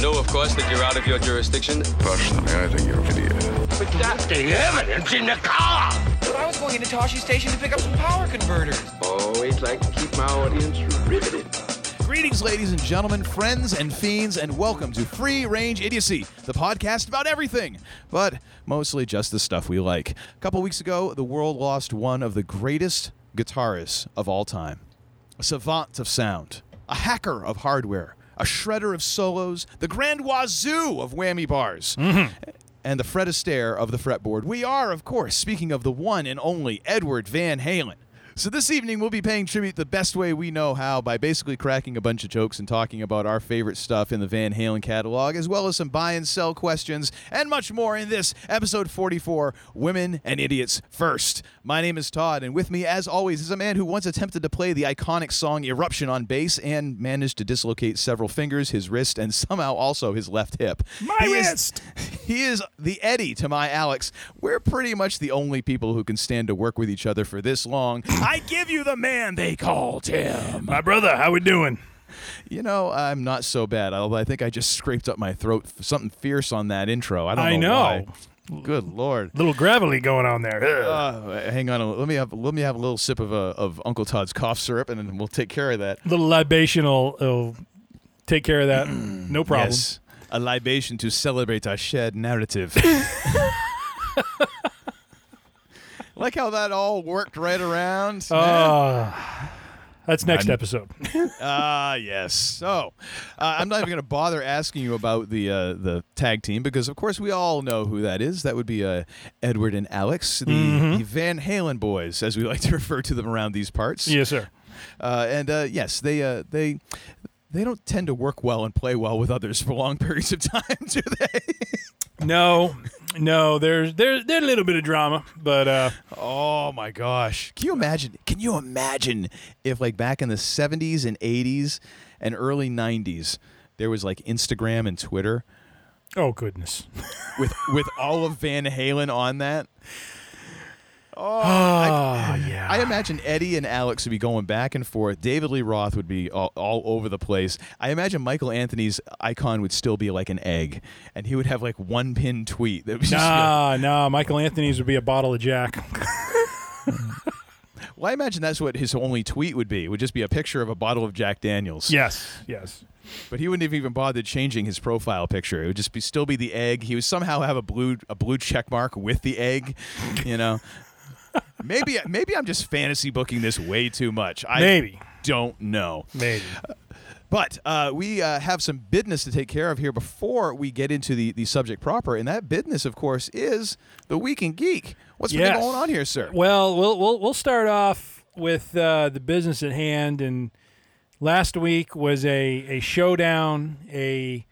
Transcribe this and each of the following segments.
You know, of course, that you're out of your jurisdiction. Personally, I think you're an idiot. But that's the evidence in the car. But I was going into Tosche Station to pick up some power converters. Always like to keep my audience riveted. Greetings, ladies and gentlemen, friends and fiends, and welcome to Free Range Idiocy, the podcast about everything, but mostly just the stuff we like. A couple weeks ago, the world lost one of the greatest guitarists of all time, a savant of sound, a hacker of hardware, a shredder of solos, the grand wazoo of whammy bars. Mm-hmm. And the Fred Astaire of the fretboard. We are, of course, speaking of the one and only Edward Van Halen. So this evening we'll be paying tribute the best way we know how by basically cracking a bunch of jokes and talking about our favorite stuff in the Van Halen catalog, as well as some buy and sell questions and much more in this episode 44, Women and Idiots First. My name is Todd, and with me, as always, is a man who once attempted to play the iconic song Eruption on bass and managed to dislocate several fingers, his wrist, and somehow also his left hip. My He is- wrist! he is the Eddie to my Alex. We're pretty much the only people who can stand to work with each other for this long. I give you the man they call Tim. My brother, how we doing? You know, I'm not so bad. Although I think I just scraped up my throat for something fierce on that intro. I don't I know. know. why. Good lord. Little gravelly going on there. Uh, hang on. A, let me have let me have a little sip of uh, of Uncle Todd's cough syrup, and then we'll take care of that. Little libation will, will take care of that. No problem. Yes, a libation to celebrate our shared narrative. like how that all worked right around. Ah, that's next I'm- episode. Ah, yes. So, uh, I'm not even going to bother asking you about the uh, the tag team because, of course, we all know who that is. That would be uh, Edward and Alex, the, Mm-hmm. the Van Halen boys, as we like to refer to them around these parts. yes, sir. Uh, and uh, yes, they uh, they they don't tend to work well and play well with others for long periods of time, do they? No, no. There's there's there's a little bit of drama, but uh, Oh my gosh. Can you imagine? Can you imagine if like back in the 70s and 80s and early 90s there was like Instagram and Twitter oh goodness. with with all of Van Halen on that? Oh, Ah, yeah. I imagine Eddie and Alex would be going back and forth. David Lee Roth would be all, all over the place. I imagine Michael Anthony's icon would still be like an egg, and he would have like one pin tweet that was just like, Nah, nah. Michael Anthony's would be a bottle of Jack. well, I imagine that's what his only tweet would be. It would just be a picture of a bottle of Jack Daniels. yes, yes. But he wouldn't have even bothered changing his profile picture. It would just be still be the egg. He would somehow have a blue a blue check mark with the egg, you know. Maybe maybe I'm just fantasy booking this way too much. I Maybe. don't know. Maybe. But uh, we uh, have some business to take care of here before we get into the, the subject proper, and that business, of course, is the Week in Geek. What's been going on here, sir? Well, we'll we'll we'll start off with uh, the business at hand. And last week was a a showdown, a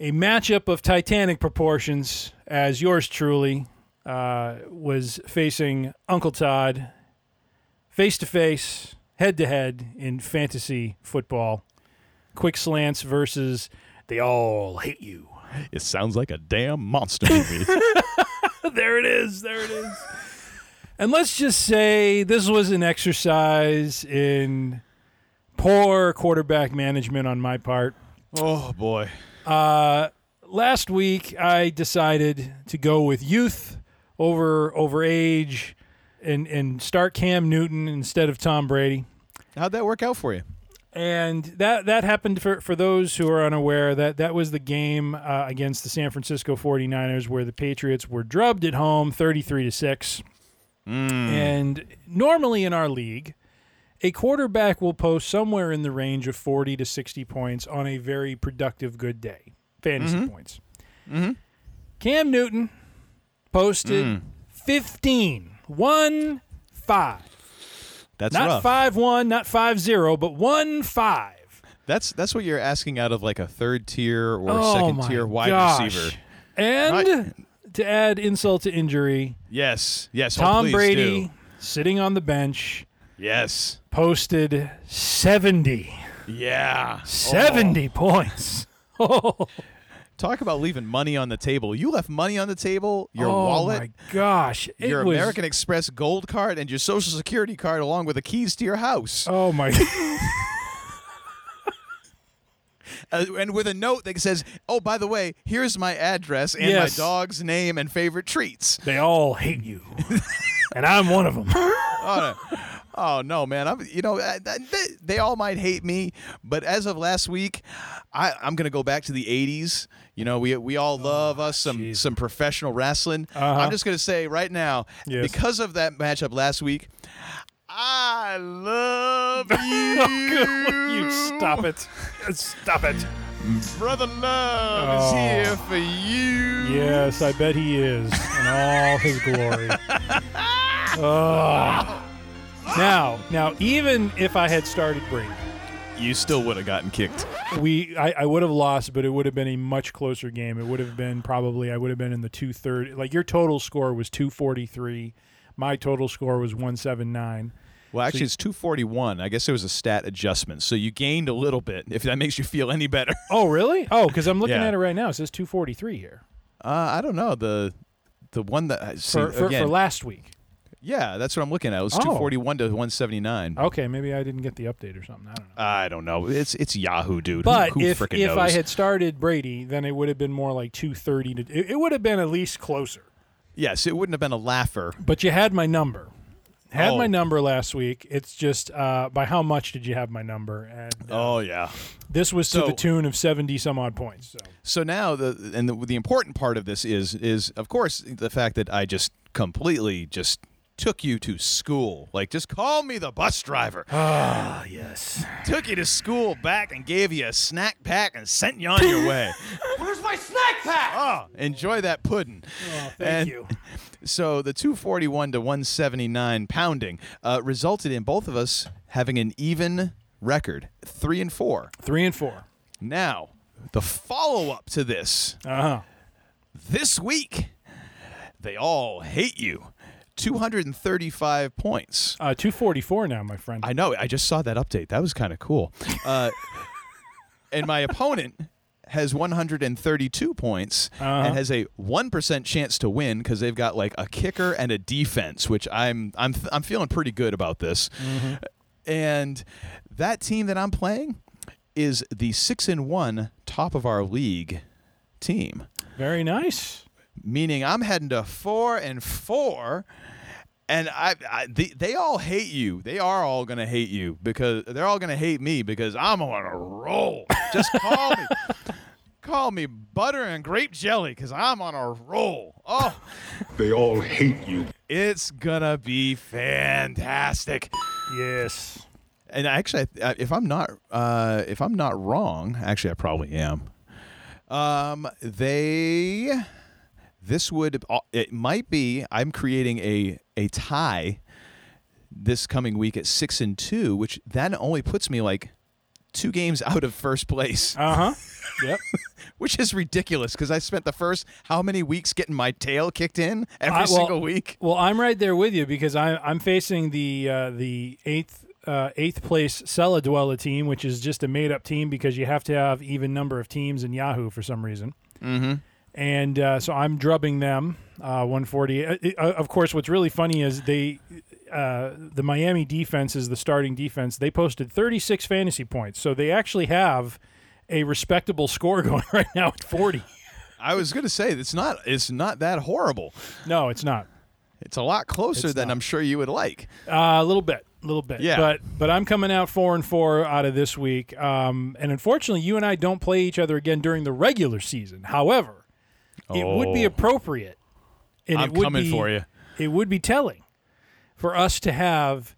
a matchup of titanic proportions, as yours truly uh, was facing Uncle Todd face to face, head to head in fantasy football. Quick slants versus they all hate you. It sounds like a damn monster movie. there it is. There it is. And let's just say this was an exercise in poor quarterback management on my part. oh boy. Uh, last week, I decided to go with youth over over age, and and start Cam Newton instead of Tom Brady. How'd that work out for you? And that that happened for, for those who are unaware that that was the game uh, against the San Francisco 49ers where the Patriots were drubbed at home 33 to 6. Mm. And normally in our league, a quarterback will post somewhere in the range of 40 to 60 points on a very productive good day. Fantasy mm-hmm. points. Mm-hmm. Cam Newton posted mm. 15. 1 5. That's Not rough. five one, not five zero, but one five. That's that's what you're asking out of like a third tier or oh second tier wide gosh. receiver. And Right. to add insult to injury, Yes, yes. oh, Tom please Brady do. sitting on the bench Yes. posted 70. Yeah. 70 points. Oh. Talk about leaving money on the table. You left money on the table, your oh wallet, my gosh. It your was, American Express gold card, and your Social Security card, along with the keys to your house. Oh my Uh, and with a note that says, "Oh, by the way, here's my address and Yes. my dog's name and favorite treats." They all hate you. and I'm one of them. oh, no. Oh, no, man! I'm, you know, they, they all might hate me, but as of last week, I, I'm gonna go back to the '80s. You know, we we all love us some some professional wrestling. Oh, Uh-huh. I'm just gonna say right now, Yes. because of that matchup last week, I love you. you stop it. Stop it. Brother Love Oh. is here for you. Yes, I bet he is in all his glory. Oh. Now, now, even if I had started Brady, You still would have gotten kicked. we I, I would have lost, but it would have been a much closer game. It would have been probably I would have been in the two thirty. Like your total score was two forty three, my total score was one seven nine. Well, actually, it's 241. I guess there was a stat adjustment, so you gained a little bit. If that makes you feel any better, Oh, really? Oh, because I'm looking Yeah. at it right now. It says two forty three here uh, I don't know the the one that I see, for for, again, for last week. Yeah, that's what I'm looking at. It was Oh. 241 to 179. Okay, maybe I didn't get the update or something. I don't know. I don't know. It's it's Yahoo, dude. But who, if frickin' if knows? I had started Brady, then it would have been more like two thirty to. It, it would have been at least closer. yes, it wouldn't have been a laugher. But you had my number. Had Oh. my number last week. It's just uh, by how much did you have my number? And uh, Oh yeah. this was to so- the tune of seventy some odd points. So So now the and the, the important part of this is is of course the fact that I just completely just took you to school. Like just call me the bus driver. ah yes. took you to school back and gave you a snack pack and sent you on your way. Where's my snack pack? oh, enjoy that pudding. Oh, thank And you. So the 241 to 179 pounding uh, resulted in both of us having an even record, three and four. Three and four. Now, the follow up to this Uh huh. this week, they all hate you. 235 points. Uh, two forty four now, my friend. I know. I just saw that update. That was kind of cool. Uh, and my opponent has 132 points Uh-huh. and has a 1% chance to win because they've got like a kicker and a defense, which I'm I'm I'm feeling pretty good about this. Mm-hmm. And that team that I'm playing is the 6 and 1 top of our league team, Very nice. Meaning I'm heading to 4 and 4 and I, I they, they all hate you. They are all gonna hate you because they're all gonna hate me because I'm on a roll. Just call me, call me butter and grape jelly because I'm on a roll. Oh, They all hate you. it's gonna be fantastic. Yes. And actually, if I'm not, uh, if I'm not wrong, actually, I probably am. Um, they, this would, it might be. I'm creating a a tie this coming week at six and two, which then only puts me like two games out of first place, Uh huh. yep. which is ridiculous because I spent the first how many weeks getting my tail kicked in every I- well- single week. Well, I'm right there with you because I, I'm facing the uh, the eighth uh, eighth place Cella Dwella team, which is just a made up team because you have to have even number of teams in Yahoo for some reason. Mm-hmm. And uh, so I'm drubbing them uh, 140. Uh, uh, of course, what's really funny is they. Uh, the Miami defense is the starting defense. They posted 36 fantasy points, so they actually have a respectable score going right now at 40. I was gonna say it's not it's not that horrible. No, it's not. It's a lot closer It's than not. I'm sure you would like. Uh, a little bit, a little bit. Yeah. But but I'm coming out four and four out of this week. Um, and unfortunately, you and I don't play each other again during the regular season. However, it would be Oh. appropriate. And I'm it would coming be- for you. It would be telling for us to have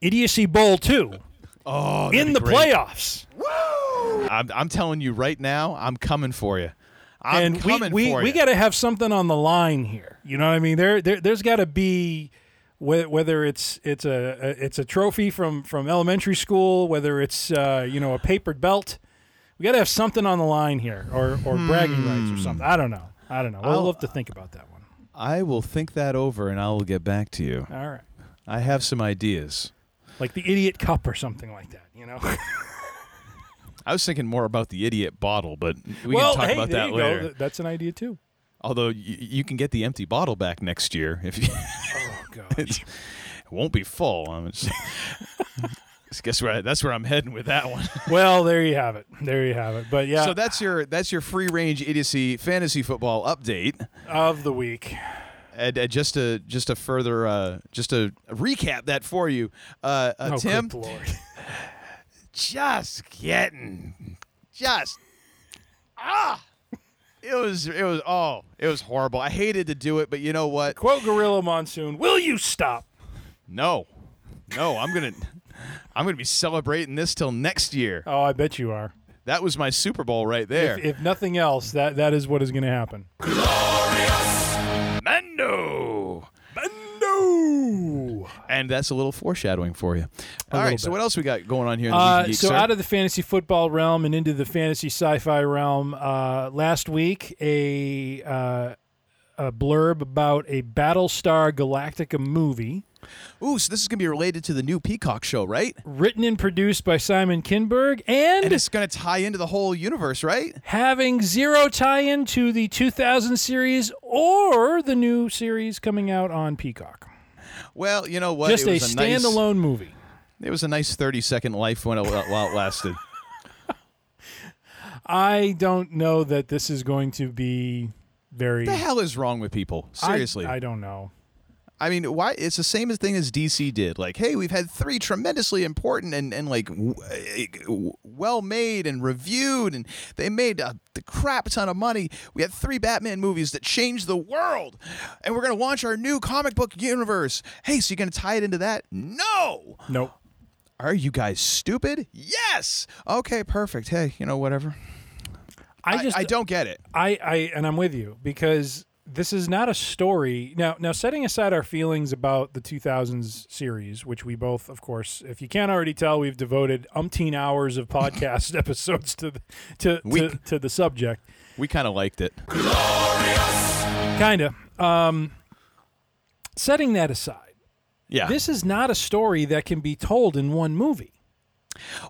Idiocy Bowl two Oh, in the great. playoffs. I'm, I'm telling you right now, I'm coming for you. I'm and we coming we, for we you. got to have something on the line here. You know what I mean? There, there there's got to be whether it's it's a, a it's a trophy from from elementary school, whether it's uh, you know a papered belt. We got to have something on the line here, or or bragging rights or hmm. something. I don't know. I don't know. We'll I'll- have to think about that one. I will think that over and I will get back to you. All right. I have some ideas. Like the idiot cup or something like that, you know? I was thinking more about the idiot bottle, but we well, can talk hey, about there that you later. go. Th- That's an idea too. Although y- you can get the empty bottle back next year if you. Oh god. it won't be full. I'm just, guess where I, that's where I'm heading with that one. well, there you have it. There you have it. But yeah, So that's your that's your free range idiocy fantasy football update. of the week. And, uh, just to just to further uh, just to recap that for you, uh, uh, oh, Tim, good lord. just getting just ah. It was it was oh it was horrible. I hated to do it, but you know what? Quote Gorilla Monsoon. Will you stop? No, no, I'm gonna I'm gonna be celebrating this till next year. Oh, I bet you are. That was my Super Bowl right there. If, if nothing else, that that is what is going to happen. Glorious Mando. No. And that's a little foreshadowing for you. All little right, so what else we got going on here? In the Uh, so out of the fantasy football realm and into the fantasy sci-fi realm, uh, last week a uh, a blurb about a Battlestar Galactica movie Ooh, so this is gonna be related to the new Peacock show, right? written and produced by Simon Kinberg and, And it's gonna tie into the whole universe, right? having zero tie-in to the 2000 series or the new series coming out on Peacock. Well, you know what? Just it a was nice- standalone movie. It was a nice thirty-second life when it, while it lasted. I don't know that this is going to be very. the hell is wrong with people? I- Seriously. I, don't know. I mean, why? It's the same thing as DC did. Like, hey, we've had three tremendously important and, and like w- well made and reviewed, and they made a the crap ton of money. We had three Batman movies that changed the world, and we're gonna launch our new comic book universe. Hey, so you're gonna tie it into that? No. Nope. Are you guys stupid? Yes. Okay, perfect. Hey, you know whatever. I I, just I don't get it. I, I and I'm with you because this is not a story. Now now setting aside our feelings about the 2000s series, which we both of course, if you can't already tell, we've devoted umpteen hours of podcast episodes to the, to, We- to to the subject. We kind of liked it. Glorious. Kind of. Um setting that aside. Yeah. This is not a story that can be told in one movie.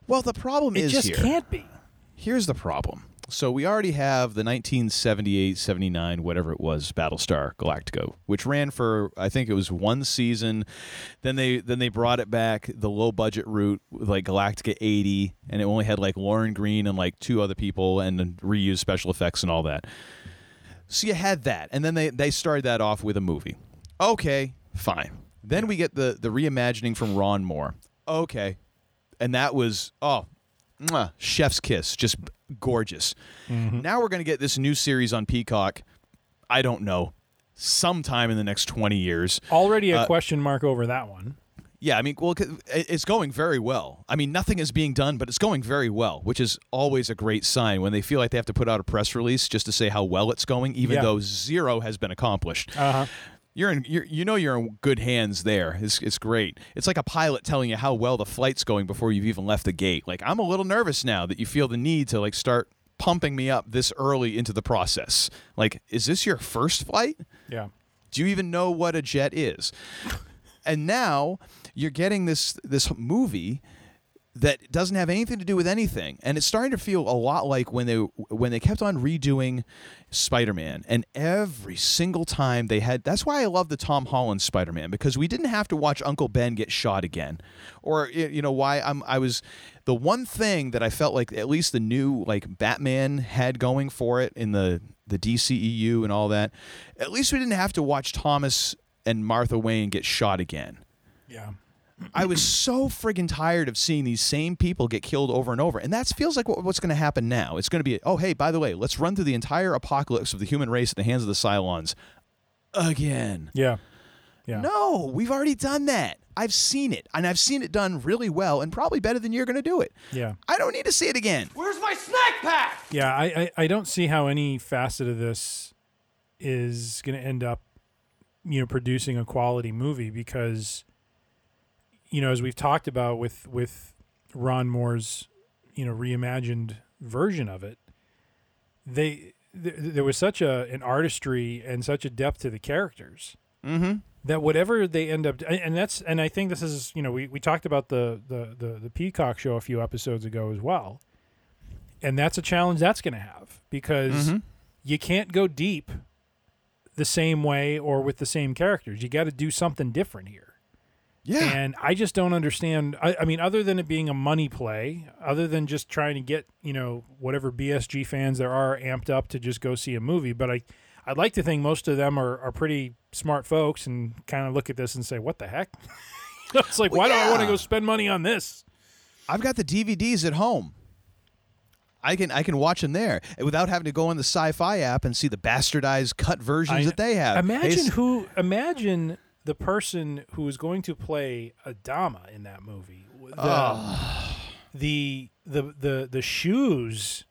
well, the problem It is it just here. can't be. Here's the problem. So we already have the 1978, 79, whatever it was, Battlestar Galactica, which ran for I think it was one season. Then they then they brought it back the low budget route with like Galactica 80, and it only had like Lorne Greene and like two other people and reused special effects and all that. So you had that, and then they they started that off with a movie. Okay, fine. Then we get the the reimagining from Ron Moore. Okay, and that was oh mwah, chef's kiss. Just gorgeous. Now we're going to get this new series on peacock. I don't know. Sometime in the next 20 years. Already a Uh, question mark over that one. yeah i mean well, it's going very well. I mean nothing is being done but it's going very well which is always a great sign when they feel like they have to put out a press release just to say how well it's going even Yeah. though zero has been accomplished. Uh-huh. You're in you're, you know you're in good hands there. It's, it's great. It's like a pilot telling you how well the flight's going before you've even left the gate. Like i'm a little nervous now that you feel the need to like start pumping me up this early into the process. Like is this your first flight? Yeah. do you even know what a jet is? And now you're getting this this movie that doesn't have anything to do with anything. And it's starting to feel a lot like when they when they kept on redoing Spider-Man. And every single time they had that's why I love the Tom Holland Spider-Man because we didn't have to watch Uncle Ben get shot again. Or you know why I'm I was the one thing that I felt like at least the new like Batman had going for it in the the DCEU and all that at least we didn't have to watch Thomas and Martha Wayne get shot again. Yeah. I was so friggin' tired of seeing these same people get killed over and over. And that feels like what, what's going to happen now. It's going to be, oh, hey, by the way, let's run through the entire apocalypse of the human race at the hands of the Cylons again. Yeah. Yeah. No, we've already done that. I've seen it, and I've seen it done really well and probably better than you're going to do it. Yeah. I don't need to see it again. Where's my snack pack? Yeah, I, I, I don't see how any facet of this is going to end up, you know, producing a quality movie because, you know, as we've talked about with with Ron Moore's, you know, reimagined version of it, they th- there was such a an artistry and such a depth to the characters Mm-hmm. that whatever they end up and that's and I think this is you know we, we talked about the, the the the Peacock show a few episodes ago as well, and that's a challenge that's going to have because Mhm. you can't go deep the same way or with the same characters. You got to do something different here. Yeah. And I just don't understand. I, I mean, other than it being a money play, other than just trying to get you know whatever BSG fans there are amped up to just go see a movie, but I, I'd like to think most of them are, are pretty smart folks and kind of look at this and say, "What the heck?" it's like, Well, why do I want to go spend money on this? I've got the DVDs at home. I can I can watch them there without having to go on the Sci-Fi app and see the bastardized cut versions I- that they have. Imagine It's- who. Imagine the person who is going to play Adama in that movie. The, the the the the shoes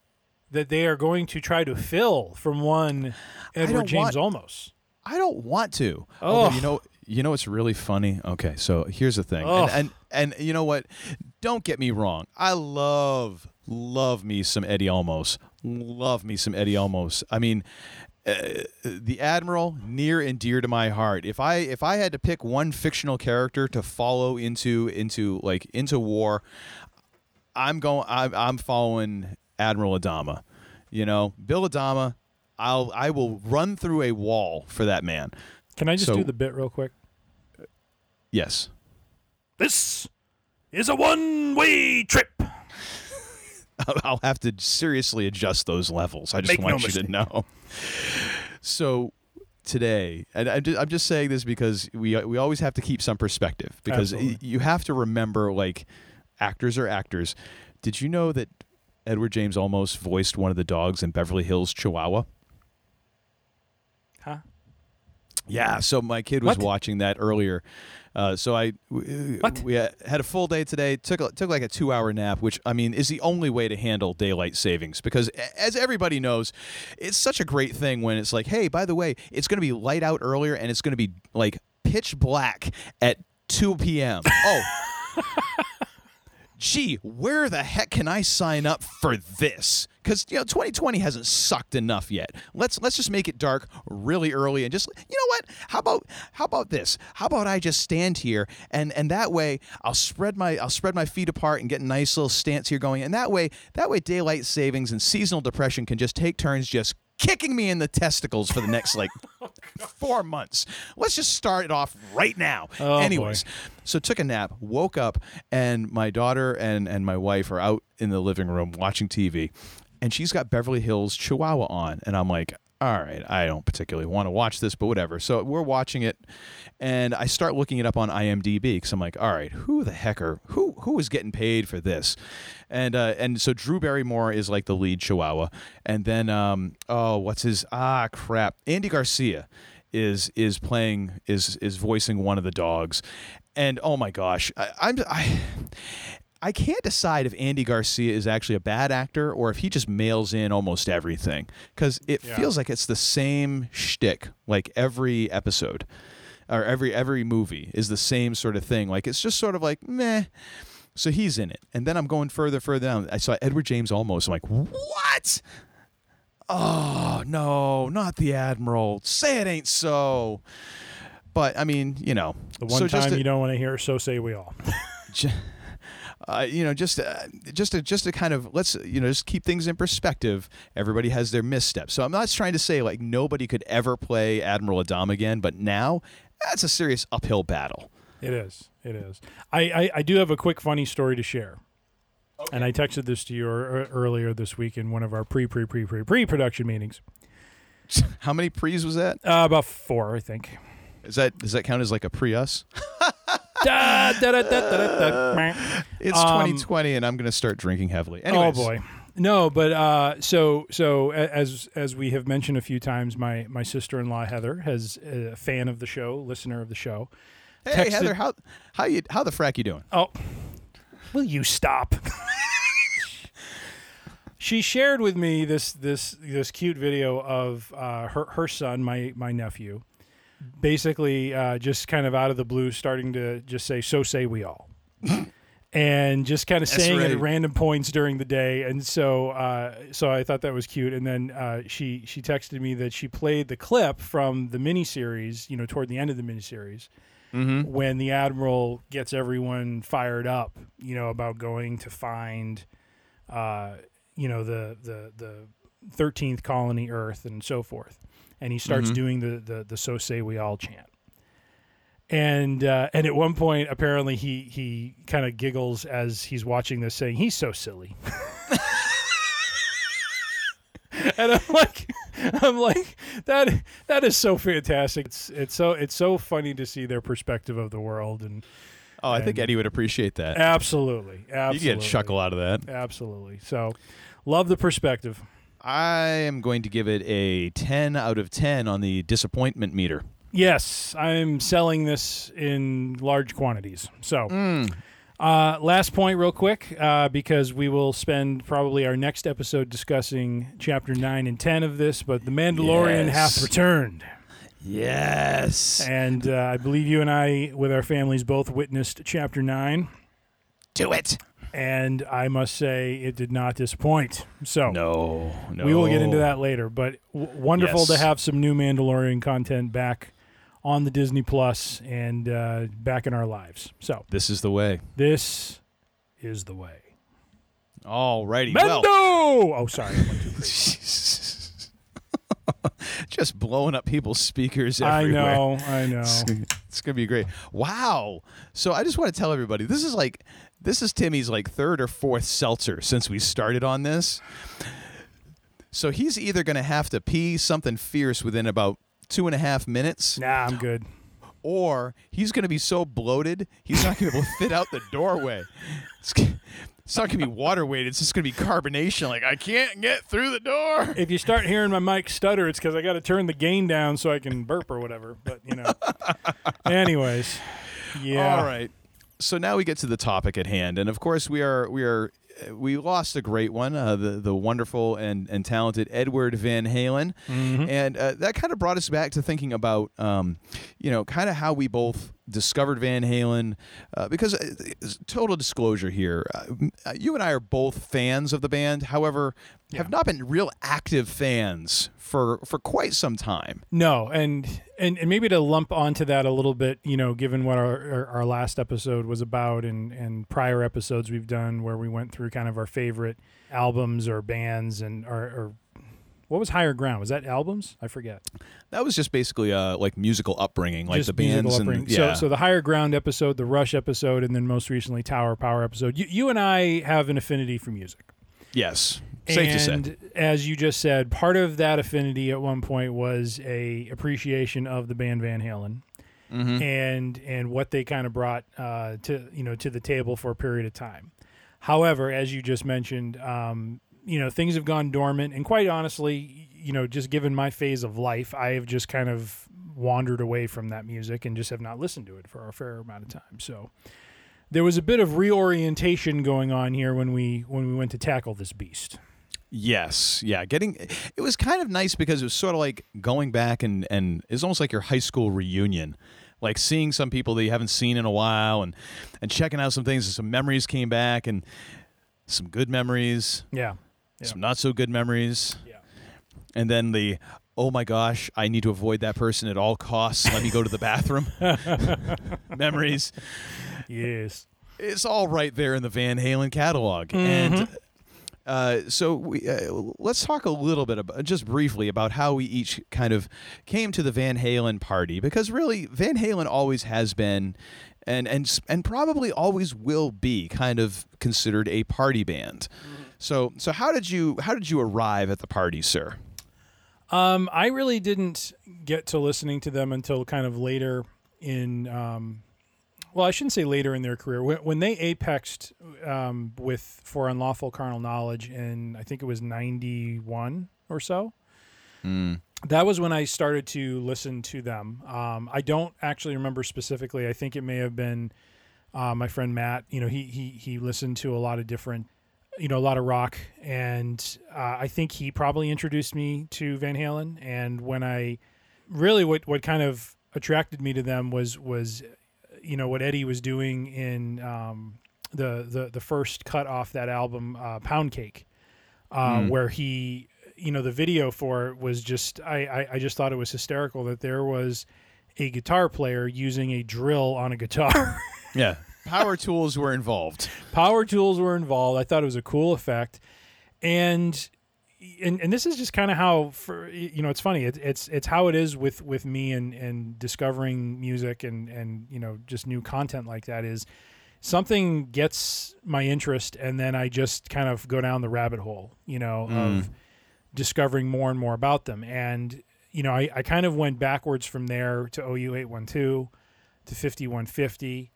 that they are going to try to fill from one Edward James want- Olmos. I don't want to. Oh. Although, you know, you know what's really funny? Okay, so here's the thing, Ugh. and, and and you know what? Don't get me wrong. I love love me some Eddie Olmos. Love me some Eddie Olmos. I mean, uh, the Admiral near and dear to my heart. If I if I had to pick one fictional character to follow into into like into war, I'm going. I'm, I'm following Admiral Adama. You know, Bill Adama. I'll I will run through a wall for that man. Can I just So- do the bit real quick? Yes. This is a one-way trip. I'll have to seriously adjust those levels. I just Make no want you to know. So today, and I'm just, I'm just saying this because we we always have to keep some perspective because Absolutely. you have to remember like actors are actors. Did you know that Edward James Olmos voiced one of the dogs in Beverly Hills Chihuahua? Huh? Yeah, so my kid was What? watching that earlier. Uh, so I w- What? we uh, had a full day today. Took took like a two hour nap, which I mean is the only way to handle daylight savings because as everybody knows, it's such a great thing when it's like, hey, by the way, it's going to be light out earlier and it's going to be like pitch black at two p.m. Oh. Gee, where the heck can I sign up for this? Because you know, 2020 hasn't sucked enough yet. Let's let's just make it dark really early and just you know what? How about how about this? How about I just stand here and and that way I'll spread my I'll spread my feet apart and get a nice little stance here going. And that way that way daylight savings and seasonal depression can just take turns just kicking me in the testicles for the next like oh, four months. Let's just start it off right now. Oh, Anyways, so took a nap, woke up, and my daughter and and my wife are out in the living room watching TV, and she's got Beverly Hills Chihuahua on, and I'm like. All right, I don't particularly want to watch this, but whatever. So we're watching it, and I start looking it up on IMDb because I'm like, all right, who the heck are who who is getting paid for this? And uh, and so Drew Barrymore is like the lead Chihuahua, and then um oh what's his ah crap Andy Garcia is is playing is is voicing one of the dogs, and oh my gosh, I, I'm I. I can't decide if Andy Garcia is actually a bad actor or if he just mails in almost everything because it feels like it's the same shtick like every episode or every every movie is the same sort of thing. Like it's just sort of like meh. So he's in it, and then I'm going further, further down. I saw Edward James Olmos. I'm like, what? Oh no, not the Admiral. Say it ain't so. But I mean, you know, The one so time to- you don't want to hear, so say we all. Uh, you know, just uh, just to just to kind of let's you know just keep things in perspective. Everybody has their missteps, so I'm not trying to say like nobody could ever play Admiral Adam again, but now that's a serious uphill battle. It is. It is. I, I, I do have a quick funny story to share. And I texted this to you earlier this week in one of our pre pre pre pre pre production meetings. How many pre's was that? Uh, about four, I think. Is that does that count as like a Prius? Da, da, da, da. It's Um, 2020, and I'm going to start drinking heavily. Anyways, Oh boy. No, but uh, so so as as we have mentioned a few times, my my sister in law Heather has a fan of the show, listener of the show. Hey texted- Heather, how how you how the frack you doing? Oh, will you stop? she shared with me this this this cute video of uh, her her son, my my nephew, basically uh, just kind of out of the blue, starting to just say, "So say we all." and just kind of That's saying it at random points during the day. And so, uh, so I thought that was cute. And then uh, she she texted me that she played the clip from the miniseries, you know, toward the end of the miniseries, Mm-hmm. when the admiral gets everyone fired up, you know, about going to find, uh, you know, the the the thirteenth colony Earth and so forth, and he starts Mhm. doing the the the "So say we all" chant. And uh, and at one point, apparently, he he kind of giggles as he's watching this, saying, "He's so silly." and I'm like, I'm like that. That is so fantastic. It's it's so it's so funny to see their perspective of the world, and Oh, I think Eddie would appreciate that. absolutely, You get a chuckle out of that. Absolutely. So, love the perspective. I am going to give it a 10 out of 10 on the disappointment meter. Yes, I'm selling this in large quantities. So, uh, last point, real quick, uh, because we will spend probably our next episode discussing chapter 9 and 10 of this, but The Mandalorian Yes. hath returned. Yes. And uh, I believe you and I, with our families, both witnessed chapter 9. Do it. And I must say, it did not disappoint. So, No, no. we will get into that later. But w- wonderful to have some new Mandalorian content back on the Disney Plus and uh, back in our lives. So This is the way. this is the way. All righty. Mendo! Well, oh, sorry. I went too crazy. just blowing up people's speakers I know. I know. It's gonna be great. Wow. So I just want to tell everybody this is like this is Timmy's like third or fourth seltzer since we started on this. So he's either gonna have to pee something fierce within about two and a half minutes, Nah, I'm good. or he's gonna be so bloated he's not gonna be able to fit out the doorway. It's, it's not gonna be water weight. It's just gonna be carbonation. Like I can't get through the door. If you start hearing my mic stutter, it's because I got to turn the gain down so I can burp or whatever. But, you know. Anyways. Yeah. All right. So now we get to the topic at hand, and of course we are we are we lost a great one, uh, the the wonderful and and talented Edward Van Halen, and uh, that kind of brought us back to thinking about um, you know kind of how we both discovered Van Halen, uh, because uh, total disclosure here, uh, uh, you and I are both fans of the band, however, have not been real active fans for for quite some time. No, and, and and maybe to lump onto that a little bit, you know, given what our, our, our last episode was about and, and prior episodes we've done where we went through kind of our favorite albums or bands and our, or what was Higher Ground? Was that albums? I forget. That was just basically uh, like musical upbringing, like Just the bands and yeah. So, so the Higher Ground episode, the Rush episode, and then most recently Tower Power episode. You, you and I have an affinity for music. Yes, safe to say. and as you just said, part of that affinity at one point was a appreciation of the band Van Halen, Mm-hmm. and and what they kind of brought uh, to you know to the table for a period of time. However, as you just mentioned, um, you know things have gone dormant, and quite honestly, you know, just given my phase of life, I have just kind of wandered away from that music and just have not listened to it for a fair amount of time. So there was a bit of reorientation going on here when we when we went to tackle this beast. Yes, yeah. Getting it was kind of nice because it was sort of like going back and and it's almost like your high school reunion, like seeing some people that you haven't seen in a while and and checking out some things. And some memories came back and some good memories, Yeah. Yeah. some not so good memories, Yeah. and then the oh my gosh, I need to avoid that person at all costs. Let me go to the bathroom. memories. Yes. it's all right there in the Van Halen catalog. And uh, so we, uh, let's talk a little bit about, just briefly about how we each kind of came to the Van Halen party because really Van Halen always has been and and and probably always will be kind of considered a party band. So so how did you how did you arrive at the party, sir? Um, I really didn't get to listening to them until kind of later in. Um, well, I shouldn't say later in their career. When, when they apexed um, with for unlawful carnal knowledge, in I think it was ninety one or so. That was when I started to listen to them. Um, I don't actually remember specifically. I think it may have been uh, my friend Matt. You know, he he he listened to a lot of different, you know, a lot of rock, and uh, I think he probably introduced me to Van Halen. And when I really what what kind of attracted me to them was was you know what Eddie was doing in um, the the the first cut off that album, uh, Pound Cake, uh, where he, you know, the video for it was just I, I I just thought it was hysterical that there was a guitar player using a drill on a guitar. Yeah. Power tools were involved. power tools were involved. I thought it was a cool effect, and and, and this is just kind of how for you know it's funny. It, it's it's how it is with with me and and discovering music and and you know just new content like that is something gets my interest and then I just kind of go down the rabbit hole. You know mm. of discovering more and more about them and. You know, I, I kind of went backwards from there to OU eight one two, to fifty one fifty,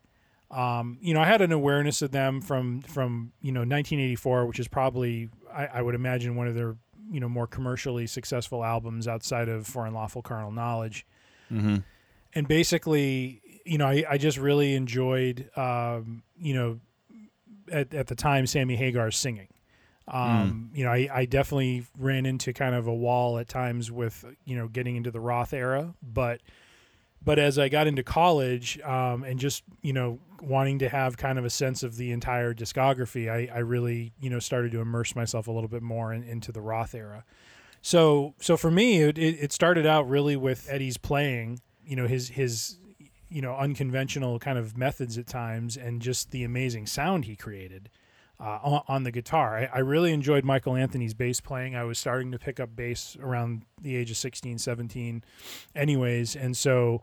um, you know, I had an awareness of them from from you know 1984, which is probably I, I would imagine one of their you know more commercially successful albums outside of For Unlawful Carnal Knowledge. And basically, you know, I, I just really enjoyed, um, you know, at, at the time Sammy Hagar's singing. Um, You know, I, I definitely ran into kind of a wall at times with you know getting into the Roth era, but but as I got into college um, and just you know wanting to have kind of a sense of the entire discography, I, I really you know started to immerse myself a little bit more in, into the Roth era. So so for me, it, it started out really with Eddie's playing, you know his his you know unconventional kind of methods at times, and just the amazing sound he created. Uh, on, on the guitar, I, I really enjoyed Michael Anthony's bass playing. I was starting to pick up bass around the age of 16, 17, anyways, and so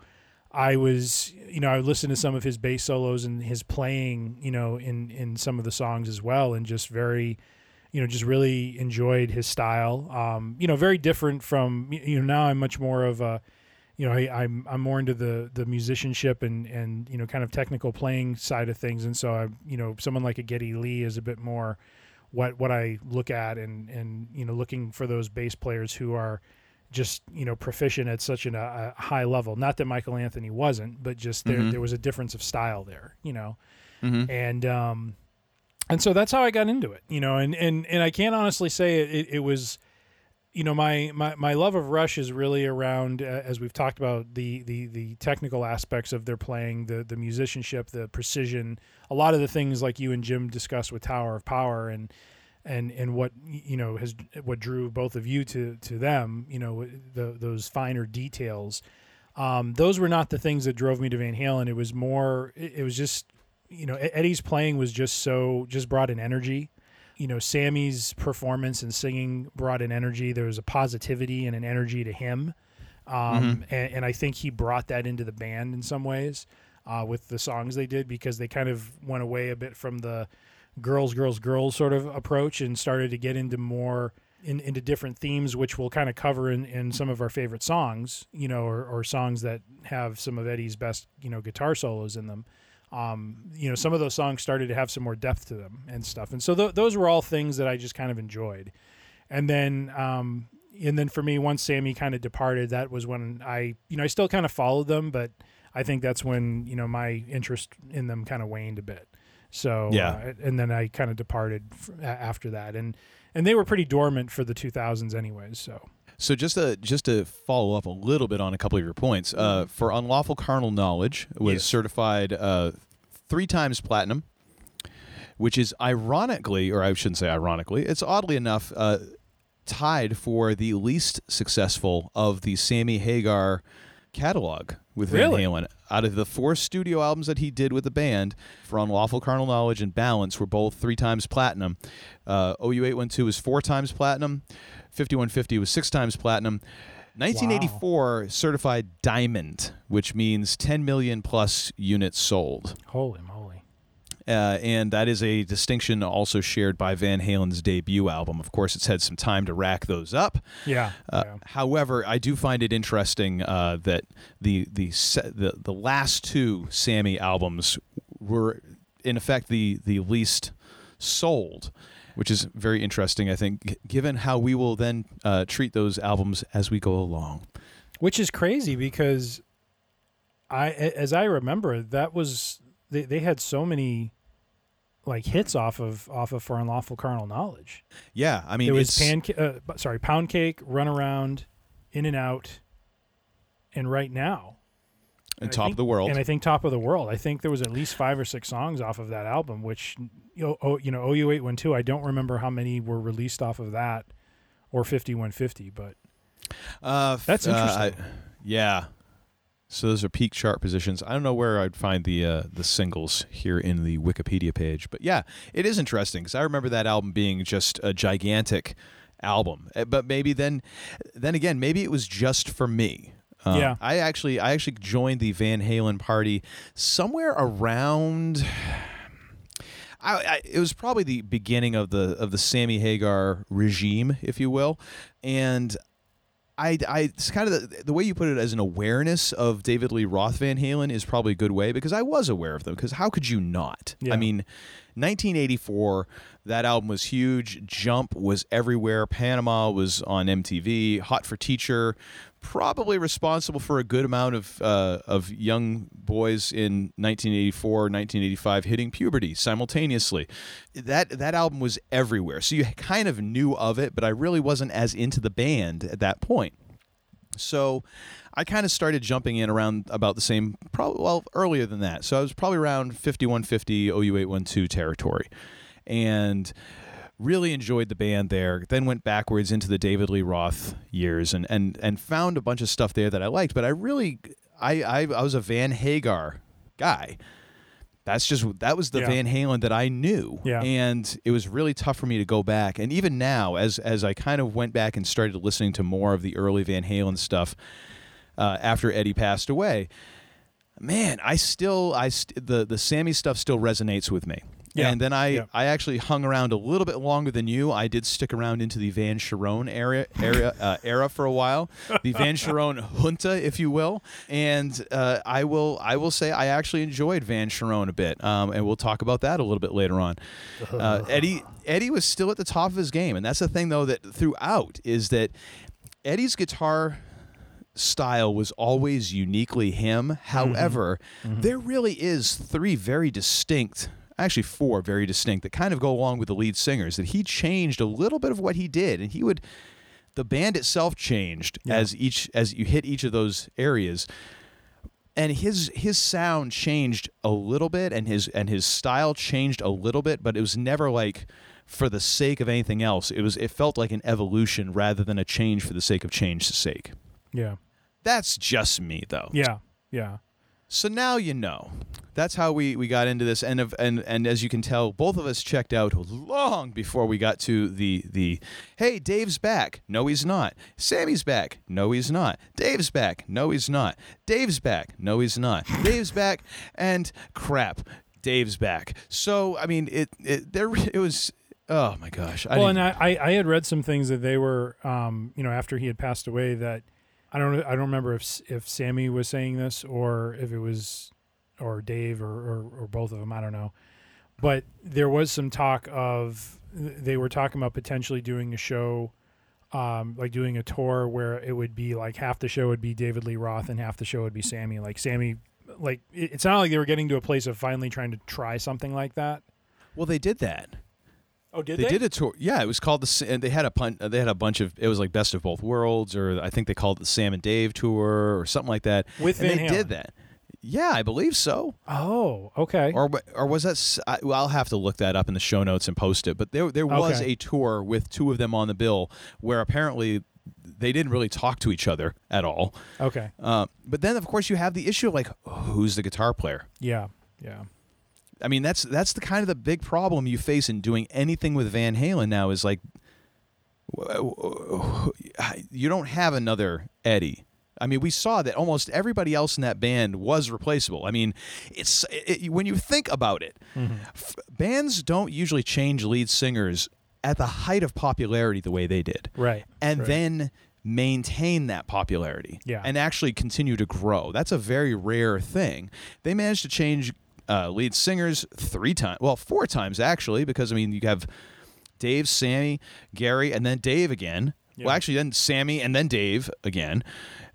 I was, you know, I listened to some of his bass solos and his playing, you know, in in some of the songs as well, and just very, you know, just really enjoyed his style. Um, you know, very different from, you know, now I'm much more of a, you know, I, I'm I'm more into the the musicianship and and you know, kind of technical playing side of things, and so I, you know, someone like a Geddy Lee is a bit more what what I look at and and you know, looking for those bass players who are just you know proficient at such an, uh, a high level. Not that Michael Anthony wasn't, but just there mm-hmm. there was a difference of style there, you know, mm-hmm. and um, and so that's how I got into it, you know, and and and I can't honestly say it, it, it was. You know, my, my, my love of Rush is really around, uh, as we've talked about, the, the, the technical aspects of their playing, the, the musicianship, the precision, a lot of the things like you and Jim discussed with Tower of Power, and and and what you know has what drew both of you to to them you know the, those finer details. Um, those were not the things that drove me to Van Halen. It was more it, it was just you know Eddie's playing was just so just brought an energy you know Sammy's performance and singing brought an energy there was a positivity and an energy to him um, and, and I think he brought that into the band in some ways uh, with the songs they did because they kind of went away a bit from the girls, girls, girls sort of approach and started to get into more in, into different themes, which we'll kind of cover in, in some of our favorite songs, you know, or, or songs that have some of Eddie's best, you know, guitar solos in them. Um, you know, some of those songs started to have some more depth to them and stuff. And so th- those were all things that I just kind of enjoyed. And then, um, and then for me, once Sammy kind of departed, that was when I, you know, I still kind of followed them, but I think that's when, you know, my interest in them kind of waned a bit. So Yeah. uh, and then I kind of departed f- after that, and and they were pretty dormant for the 2000s, anyways. So So just to just to follow up a little bit on a couple of your points, uh, for unlawful carnal knowledge was Yes. certified uh, three times platinum, which is ironically, or I shouldn't say ironically, it's oddly enough uh, tied for the least successful of the Sammy Hagar catalog with Van Halen. Out of the four studio albums that he did with the band, for Unlawful Carnal Knowledge and Balance were both three times platinum. Uh, OU812 was four times platinum. 5150 was six times platinum. 1984 certified diamond, which means 10 million plus units sold. holy moly, Uh, and that is a distinction also shared by Van Halen's debut album. Of course, it's had some time to rack those up. yeah, Uh, yeah. However, I do find it interesting uh, that the the, the the last two Sammy albums were, in effect, the the least sold, which is very interesting. I think, g- given how we will then uh, treat those albums as we go along. which is crazy because I, as I remember, that was they, they had so many like hits off of off of for unlawful carnal knowledge. Yeah, I mean, There was it's- pan, uh, sorry, pound cake, run around, in and out, and right now. And I Top think- of the World. And I think Top of the World. I think there was at least five or six songs off of that album, which you know, oh, you know OU eight one two. I don't remember how many were released off of that or fifty one fifty, but Uh, That's uh, interesting. I- yeah. So those are peak chart positions. I don't know where I'd find the uh, the singles here in the Wikipedia page, but yeah, it is interesting because I remember that album being just a gigantic album. Uh, But maybe then, then again, maybe it was just for me. Um, Yeah. I actually I actually joined the Van Halen party somewhere around. I, I, it was probably the beginning of the of the Sammy Hagar regime, if you will, and I, I it's kind of the, the way you put it as an awareness of David Lee Roth Van Halen is probably a good way because I was aware of them because how could you not? Yeah. I mean, 1984, that album was huge. Jump was everywhere. Panama was on MTV. Hot for Teacher, probably responsible for a good amount of uh, of young boys in 1984, 1985 hitting puberty simultaneously. That that album was everywhere, so you kind of knew of it, but I really wasn't as into the band at that point. So I kind of started jumping in around about the same, probably well earlier than that. So I was probably around 5150 OU812 territory, and really enjoyed the band there. Then went backwards into the David Lee Roth years and and and found a bunch of stuff there that I liked. But I really, I I, I was a Van Hagar guy. That's just that was the Yeah. Van Halen that I knew, Yeah. and it was really tough for me to go back. And even now, as as I kind of went back and started listening to more of the early Van Halen stuff uh, after Eddie passed away, man, I still I st- the the Sammy stuff still resonates with me. Yeah. And then I, Yeah. I actually hung around a little bit longer than you. I did stick around into the Van Cherone area area uh, era for a while, the Van Cherone junta, if you will. And uh, I will I will say I actually enjoyed Van Cherone a bit, um, and we'll talk about that a little bit later on. Uh, Eddie Eddie was still at the top of his game, and that's the thing though that throughout is that Eddie's guitar style was always uniquely him. However, there really is three very distinct, actually four very distinct that kind of go along with the lead singers that he changed a little bit of what he did and he would the band itself changed as each as you hit each of those areas. And his his sound changed a little bit and his and his style changed a little bit but it was never like for the sake of anything else. It was it felt like an evolution rather than a change for the sake of change's sake. Yeah, that's just me though. Yeah, yeah. So now you know. That's how we, we got into this. And of, and and as you can tell both of us checked out long before we got to the the hey Dave's back. No he's not. Sammy's back. No he's not. Dave's back. No he's not. Dave's back. No he's not. Dave's back. And crap Dave's back. So I mean it it there it was oh my gosh. I well, and I, I I had read some things that they were, um, you know, after he had passed away. That I don't I don't remember if if Sammy was saying this or if it was or Dave or or, or both of them. I don't know, but there was some talk of they were talking about potentially doing a show. Um, like doing a tour where it would be like half the show would be David Lee Roth and half the show would be Sammy. Like Sammy, like it, it sounded like they were getting to a place of finally trying to try something like that. well they did that Oh, did they, they? did a tour. Yeah, it was called the. And they had a pun- They had a bunch of. It was like best of both worlds, or I think they called it the Sam and Dave tour, or something like that. With and Van they Halen. did that. Yeah, I believe so. Oh, okay. Or or was that? I, well, I'll have to look that up in the show notes and post it. But there there was Okay. a tour with two of them on the bill where apparently they didn't really talk to each other at all. Okay. Uh, but then of course you have the issue of like who's the guitar player. Yeah. Yeah. I mean, that's that's the kind of the big problem you face in doing anything with Van Halen now is like you don't have another Eddie. I mean, we saw that almost everybody else in that band was replaceable. I mean, it's it, when you think about it, mm-hmm. f- bands don't usually change lead singers at the height of popularity the way they did, Right. and right. then maintain that popularity Yeah. and actually continue to grow. That's a very rare thing. They managed to change uh, lead singers three times, well, four times actually, because I mean, you have Dave, Sammy, Gary, and then Dave again. Well, actually, then Sammy and then Dave again,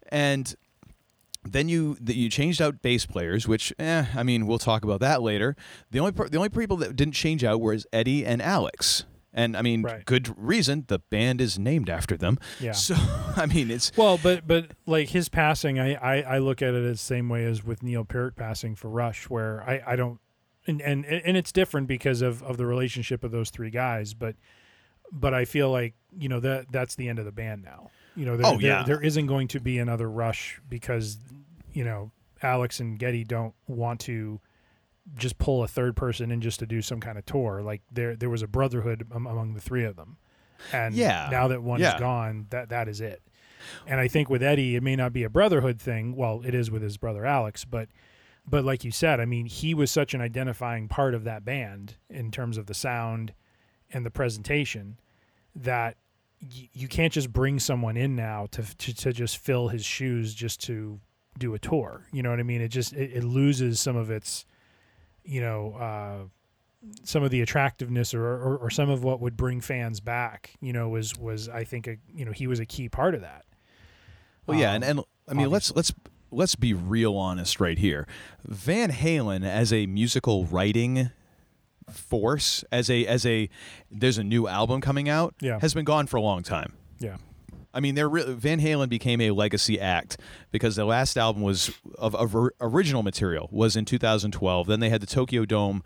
and then you you changed out bass players, which eh, I mean we'll talk about that later. The only the only people that didn't change out were Eddie and Alex, And I mean, Right. good reason. The band is named after them. Yeah. So I mean, it's Well, but but like his passing, I, I, I look at it as the same way as with Neil Peart passing for Rush, where I, I don't and, and and it's different because of, of the relationship of those three guys, but but I feel like you know that that's the end of the band now. You know, there, Oh, there- yeah. there isn't going to be another Rush because you know Alex and Geddy don't want to just pull a third person in just to do some kind of tour. Like there there was a brotherhood am- among the three of them, and Yeah. now that one Yeah. is gone, that that is it. And I think with Eddie, it may not be a brotherhood thing. Well, it is with his brother Alex, but but like you said, I mean, he was such an identifying part of that band in terms of the sound and the presentation that y- you can't just bring someone in now to, to to just fill his shoes just to do a tour. You know what I mean? It just it, it loses some of its, you know, uh, some of the attractiveness or, or or some of what would bring fans back. You know, was was I think a you know he was a key part of that. well, yeah, Um, and, and I mean, let's let's let's be real honest right here. Van Halen as a musical writing force, as a as a there's a new album coming out, Yeah. has been gone for a long time. Yeah. I mean, they're re- Van Halen became a legacy act because the last album was of, of original material was in 2012. Then they had the Tokyo Dome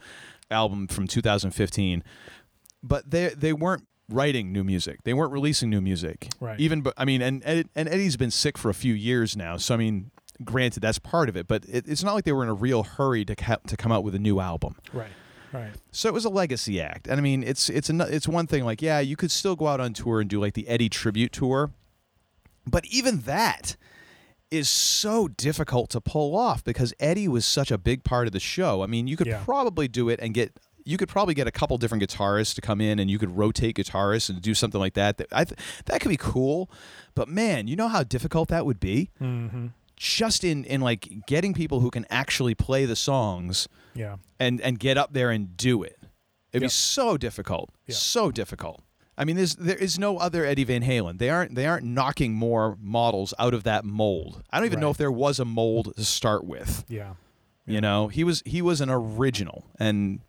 album from 2015, but they they weren't writing new music. They weren't releasing new music. Right. Even but I mean, and and Eddie's been sick for a few years now. So I mean, granted that's part of it, but it, it's not like they were in a real hurry to ca- to come out with a new album. Right. Right. So it was a legacy act, and I mean, it's it's an, it's one thing. Like, yeah, you could still go out on tour and do like the Eddie tribute tour, but even that is so difficult to pull off because Eddie was such a big part of the show. I mean, you could Yeah. probably do it and get you could probably get a couple different guitarists to come in and you could rotate guitarists and do something like that. That I th- that could be cool, but man, you know how difficult that would be. Mm-hmm. Just in in like getting people who can actually play the songs Yeah. and and get up there and do it. It'd be so difficult, Yeah. so difficult. I mean, there's there is no other Eddie Van Halen. They aren't they aren't knocking more models out of that mold. I don't even know if there was a mold to start with. Yeah. You know, he was he was an original, and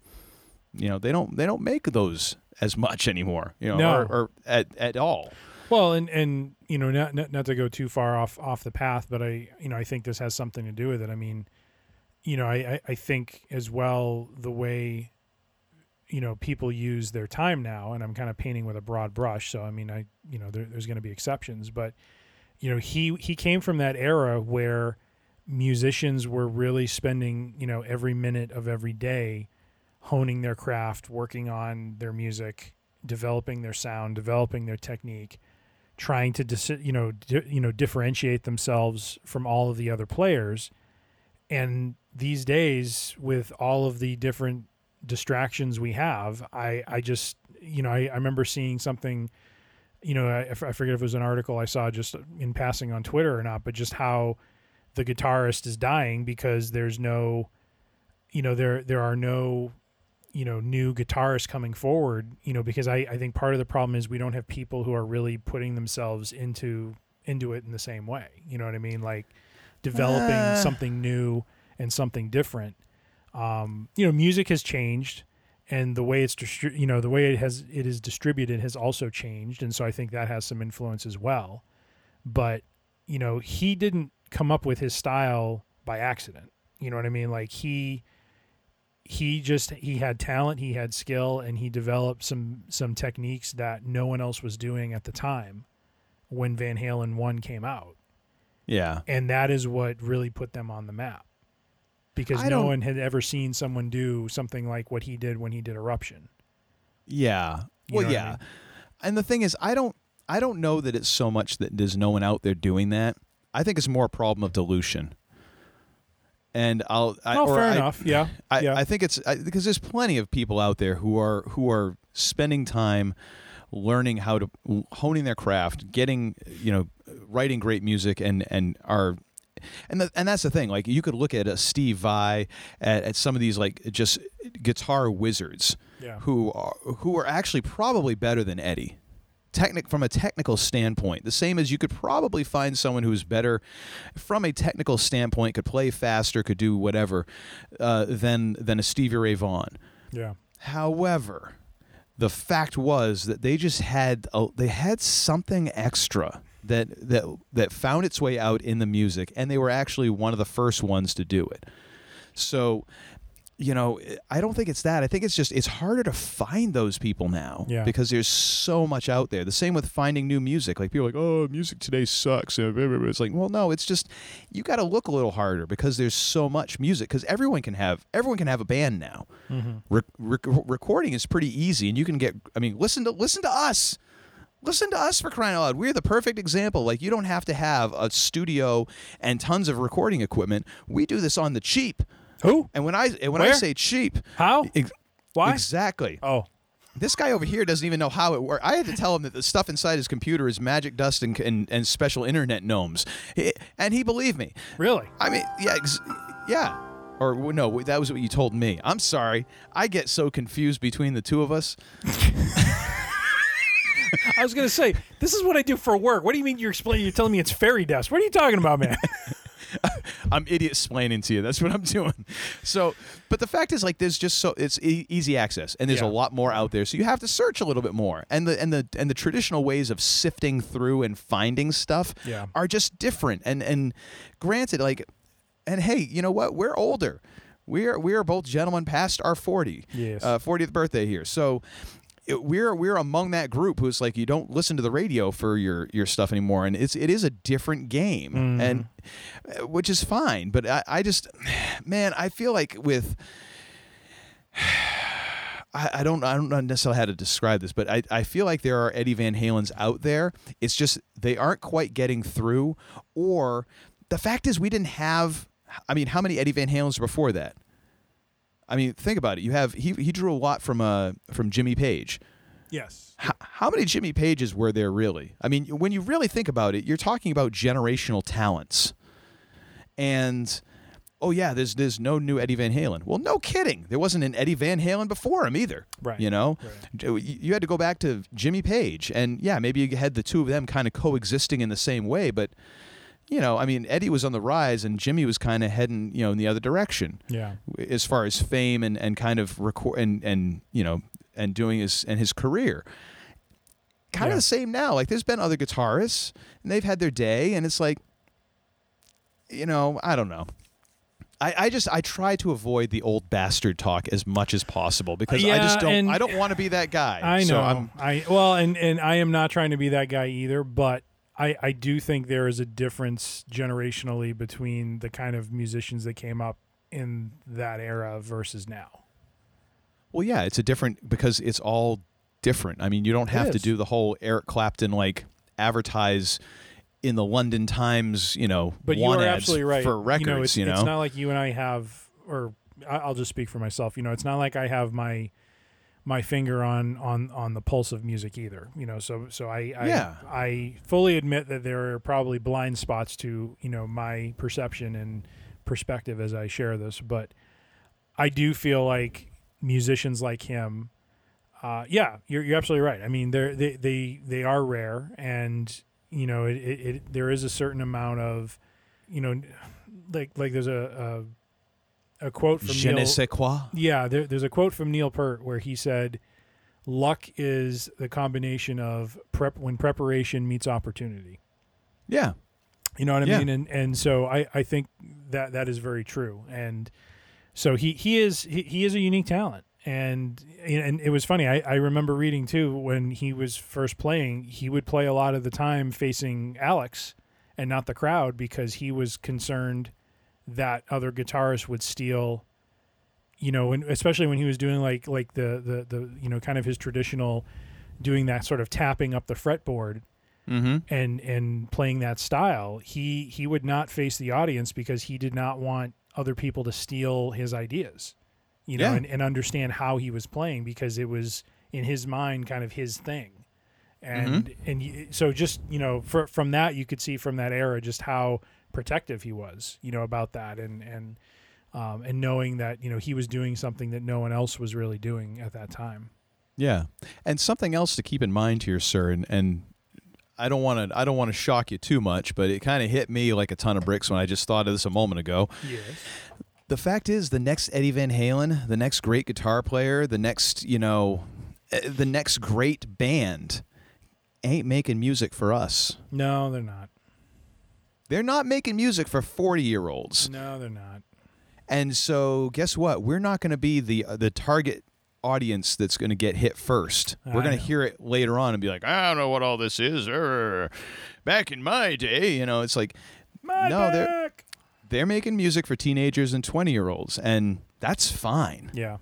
you know they don't they don't make those as much anymore. You know, No. or, or at at all. Well, and and you know, not, not not to go too far off off the path, but I you know I think this has something to do with it. I mean, you know, I I, think as well the way you know people use their time now, and I'm kind of painting with a broad brush. So I mean, I you know there, there's going to be exceptions, but you know he he came from that era where musicians were really spending you know every minute of every day honing their craft, working on their music, developing their sound, developing their technique, trying to dis- you know di- you know differentiate themselves from all of the other players. And these days, with all of the different distractions we have, I I just you know I, I remember seeing something. You know, I, I forget if it was an article I saw just in passing on Twitter or not, but just how the guitarist is dying because there's no, you know, there there are no you know new guitarists coming forward you know because I, I think part of the problem is we don't have people who are really putting themselves into into it in the same way. You know what i mean? Like developing Uh. something new and something different. Um, you know music has changed and the way it's distri- you know the way it has it is distributed has also changed. And so i think that has some influence as well. But you know he didn't come up with his style by accident. You know what i mean? Like he he just he had talent he had skill and he developed some some techniques that no one else was doing at the time when van halen 1 came out Yeah. and that is what really put them on the map because I no one had ever seen someone do something like what he did when he did eruption Yeah. You Well, what I yeah. mean? And the thing is, I don't, I don't know that it's so much that there's no one out there doing that. I think it's more a problem of dilution. And I'll. I, oh or fair I- enough yeah I, yeah I think it's because there's plenty of people out there who are who are spending time learning how to honing their craft, getting you know, writing great music, and and are. And the, and that's the thing. Like you could look at a Steve Vai, at, at some of these like just guitar wizards, Yeah. who are who are actually probably better than Eddie, technic from a technical standpoint. The same as you could probably find someone who's better from a technical standpoint, could play faster, could do whatever, uh, than than a Stevie Ray Vaughan. yeah However, the fact was that they just had a, they had something extra that that that found its way out in the music, and they were actually one of the first ones to do it. So, you know, I don't think it's that. I think it's just it's harder to find those people now Yeah. because there's so much out there. The same with finding new music. Like people are like, "Oh, music today sucks." It's like, well, no, it's just you got to look a little harder because there's so much music. Because everyone can have everyone can have a band now. Mm-hmm. Re- rec- recording is pretty easy, and you can get. I mean, listen to listen to us. Listen to us for crying out loud. We're the perfect example. Like you don't have to have a studio and tons of recording equipment. We do this on the cheap. Who? And when I and when I say cheap, How? ex- Why? exactly. Oh, This guy over here doesn't even know how it works. I had to tell him that the stuff inside his computer is magic dust and, and, and special internet gnomes, and he believed me. really? I mean, yeah, ex- yeah. Or w- no, that was what you told me. I'm sorry. I get so confused between the two of us. I was gonna say this is what I do for work. What do you mean you're explaining? You're telling me it's fairy dust. What are you talking about, man? I'm idiot explaining to you. That's what I'm doing. So, but the fact is, like, there's just so it's e- easy access, and there's Yeah. a lot more out there. So you have to search a little bit more, and the and the and the traditional ways of sifting through and finding stuff Yeah. are just different. And and granted, like, and hey, you know what? We're older. We are we are both gentlemen past our 40. Yes. Uh, 40th birthday here. So. It, we're we're among that group who's like you don't listen to the radio for your your stuff anymore, and it's it is a different game, and uh, which is fine. But I, I just, man, I feel like with. I, I don't I don't know necessarily how to describe this, but I, I feel like there are Eddie Van Halens out there. It's just they aren't quite getting through, or the fact is we didn't have. I mean, how many Eddie Van Halens before that? I mean, think about it. You have he he drew a lot from uh from Jimmy Page. yes. H- how many Jimmy Pages were there really? I mean, when you really think about it, you're talking about generational talents. And oh yeah, there's there's no new Eddie Van Halen. Well, no kidding. There wasn't an Eddie Van Halen before him either. Right, You know, right. you you had to go back to Jimmy Page, and yeah, maybe you had the two of them kind of coexisting in the same way, but. You know, I mean, Eddie was on the rise, and Jimmy was kind of heading, you know, in the other direction Yeah. as far as fame and, and kind of record and, and you know and doing his and his career. Kind Yeah. of the same now. Like there's been other guitarists and they've had their day, and it's like, you know, I don't know. I, I just I try to avoid the old bastard talk as much as possible because I just don't I don't want to be that guy. I know. So I'm, I well, and and I am not trying to be that guy either, but I I do think there is a difference generationally between the kind of musicians that came up in that era versus now. well, yeah, it's a different because it's all different. I mean, you don't have to do the whole Eric Clapton like advertise in the London Times, you know, But you are ads absolutely right. for records. you know, it's, you know, it's not like you and I have, or I'll just speak for myself. You know, it's not like I have my my finger on on on the pulse of music either. You know, so so I I, Yeah. I fully admit that there are probably blind spots to you know my perception and perspective as I share this, but I do feel like musicians like him. Uh, yeah, you're, you're absolutely right. I mean, they're, they they they are rare, and you know, it, it, it there is a certain amount of, you know, like like there's a a, a quote from Je ne Neil, sais quoi. yeah, there, there's a quote from Neil Peart where he said, "Luck is the combination of prep when preparation meets opportunity." Yeah, You know what I Yeah. mean? And and so I, I think that that is very true. And so he he is he, he is a unique talent. And and it was funny. I, I remember reading too when he was first playing, he would play a lot of the time facing Alex and not the crowd because he was concerned that other guitarists would steal you know, and especially when he was doing like like the the the you know kind of his traditional doing that sort of tapping up the fretboard mm-hmm. and and playing that style, he he would not face the audience because he did not want other people to steal his ideas, you know, Yeah. and, and understand how he was playing because it was in his mind kind of his thing, and Mm-hmm. and so just you know for, from that you could see from that era just how protective he was, you know, about that and and um, and knowing that you know he was doing something that no one else was really doing at that time. yeah. And something else to keep in mind here, sir, and and I don't want to I don't want to shock you too much, but it kind of hit me like a ton of bricks when I just thought of this a moment ago. Yes. The fact is, the next Eddie Van Halen, the next great guitar player, the next you know uh, the next great band ain't making music for us. No, they're not. They're not making music for 40 year olds. No, they're not. And so, guess what? We're not going to be the uh, the target audience that's going to get hit first. We're going to hear it later on and be like, I don't know what all this is. Err. Back in my day, you know, it's like, My no, they're they're making music for teenagers and 20 year olds, and that's fine. Yeah.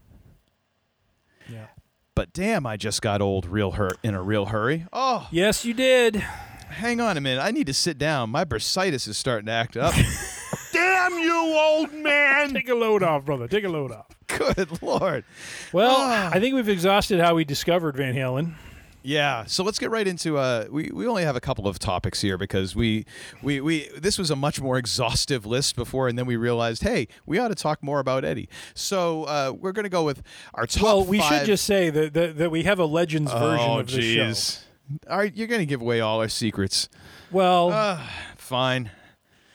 Yeah. But damn, I just got old real hurt in a real hurry. Oh, Yes, you did. Hang on a minute. I need to sit down. My bursitis is starting to act up. Damn you, old man! Take a load off, brother. Take a load off. Good lord. Well, Ah. I think we've exhausted how we discovered Van Halen. Yeah, so let's get right into uh we, we only have a couple of topics here because we we we this was a much more exhaustive list before and then we realized, hey, we ought to talk more about Eddie. So uh we're going to go with our top Well, we should just say that, that that we have a Legends version Oh of the show. All right, you're going to give away all our secrets. Well, uh, Fine.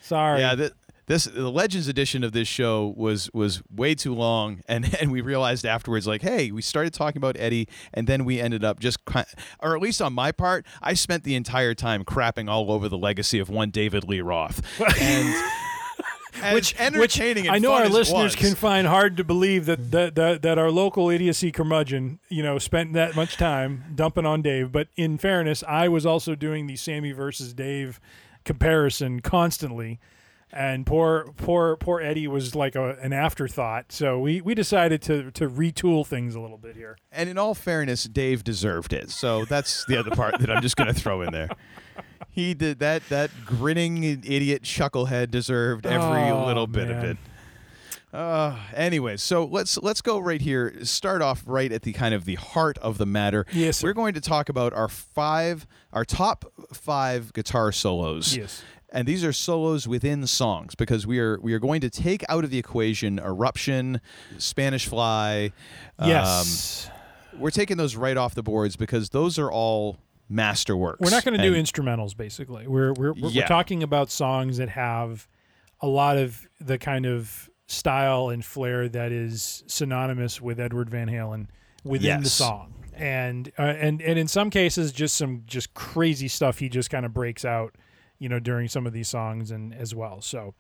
sorry. Yeah, th- this the Legends edition of this show was was way too long, and and we realized afterwards, like, hey, we started talking about Eddie, and then we ended up just, cra- or at least on my part, I spent the entire time crapping all over the legacy of one David Lee Roth, and. Which, entertaining which I know our listeners was. can find hard to believe that, that that that our local idiocy curmudgeon, you know, spent that much time dumping on Dave. But in fairness, I was also doing the Sammy versus Dave comparison constantly, and poor poor poor Eddie was like a, an afterthought. So we we decided to to retool things a little bit here. And in all fairness, Dave deserved it. So that's the other part that I'm just going to throw in there. He did that. That grinning idiot chucklehead deserved every Oh, little bit of man. it. Uh, anyway, so let's let's go right here. Start off right at the kind of the heart of the matter. Yes, sir. we're going to talk about our five, our top five guitar solos. Yes. and these are solos within songs because we are we are going to take out of the equation Eruption, Spanish Fly. um, Yes, we're taking those right off the boards because those are all masterworks. we're not going to do instrumentals. Basically, we're we're we're, Yeah. we're talking about songs that have a lot of the kind of style and flair that is synonymous with Edward Van Halen within the song. And uh, and and in some cases, just some just crazy stuff he just kind of breaks out, you know, during some of these songs and as well. So,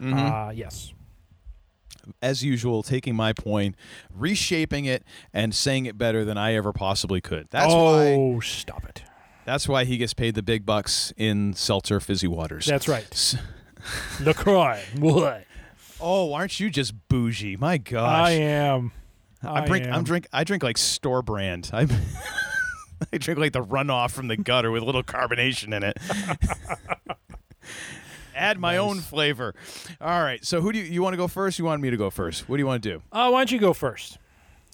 Mm-hmm. uh, yes, as usual, taking my point, reshaping it, and saying it better than I ever possibly could. That's why. oh, stop it. That's why he gets paid the big bucks in seltzer fizzy waters. That's right. LaCroix. What? Oh, aren't you just bougie? My gosh. I am. I I drink. am. I'm drink. I drink like store brand. I. I drink like the runoff from the gutter with a little carbonation in it. Add my own flavor. All right. So who do you, you want to go first? You want me to go first? What do you want to do? Uh, why don't you go first?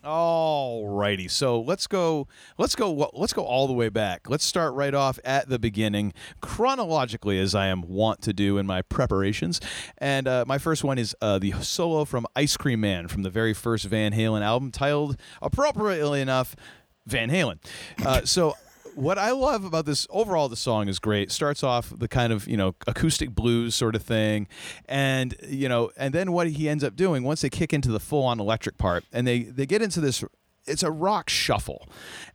All righty. So let's go. Let's go. Let's go all the way back. Let's start right off at the beginning, chronologically, as I am wont to do in my preparations. And uh, my first one is uh, the solo from Ice Cream Man from the very first Van Halen album, titled appropriately enough, Van Halen. Uh, so. What I love about this overall, the song is great. Starts off the kind of you know acoustic blues sort of thing, and you know, and then what he ends up doing once they kick into the full on electric part, and they they get into this it's a rock shuffle.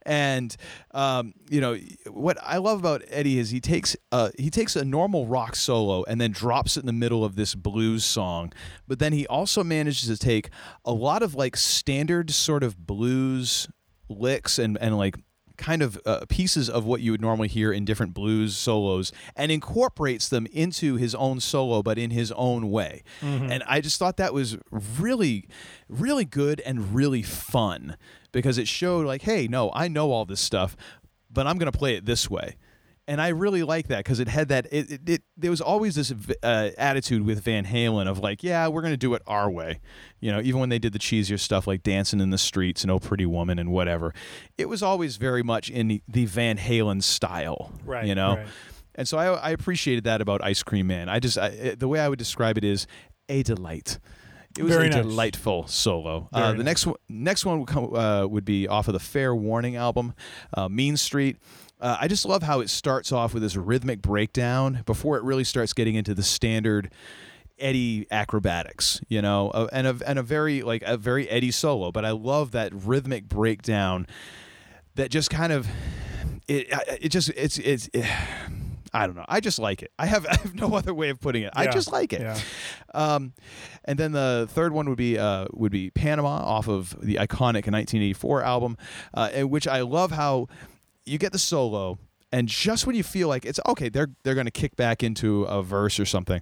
And um, you know what i love about eddie is he takes uh, he takes a normal rock solo and then drops it in the middle of this blues song. But then he also manages to take a lot of like standard sort of blues licks and and like kind of uh, pieces of what you would normally hear in different blues solos and incorporates them into his own solo but in his own way. And i just thought that was really really good and really fun because it showed like hey no i know all this stuff but i'm going to play it this way and I really like that because it had that. It, it, it there was always this uh, attitude with Van Halen of like, yeah, we're gonna do it our way, you know. Even when they did the cheesier stuff like "Dancing in the Streets" and "Oh Pretty Woman" and whatever, it was always very much in the, the Van Halen style, Right, You know, right. and so I, I appreciated that about Ice Cream Man. I just I, it- the way I would describe it is a delight. It was Very a nice. delightful solo. Uh, the nice. next one, next one would, come, uh, would be off of the Fair Warning album, uh, Mean Street. Uh, I just love how it starts off with this rhythmic breakdown before it really starts getting into the standard Eddie acrobatics, you know, uh, and a and a very like a very Eddie solo. But I love that rhythmic breakdown that just kind of it it just it's it's. I don't know. I just like it. I have I have no other way of putting it. I just like it. Yeah. Um, and then the third one would be uh, would be Panama off of the iconic 1984 album, uh, in which I love how you get the solo, and just when you feel like it's okay, they're they're going to kick back into a verse or something.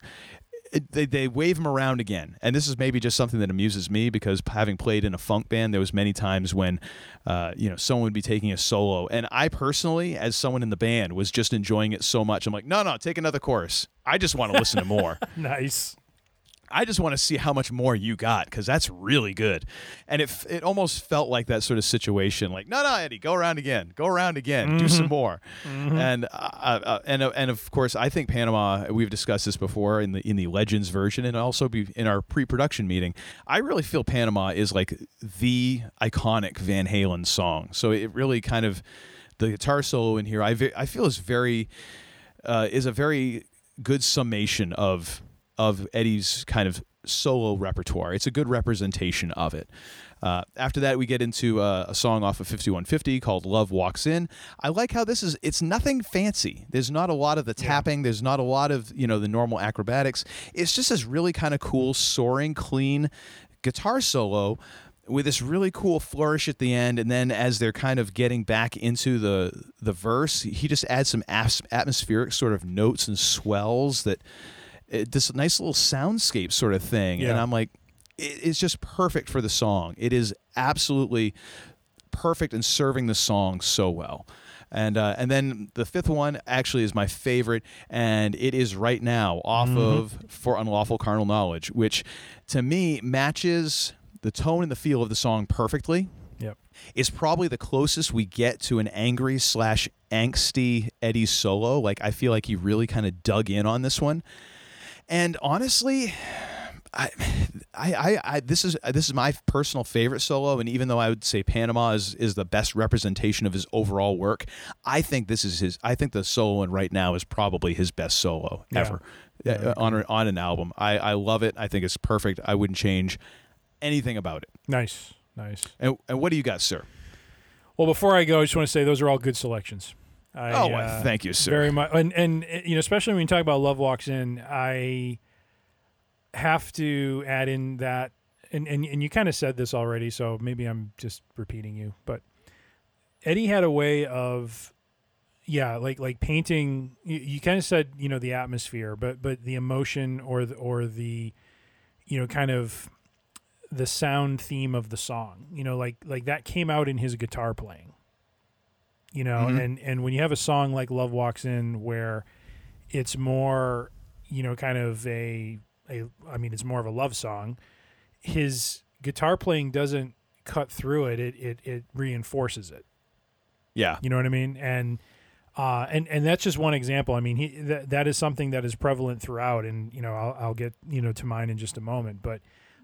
It, they, they wave him around again, and this is maybe just something that amuses me because having played in a funk band, there was many times when, uh, you know, someone would be taking a solo, and I personally, as someone in the band, was just enjoying it so much. I'm like, no, no, take another chorus. I just want to listen to more. Nice. I just want to see how much more you got because that's really good. And it it almost felt like that sort of situation. Like, no, no, Eddie, go around again, go around again, do some more. And uh, uh, and uh, and of course, I think Panama. We've discussed this before in the in the Legends version, and also be in our pre-production meeting. I really feel Panama is like the iconic Van Halen song. So it really kind of the guitar solo in here. I ve- I feel is very uh, is a very good summation of of Eddie's kind of solo repertoire. It's a good representation of it. Uh, after that, we get into uh, a song off of 5150 called "Love Walks In." I like how this is. It's nothing fancy. There's not a lot of the tapping. There's not a lot of you know the normal acrobatics. It's just this really kind of cool, soaring, clean guitar solo with this really cool flourish at the end and then as they're kind of getting back into the the verse he just adds some as- atmospheric sort of notes and swells that it, this nice little soundscape sort of thing and i'm like it, it's just perfect for the song it is absolutely perfect in serving the song so well and uh, and then the fifth one actually is my favorite, and it is right now off of For Unlawful Carnal Knowledge, which to me matches the tone and the feel of the song perfectly. Yep. Is probably the closest we get to an angry slash angsty Eddie solo. Like I feel like he really kind of dug in on this one, and honestly, I, I, I, this is this is my personal favorite solo, and even though I would say Panama is is the best representation of his overall work, I think this is his. I think the solo in right now is probably his best solo Yeah. ever uh, on a- on an album. I I love it. I think it's perfect. I wouldn't change anything about it. Nice. Nice. And, and what do you got, sir? Well, before I go, I just want to say those are all good selections. I, Oh, why, thank you, sir. Very much, and and uh, you know, especially when you talk about Love Walks In, I have to add in that, and and, and you kind of said this already, so maybe I'm just repeating you, but Eddie had a way of, yeah, like like painting. You, you kind of said you know the atmosphere, but but the emotion or the, or the, you know, kind of the sound theme of the song. You know, like like that came out in his guitar playing. You know, Mhm. and and when you have a song like Love Walks In where it's more, you know, kind of a a I mean it's more of a love song, his guitar playing doesn't cut through it. It it it reinforces it. Yeah. You know what I mean? And uh, and and that's just one example. I mean, he that, that is something that is prevalent throughout, and you know, I'll, I'll get you know to mine in just a moment. But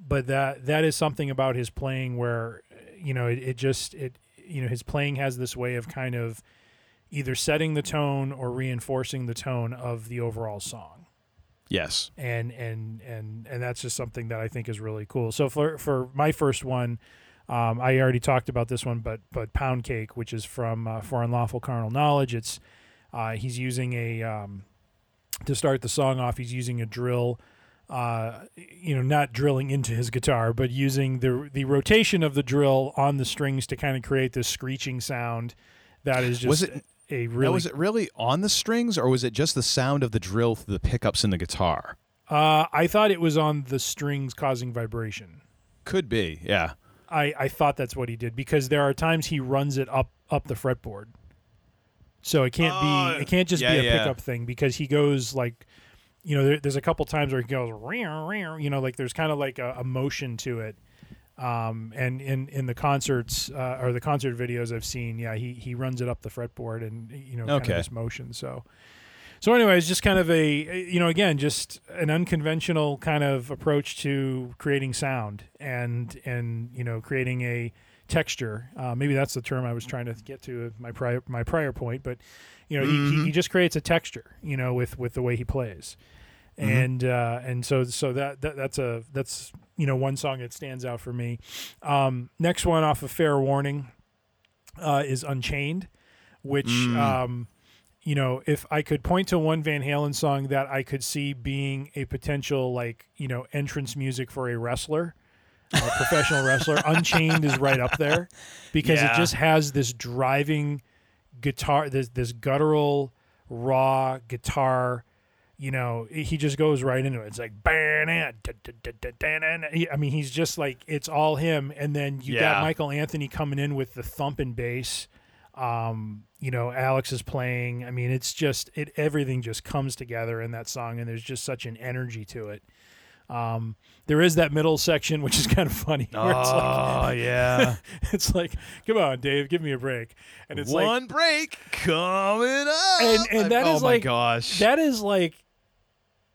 but that that is something about his playing where you know it, it just it you know his playing has this way of kind of either setting the tone or reinforcing the tone of the overall song Yes. and and and and that's just something that I think is really cool. So for for my first one, um, I already talked about this one, but but Pound Cake, which is from uh, For Unlawful Carnal Knowledge, it's uh, he's using a um, to start the song off. He's using a drill. Uh, you know, not drilling into his guitar, but using the the rotation of the drill on the strings to kind of create this screeching sound. That is just Was it- a Now, really was it really on the strings, or was it just the sound of the drill through the pickups in the guitar? Uh, I thought it was on the strings causing vibration. Could be. Yeah. I, I thought that's what he did because there are times he runs it up up the fretboard. So it can't Oh, be it can't just yeah, be a yeah. pickup thing because he goes like you know there, there's a couple times where he goes "Rear, rear," you know like there's kind of like a, a motion to it. Um, and in, in the concerts uh, or the concert videos I've seen, yeah, he, he runs it up the fretboard and you know kind Okay. of this motion. So so, anyways, just kind of a you know again just an unconventional kind of approach to creating sound and and you know creating a texture. Uh, maybe that's the term I was trying to get to my prior my prior point, but you know he, he, he just creates a texture you know with with the way he plays. And uh, and so so that, that that's a that's you know one song that stands out for me. Um, next one off of Fair Warning. uh, is Unchained, which um, you know, if I could point to one Van Halen song that I could see being a potential like you know entrance music for a wrestler, a professional wrestler, Unchained is right up there because Yeah. it just has this driving guitar, this this guttural raw guitar. You know, he just goes right into it. It's like, "Ba-na, da-da-da-da-da-na." I mean, he's just like it's all him, and then you Yeah. got Michael Anthony coming in with the thumping bass. Um, you know, Alex is playing. I mean, it's just it everything just comes together in that song, and there's just such an energy to it. Um, there is that middle section, which is kind of funny. Where it's like, Oh yeah. it's like, come on, Dave, give me a break. And it's like, One break coming up. and and that oh is my like gosh. that is like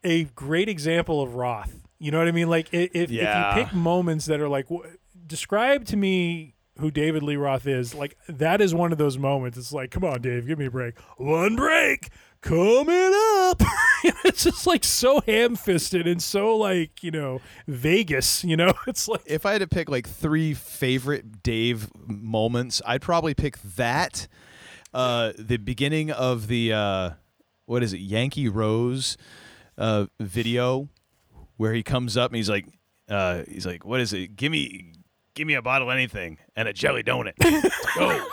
a great example of Roth. You know what I mean? Like if, Yeah. if you pick moments that are like, wh- describe to me who David Lee Roth is. Like that is one of those moments. It's like, come on, Dave, give me a break. One break coming up. it's just like so ham-fisted and so like you know Vegas. You know, it's like if I had to pick like three favorite Dave moments, I'd probably pick that. Uh, the beginning of the uh, what is it, Yankee Rose uh, video, where he comes up and he's like, uh, he's like, what is it? Give me, give me a bottle of anything and a jelly donut. Go.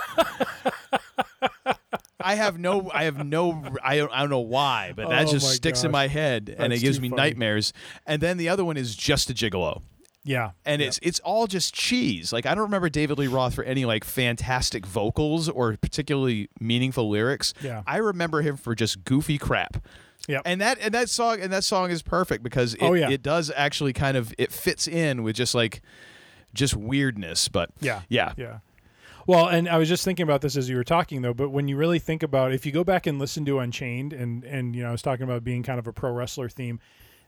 I have no, I have no, I don't, I don't know why, but that Oh just my sticks in gosh. my head and it That's gives too me funny. nightmares. And then the other one is just a gigolo yeah, and it's it's all just cheese. Like I don't remember David Lee Roth for any like fantastic vocals or particularly meaningful lyrics. Yeah. I remember him for just goofy crap. Yep. And that and that song and that song is perfect because oh, it, Oh, yeah. it does actually kind of it fits in with just like just weirdness. But Yeah. yeah, Yeah. Well, and I was just thinking about this as you were talking though, but when you really think about if you go back and listen to Unchained and and you know, I was talking about being kind of a pro wrestler theme,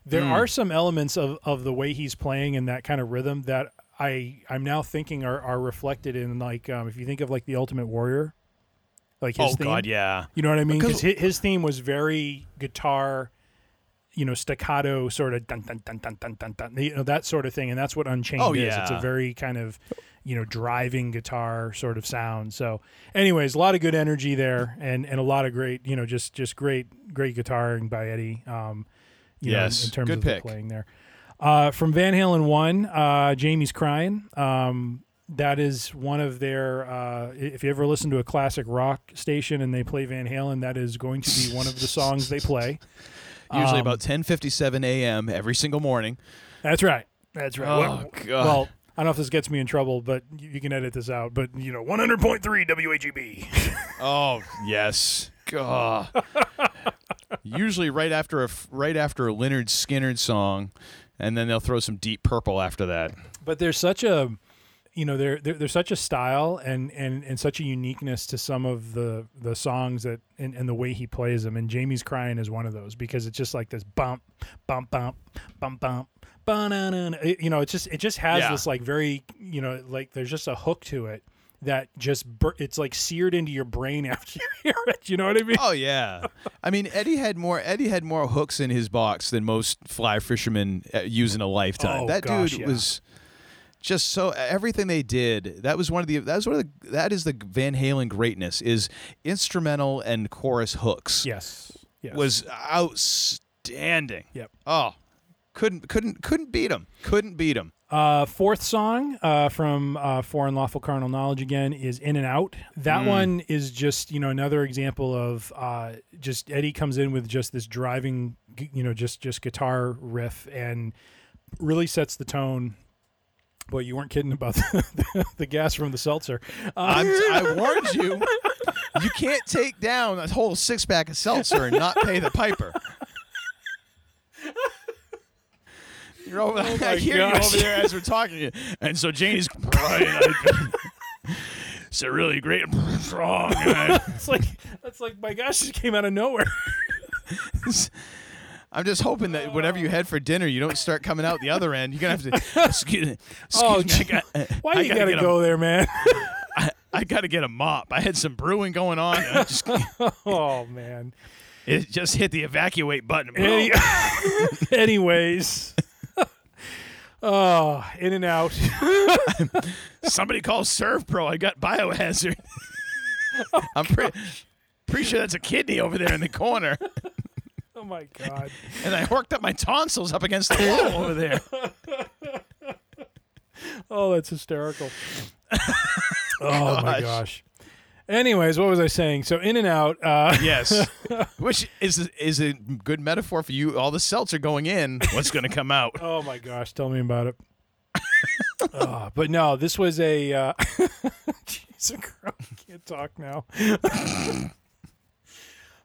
there Hmm. are some elements of of the way he's playing and that kind of rhythm that I I'm now thinking are are reflected in like um, if you think of like the Ultimate Warrior, like his Oh theme. God, yeah. You know what I mean? Because- Because his theme was very guitar, you know, staccato sort of dun dun dun dun dun dun dun, you know, that sort of thing, and that's what Unchained Oh, is. It's a very kind of, you know, driving guitar sort of sound. So, anyways, a lot of good energy there, and and a lot of great, you know, just just great great guitaring by Eddie. Um, you know, in- Yes, in, terms good of pick. the playing there. Uh, from Van Halen one, uh, Jamie's crying. Um, that is one of their. Uh, if you ever listen to a classic rock station and they play Van Halen, that is going to be one of the songs they play. Usually Um, about 10:57 a.m. every single morning. That's right. That's right. Oh, well, God. well, I don't know if this gets me in trouble, but you, you can edit this out. But you know, 100.3 WAGB. Oh yes, God. Usually right after a right after a Lynyrd Skynyrd song, and then they'll throw some Deep Purple after that. but there's such a you know there, there there's such a style and, and and such a uniqueness to some of the the songs that and, and the way he plays them and Jamie's crying is one of those because it's just like this bump bump bump bump bump ba-na-na-na. You know it's just it just has Yeah. this like very you know like there's just a hook to it that just bur- it's like seared into your brain after you hear it you know what I mean Oh yeah, I mean Eddie had more Eddie had more hooks in his box than most fly fishermen uh, use in a lifetime. Oh, that gosh, dude yeah. was just so everything they did. That was one of the that was one of the that is the Van Halen greatness is instrumental and chorus hooks. yes yes was outstanding. Yep. Oh, couldn't couldn't couldn't beat him. Couldn't beat him. Uh, fourth song uh, from uh, For Unlawful Carnal Knowledge again is In and Out. That one is just you know another example of uh, just Eddie comes in with just this driving you know just just guitar riff and really sets the tone. Boy, you weren't kidding about the, the, gas from the seltzer. I'm, um, I warned you. You can't take down a whole six pack of seltzer and not pay the piper. You're over, Oh I hear gosh. you over there as we're talking, and so Janie's crying. It's a really great strong. it's like that's like my gosh, it came out of nowhere. I'm just hoping that whatever you had for dinner, you don't start coming out the other end. You're gonna have to. Excuse, excuse Oh, me. I got, Why I you gotta gotta get a- go there, man? I, I got to get a mop. I had some brewing going on. just, oh man. it just hit the evacuate button. Any- anyways. oh, in and out. Somebody call ServPro. I got biohazard. I'm pretty oh, pretty sure that's a kidney over there in the corner. Oh my god. and I worked up my tonsils up against the wall over there. Oh, that's hysterical. oh my gosh. Anyways, what was I saying? So in and out. Uh, Yes, which is is a good metaphor for you. All the seltzer going in. What's going to come out? oh my gosh, tell me about it. Ah, but no, this was a. Uh, Jesus Christ, I can't talk now.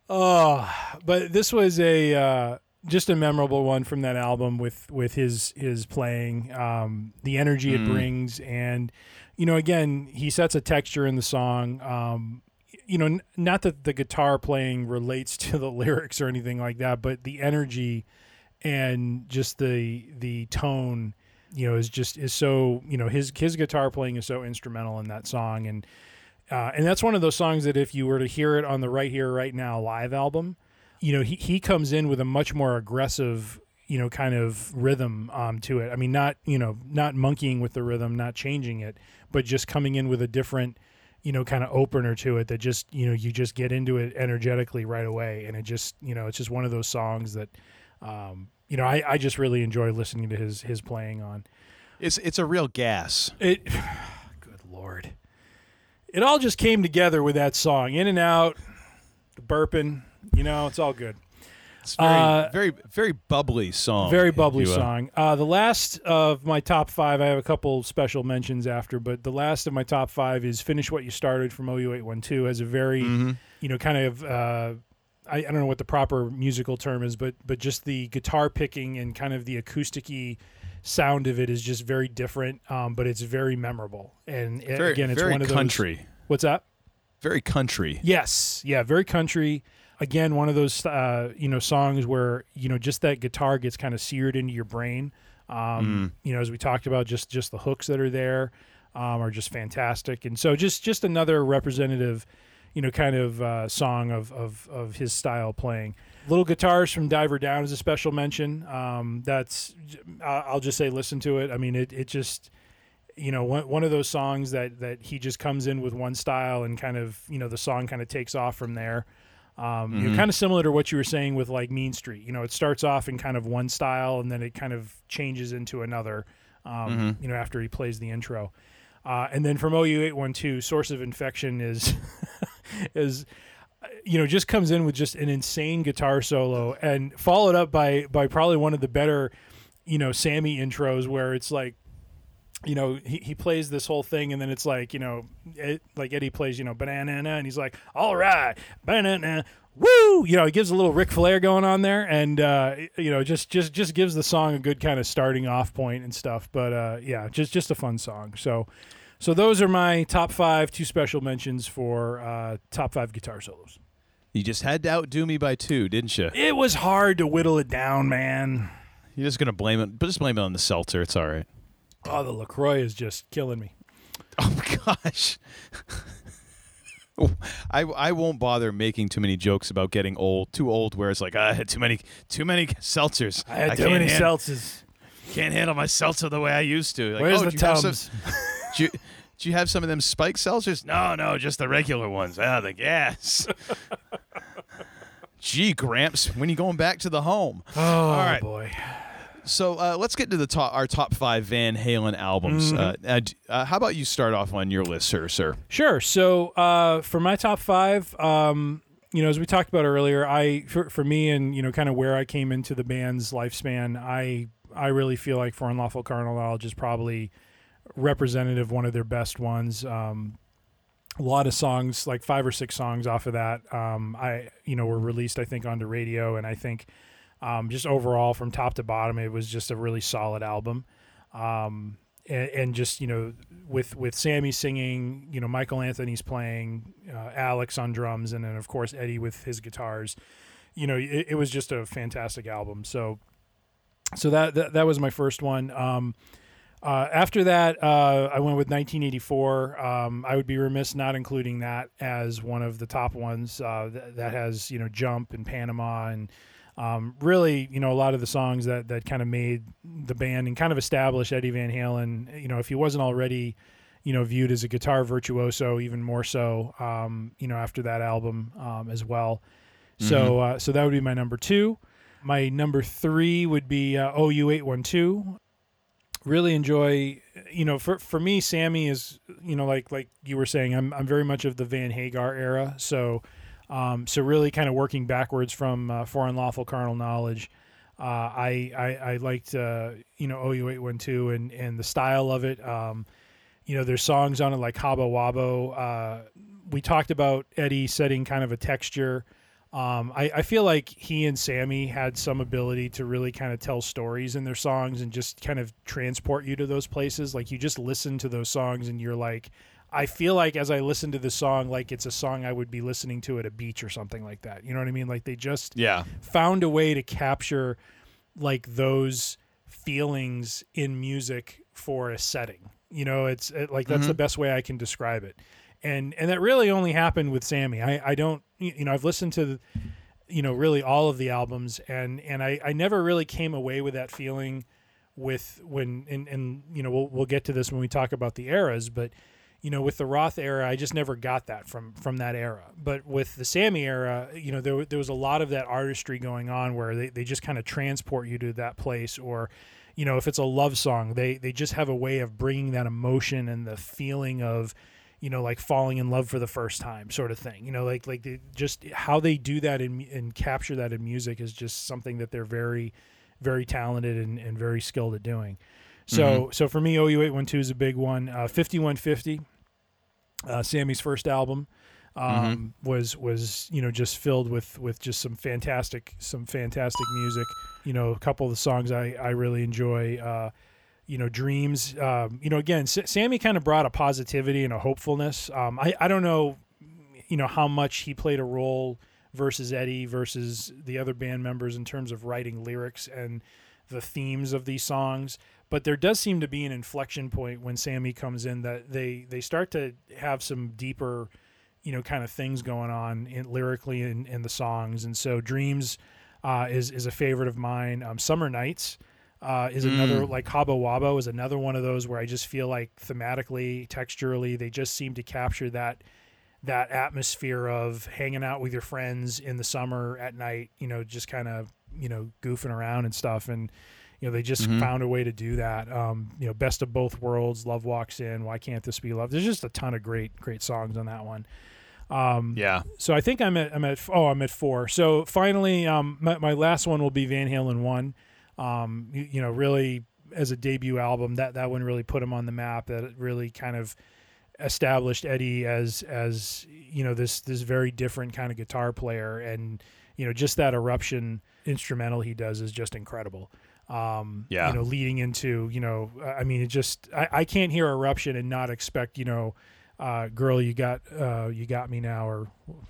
Oh, but this was a uh, just a memorable one from that album with with his his playing, um, the energy it brings, and you know, again, he sets a texture in the song. Um, you know, n- not that the guitar playing relates to the lyrics or anything like that, but the energy and just the the tone, you know, is just is so you know his his guitar playing is so instrumental in that song, and uh, and that's one of those songs that if you were to hear it on the Right Here Right Now live album, you know, he he comes in with a much more aggressive you know kind of rhythm um, to it. I mean, not you know not monkeying with the rhythm, not changing it, but just coming in with a different you know kind of opener to it that just you know you just get into it energetically right away, and it just you know it's just one of those songs that um, you know I, I just really enjoy listening to his his playing on It's it's a real gas. it. Good lord, it all just came together with that song, in and out, the burping. You know, it's all good. It's very Uh, very very bubbly song. Very bubbly song. Uh, the last of my top five, I have a couple special mentions after, but the last of my top five is "Finish What You Started" from OU812. Has a very, Mm-hmm. you know, kind of. Uh, I, I don't know what the proper musical term is, but but just the guitar picking and kind of the acousticy sound of it is just very different. Um, but it's very memorable, and it- Very, again, it's one of those. country. What's that? Very country. Yes, yeah, very country. Again, one of those uh, you know songs where you know just that guitar gets kind of seared into your brain. Um, You know, as we talked about, just just the hooks that are there um, are just fantastic, and so just just another representative, you know, kind of uh, song of, of of his style playing. Little guitars from Diver Down is a special mention. Um, that's I'll just say listen to it. I mean, it it just you know one, one of those songs that that he just comes in with one style and kind of you know the song kind of takes off from there. Um, you know, kind of similar to what you were saying with like mean street. You know it starts off in kind of one style and then it kind of changes into another um, you know after he plays the intro. Uh, and then from ou812 source of infection is is you know just comes in with just an insane guitar solo and followed up by by probably one of the better you know sammy intros where it's like you know, he, he plays this whole thing, and then it's like, you know, it, like Eddie plays, you know, banana, and he's like, all right, banana, woo, you know, he gives a little Ric Flair going on there, and uh, you know, just just just gives the song a good kind of starting off point and stuff. But uh, yeah, just just a fun song. So, so those are my top five, two special mentions for uh, top five guitar solos. You just had to outdo me by two, didn't you? It was hard to whittle it down, man. You're just gonna blame it, but just blame it on the seltzer. It's all right. Oh, the LaCroix is just killing me. Oh my gosh. I, I won't bother making too many jokes about getting old, too old. Where it's like "Ah, I had too many too many seltzers. I had too many han- seltzers. Can't handle my seltzer the way I used to. Like, Where's oh, the did you have some- tums? Do you, do you have some of them spike seltzers? No, no, just the regular ones. Ah, the gas. Gee, Gramps, when are you going back to the home? Oh All right. boy. So uh, let's get to the top, our top five Van Halen albums. Uh, uh, uh, how about you start off on your list, sir? Sir, Sure. So uh, for my top five, um, you know, as we talked about earlier, I for, for me and you know, kind of where I came into the band's lifespan, I I really feel like For Unlawful Carnal Knowledge is probably representative, one of their best ones. Um, a lot of songs, like five or six songs off of that, um, I you know were released I think onto radio, and I think um, just overall from top to bottom, it was just a really solid album. Um, and, and just you know with with Sammy singing, you know Michael Anthony's playing, uh, Alex on drums, and then of course Eddie with his guitars. You know, it, it was just a fantastic album. So, so that that, that was my first one. Um, uh, after that, uh, I went with 1984. Um, I would be remiss not including that as one of the top ones. Uh, th- that has you know Jump and Panama and um, really you know a lot of the songs that that kind of made the band and kind of established Eddie Van Halen. You know, if he wasn't already, you know, viewed as a guitar virtuoso, even more so, um, you know, after that album um, as well. So, uh, so that would be my number two. My number three would be uh, OU eight one two. Really enjoy, you know, for for me, Sammy is, you know, like like you were saying, I'm I'm very much of the Van Hagar era. So, um, so really kind of working backwards from uh, For Unlawful Carnal Knowledge. Uh, I, I I liked uh, you know OU eight one two and and the style of it. Um, you know, there's songs on it like Cabo Wabo. Uh, we talked about Eddie setting kind of a texture. Um, I, I feel like he and Sammy had some ability to really kind of tell stories in their songs and just kind of transport you to those places. Like you just listen to those songs and you're like, I feel like as I listen to the song, like it's a song I would be listening to at a beach or something like that. You know what I mean? Like they just Yeah. found a way to capture like those feelings in music for a setting. You know, it's it, like that's the best way I can describe it. And and that really only happened with Sammy. I I don't you know, I've listened to you know, really all of the albums and and I I never really came away with that feeling with when and and you know, we'll we'll get to this when we talk about the eras, but you know, with the Roth era, I just never got that from from that era. But with the Sammy era, you know, there there was a lot of that artistry going on where they, they just kind of transport you to that place or you know, if it's a love song, they they just have a way of bringing that emotion and the feeling of you know, like falling in love for the first time, sort of thing. You know, like like they just how they do that in, and capture that in music is just something that they're very, very talented and, and very skilled at doing. So so for me, OU eight one two is a big one. Uh, Fifty one fifty, uh, Sammy's first album, um, was was you know just filled with with just some fantastic some fantastic music. You know, a couple of the songs I I really enjoy. Uh, you know, dreams. Um, you know, again, S- Sammy kind of brought a positivity and a hopefulness. Um, I I don't know, you know, how much he played a role versus Eddie versus the other band members in terms of writing lyrics and the themes of these songs. But there does seem to be an inflection point when Sammy comes in that they they start to have some deeper, you know, kind of things going on in, lyrically in, in the songs. And so Dreams uh, is is a favorite of mine. Um, Summer Nights uh, is another like Cabo Wabo is another one of those where I just feel like thematically, texturally, they just seem to capture that that atmosphere of hanging out with your friends in the summer at night, you know, just kind of, you know, goofing around and stuff. And, you know, they just found a way to do that. Um, you know, best of both worlds, love walks in, why can't this be love? There's just a ton of great, great songs on that one. Yeah. So I think I'm at, I'm at, oh, I'm at four. So finally, um, my, my last one will be Van Halen one. Um, you, you know, really as a debut album, that, that one really put him on the map. That it really kind of established Eddie as as you know this this very different kind of guitar player, and you know just that eruption instrumental he does is just incredible. Um, Yeah. you know, leading into you know, I mean, it just I, I can't hear eruption and not expect you know, uh, girl, you got uh, you got me now, or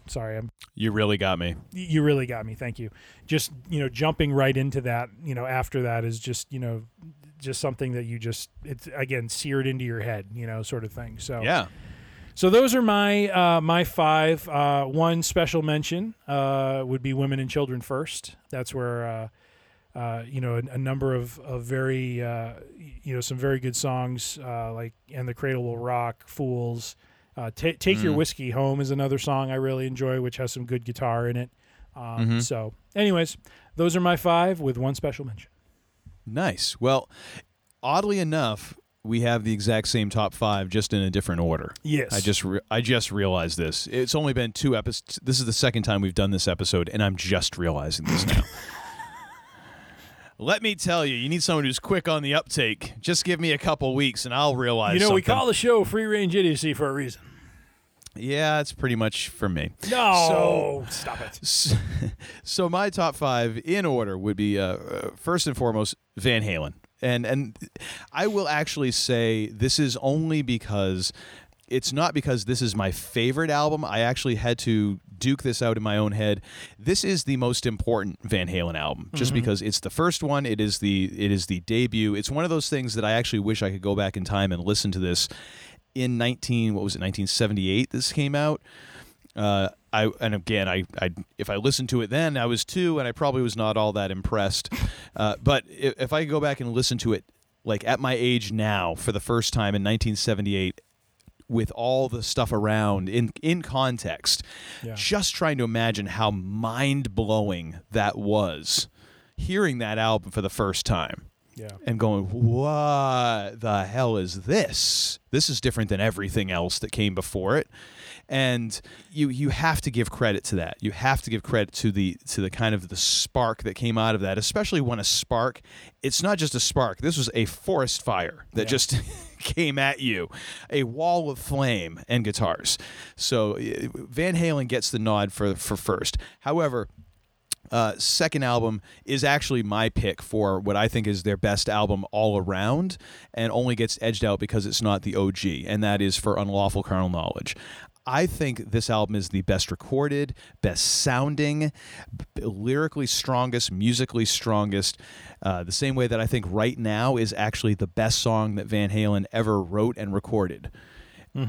sorry, I'm You really got me. you really got me. Thank you. Just you know, jumping right into that, you know, after that is just you know, just something that you just it's again seared into your head, you know, sort of thing. So Yeah. so those are my uh, my five. Uh, one special mention uh, would be women and children first. That's where uh, you know a, a number of, of very uh, you know some very good songs uh, like "And the Cradle Will Rock," "Fools." Uh, Ta Take Your Whiskey Home is another song I really enjoy, which has some good guitar in it. Um, So, anyways, those are my five with one special mention. Nice. Well, oddly enough, we have the exact same top five, just in a different order. Yes. I just re- I just realized this. It's only been two episodes. This is the second time we've done this episode, and I'm just realizing this now. Let me tell you, you need someone who's quick on the uptake. Just give me a couple weeks, and I'll realize. You know, we call the show Free Range Idiocy for a reason. Yeah, it's pretty much for me. No, so, stop it. So, so my top five in order would be uh, uh, first and foremost Van Halen, and and I will actually say this is only because it's not because this is my favorite album. I actually had to duke this out in my own head. This is the most important Van Halen album, just because it's the first one. It is the it is the debut. It's one of those things that I actually wish I could go back in time and listen to this in 19 what was it 1978 this came out uh, I and again, I, I if I listened to it then, I was two, and I probably was not all that impressed. Uh, but if, if I go back and listen to it, like at my age now, for the first time in 1978, with all the stuff around in in context. Yeah. Just trying to imagine how mind blowing that was, hearing that album for the first time Yeah. and going, "What the hell is this? This is different than everything else that came before it." And you you have to give credit to that. You have to give credit to the to the kind of the spark that came out of that, especially when a spark. It's not just a spark. This was a forest fire that just came at you, a wall of flame and guitars. So uh, Van Halen gets the nod for for first. However, uh, second album is actually my pick for what I think is their best album all around, and only gets edged out because it's not the OG, and that is for Unlawful Carnal Knowledge. I think this album is the best recorded, best sounding, b- lyrically strongest, musically strongest. Uh, the same way that I think right now is actually the best song that Van Halen ever wrote and recorded.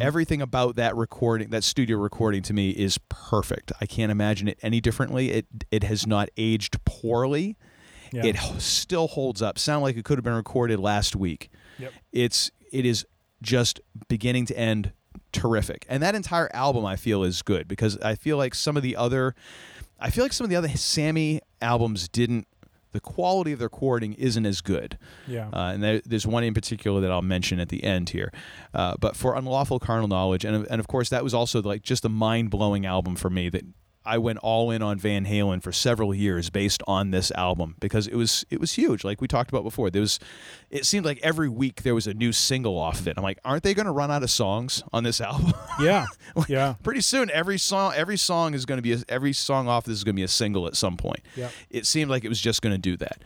Everything about that recording, that studio recording to me is perfect. I can't imagine it any differently. It it has not aged poorly. Yeah. It still holds up. Sound like it could have been recorded last week. Yep. It's it is just beginning to end terrific. And that entire album I feel is good because I feel like some of the other I feel like some of the other Sammy albums didn't the quality of their recording isn't as good. Yeah. Uh, and there, there's one in particular that I'll mention at the end here. Uh, but for Unlawful Carnal Knowledge, and, and of course, that was also like just a mind blowing album for me that I went all in on Van Halen for several years based on this album because it was it was huge. Like we talked about before, there was it seemed like every week there was a new single off of it. I'm like, aren't they going to run out of songs on this album? Yeah. Yeah. Pretty soon, every song every song is going to be a, every song off this is going to be a single at some point. Yep. It seemed like it was just going to do that.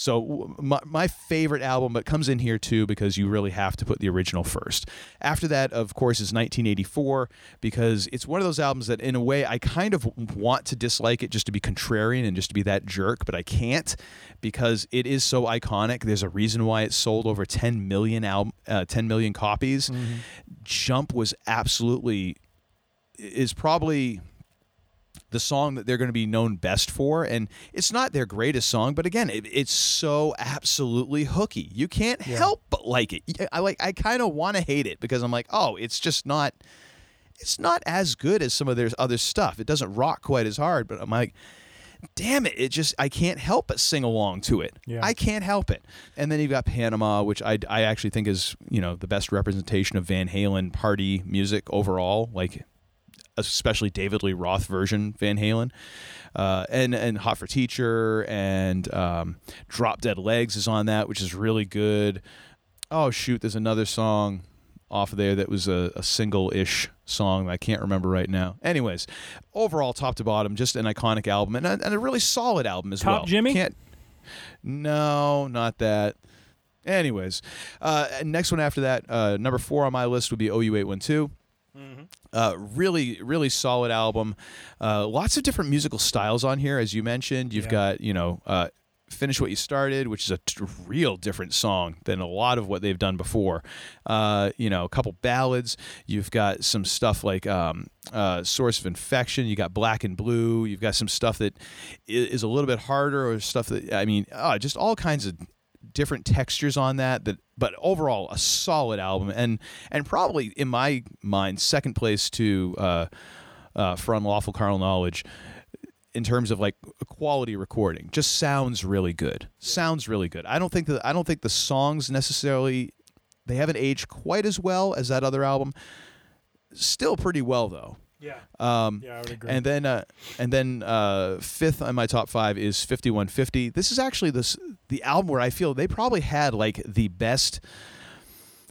So my, my favorite album, but comes in here too because you really have to put the original first. After that, of course, is 1984 because it's one of those albums that, in a way, I kind of want to dislike it just to be contrarian and just to be that jerk, but I can't because it is so iconic. There's a reason why it sold over 10 million album, uh, 10 million copies. Jump was absolutely is probably the song that they're going to be known best for and it's not their greatest song but again it, it's so absolutely hooky. You can't help but like it. I like i kind of want to hate it because i'm like oh it's just not it's not as good as some of their other stuff. It doesn't rock quite as hard but i'm like damn it it just i can't help but sing along to it. Yeah. i can't help it. And then you've got panama which I, I actually think is you know the best representation of van halen party music overall. Like especially David Lee Roth version Van Halen, uh, and and Hot for Teacher and um, Drop Dead Legs is on that, which is really good. Oh shoot, there's another song off of there that was a, a single-ish song that I can't remember right now. Anyways, overall, top to bottom, just an iconic album and a, and a really solid album as Top well. Jimmy? Can't, no, not that. Anyways, uh, next one after that, uh, number four on my list would be OU812. Uh, really, really solid album. Uh, lots of different musical styles on here, as you mentioned. You've Yeah. got, you know, uh, Finish What You Started, which is a t- real different song than a lot of what they've done before. Uh, you know, a couple ballads. You've got some stuff like um, uh, Source of Infection. You got Black and Blue. You've got some stuff that is a little bit harder, or stuff that, I mean, uh, just all kinds of different textures on that that but overall a solid album. And and probably in my mind second place to uh uh for unlawful carnal knowledge in terms of like quality recording just sounds really good. Sounds really good. I don't think that i don't think the songs necessarily they haven't aged quite as well as that other album. Still pretty well though Yeah. um, Yeah, I would agree. And then, uh, and then uh, fifth on my top five is fifty one fifty. This is actually this the album where I feel they probably had like the best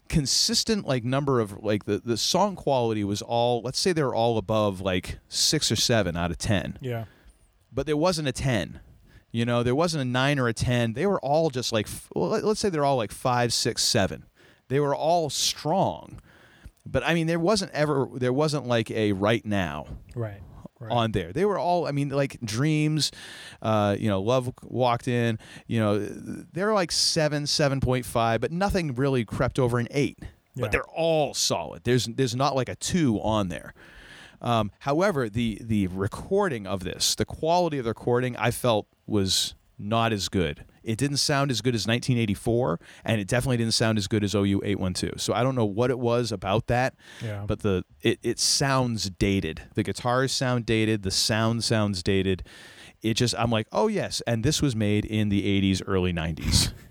consistent like number of like the the song quality was all let's say they were all above like six or seven out of ten yeah. but there wasn't a 10 you know there wasn't a 9 or a 10 they were all just like f- well, let- let's say they're all like five, six, seven. they were all strong but i mean there wasn't ever there wasn't like a right now Right. Right. on there they were all i mean like dreams uh you know love walked in you know they're like 7 7.5 but nothing really crept over an 8 Yeah. but they're all solid there's there's not like a 2 on there um, however, the the recording of this, the quality of the recording, I felt was not as good It didn't sound as good as 1984, and it definitely didn't sound as good as OU 812. So I don't know what it was about that, Yeah. but the it it sounds dated. The guitars sound dated. The sound sounds dated. It just I'm like, oh yes, and this was made in the 80s, early 90s.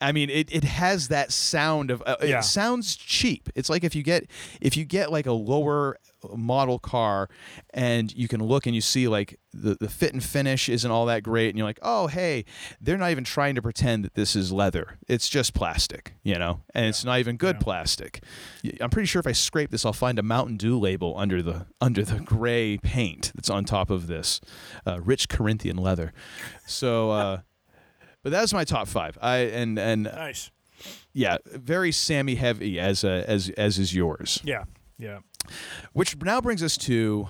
I mean, it, it has that sound of uh, Yeah. it sounds cheap. It's like if you get if you get like a lower model car and you can look and you see like the, the fit and finish isn't all that great and you're like oh hey they're not even trying to pretend that this is leather. It's just plastic you know? And it's not even good plastic. I'm pretty sure if i scrape this i'll find a mountain dew label under the under the gray paint that's on top of this uh, rich corinthian leather. So uh but that's my top five i and and Nice. yeah very sammy heavy as uh, as as is yours Yeah. Yeah. which now brings us to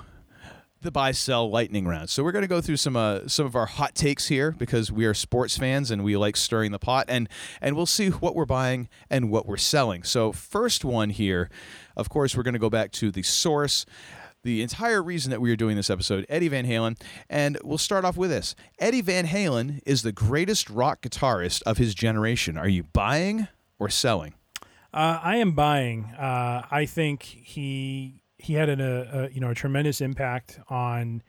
the buy sell lightning round. So we're going to go through some uh, some of our hot takes here because we are sports fans and we like stirring the pot and and we'll see what we're buying and what we're selling. So first one here, of course, we're going to go back to the source. The entire reason that we are doing this episode, Eddie Van Halen, and we'll start off with this. Eddie Van Halen is the greatest rock guitarist of his generation. Are you buying or selling? Uh, I am buying. Uh, I think he he had an, a, a you know a tremendous impact on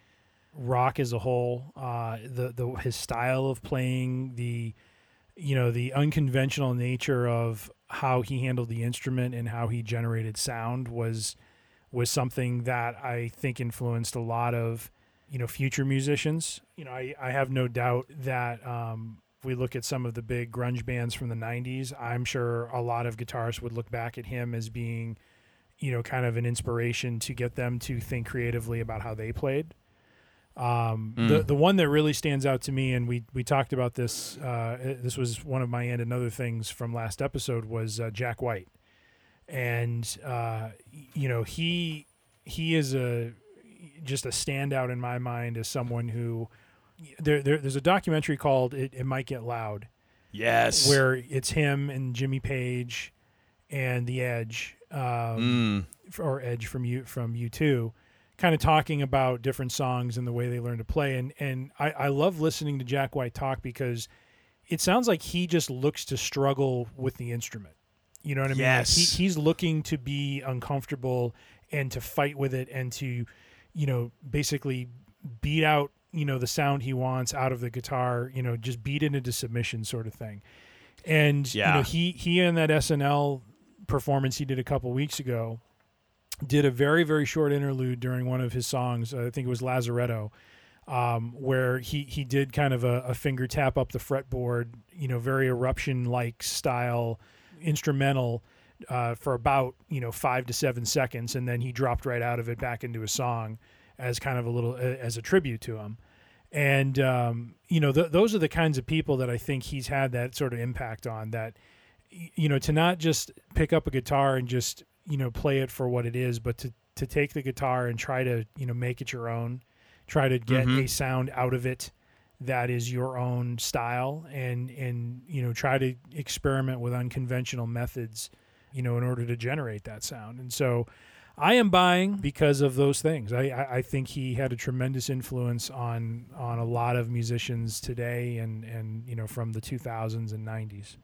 rock as a whole. Uh, the the his style of playing, the you know the unconventional nature of how he handled the instrument and how he generated sound was was something that I think influenced a lot of you know future musicians. You know, I, I have no doubt that um, if we look at some of the big grunge bands from the 90s, I'm sure a lot of guitarists would look back at him as being, you know, kind of an inspiration to get them to think creatively about how they played. Um, The the one that really stands out to me, and we we talked about this. Uh, this was one of my and another things from last episode was uh, Jack White, and uh, you know he he is a just a standout in my mind as someone who there, there there's a documentary called it, it might get loud Yes. where it's him and Jimmy Page and the Edge, um, f- or Edge from you from U2, kind of talking about different songs and the way they learn to play. And and I, I love listening to Jack White talk because it sounds like he just looks to struggle with the instrument. You know what I mean? Like, Yes. he, he's looking to be uncomfortable and to fight with it and to, you know, basically beat out, you know, the sound he wants out of the guitar, you know, just beat it into submission sort of thing. And you Yeah. know, he he in that SNL performance he did a couple weeks ago did a very very short interlude during one of his songs. I think it was Lazaretto, um, where he he did kind of a, a finger tap up the fretboard, you know, very eruption like style instrumental uh, for about you know five to seven seconds, and then he dropped right out of it back into a song as kind of a little as a tribute to him. And um, you know, th- those are the kinds of people that I think he's had that sort of impact on. That you know, to not just pick up a guitar and just you know play it for what it is, but to to take the guitar and try to you know make it your own, try to get a sound out of it that is your own style, and and you know try to experiment with unconventional methods, you know, in order to generate that sound. And so. I am buying because of those things. I, I, think he had a tremendous influence on on a lot of musicians today, and and you know from the 2000s and 90s.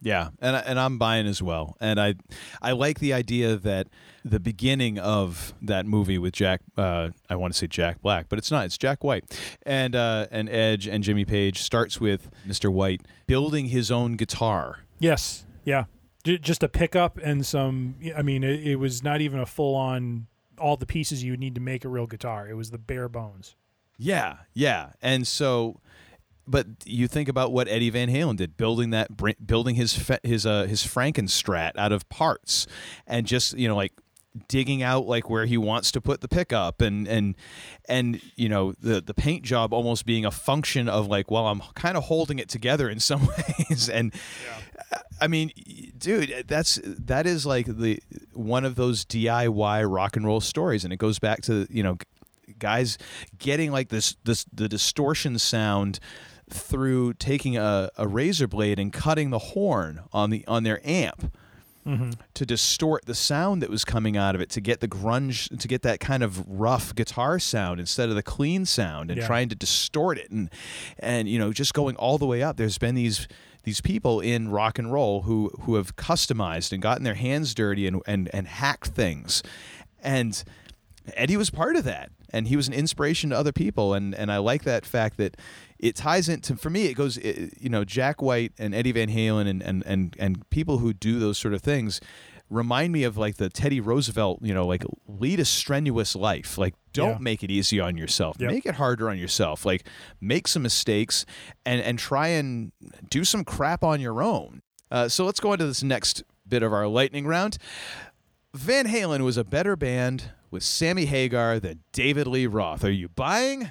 Yeah, and I- and I'm buying as well. And I I like the idea that the beginning of that movie with Jack uh, I want to say Jack Black, but it's not. It's Jack White and uh, and Edge and Jimmy Page starts with Mr. White building his own guitar. Yes, yeah, J- just a pickup and some. I mean, it, it was not even a full on all the pieces you would need to make a real guitar. It was the bare bones. Yeah, yeah. And so, but you think about what Eddie Van Halen did, building that, building his his uh, his Frankenstrat out of parts, and just you know like digging out like where he wants to put the pickup and and and you know the the paint job almost being a function of like well I'm kind of holding it together in some ways. And I mean dude that's that is like the one of those DIY rock and roll stories. And it goes back to you know guys getting like this this the distortion sound through taking a, a razor blade and cutting the horn on the on their amp mm-hmm. to distort the sound that was coming out of it to get the grunge to get that kind of rough guitar sound instead of the clean sound and Yeah. trying to distort it. And and you know just going all the way up there's been these these people in rock and roll who who have customized and gotten their hands dirty and and, and hacked things. And Eddie was part of that, and he was an inspiration to other people, and and I like that fact that it ties into for me. It goes, it, you know, Jack White and Eddie Van Halen and and and and people who do those sort of things remind me of like the Teddy Roosevelt, you know, like lead a strenuous life. Like don't Yeah. make it easy on yourself. Yep. Make it harder on yourself. Like make some mistakes and and try and do some crap on your own. Uh, so let's go into this next bit of our lightning round. Van Halen was a better band with Sammy Hagar than David Lee Roth. Are you buying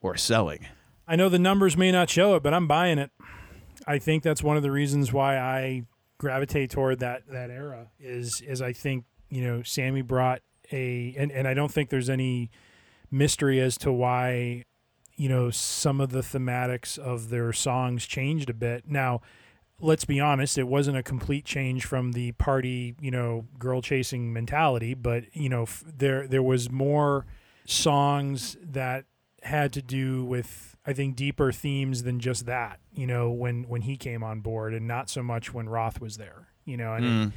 or selling? I know the numbers may not show it, but I'm buying it. I think that's one of the reasons why I gravitate toward that that era is is I think you know Sammy brought a and, and I don't think there's any mystery as to why you know some of the thematics of their songs changed a bit. Now, let's be honest, it wasn't a complete change from the party, you know, girl chasing mentality, but you know, f- there there was more songs that had to do with I think deeper themes than just that, you know, when when he came on board and not so much when Roth was there, you know, and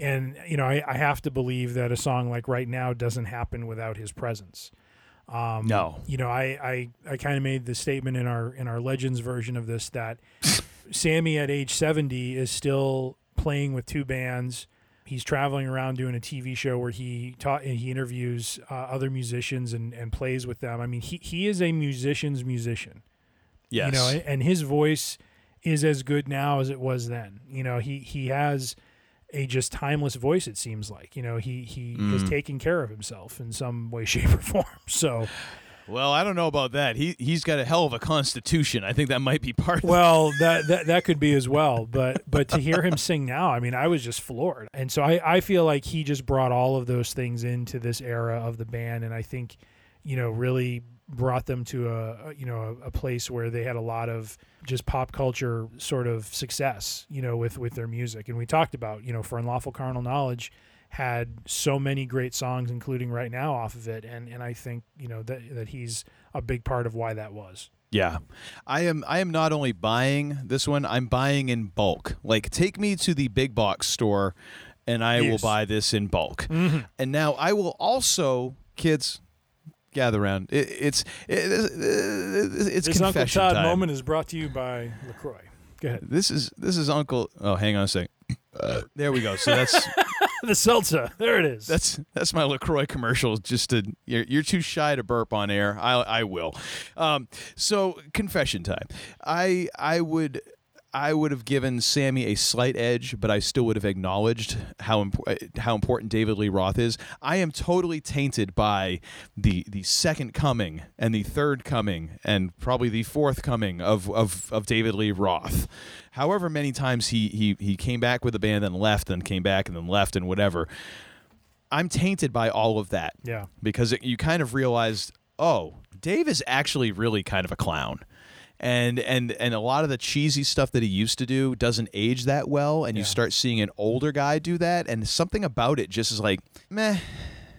and you know, I, I have to believe that a song like Right Now doesn't happen without his presence. Um, No. you know, I I, I kind of made the statement in our in our Legends version of this that Sammy at age 70 is still playing with two bands. He's traveling around doing a TV show where he taught and he interviews uh, other musicians and, and plays with them. I mean, he, he is a musician's musician. Yes. You know, and, his voice is as good now as it was then. You know, he he has a just timeless voice. It seems like you know he he has taken care of himself in some way, shape, or form. So, well, I don't know about that. He he's got a hell of a constitution. I think that might be part of well, that that that could be as well. But but to hear him sing now, I mean, I was just floored. And so I I feel like he just brought all of those things into this era of the band, and I think you know really brought them to a a- you know a, a place where they had a lot of just pop culture sort of success you know with with their music and we talked about you know for unlawful carnal knowledge had so many great songs including right now off of it and and I think you know that that he's a big part of why that was Yeah. I am I am not only buying this one, I'm buying in bulk. Like take me to the big box store and I will buy this in bulk. Mm-hmm. And now I will also kids gather around. It, it's it, it's this Uncle Todd time. moment is brought to you by LaCroix go ahead This is this is Uncle Oh, hang on a second. Uh, there we go. So that's the seltzer there it is That's that's my LaCroix commercial. Just to you're, you're too shy to burp on air. I I will. Um, so confession time. I I would. I would have given Sammy a slight edge, but I still would have acknowledged how impo- uh, how important David Lee Roth is. I am totally tainted by the the second coming and the third coming and probably the fourth coming of of, of David Lee Roth. However many times he he he came back with the band and left and came back and then left and whatever. I'm tainted by all of that. Yeah. Because it, you kind of realized, oh, Dave is actually really kind of a clown. And and and a lot of the cheesy stuff that he used to do doesn't age that well and you start seeing an older guy do that and something about it just is like, meh,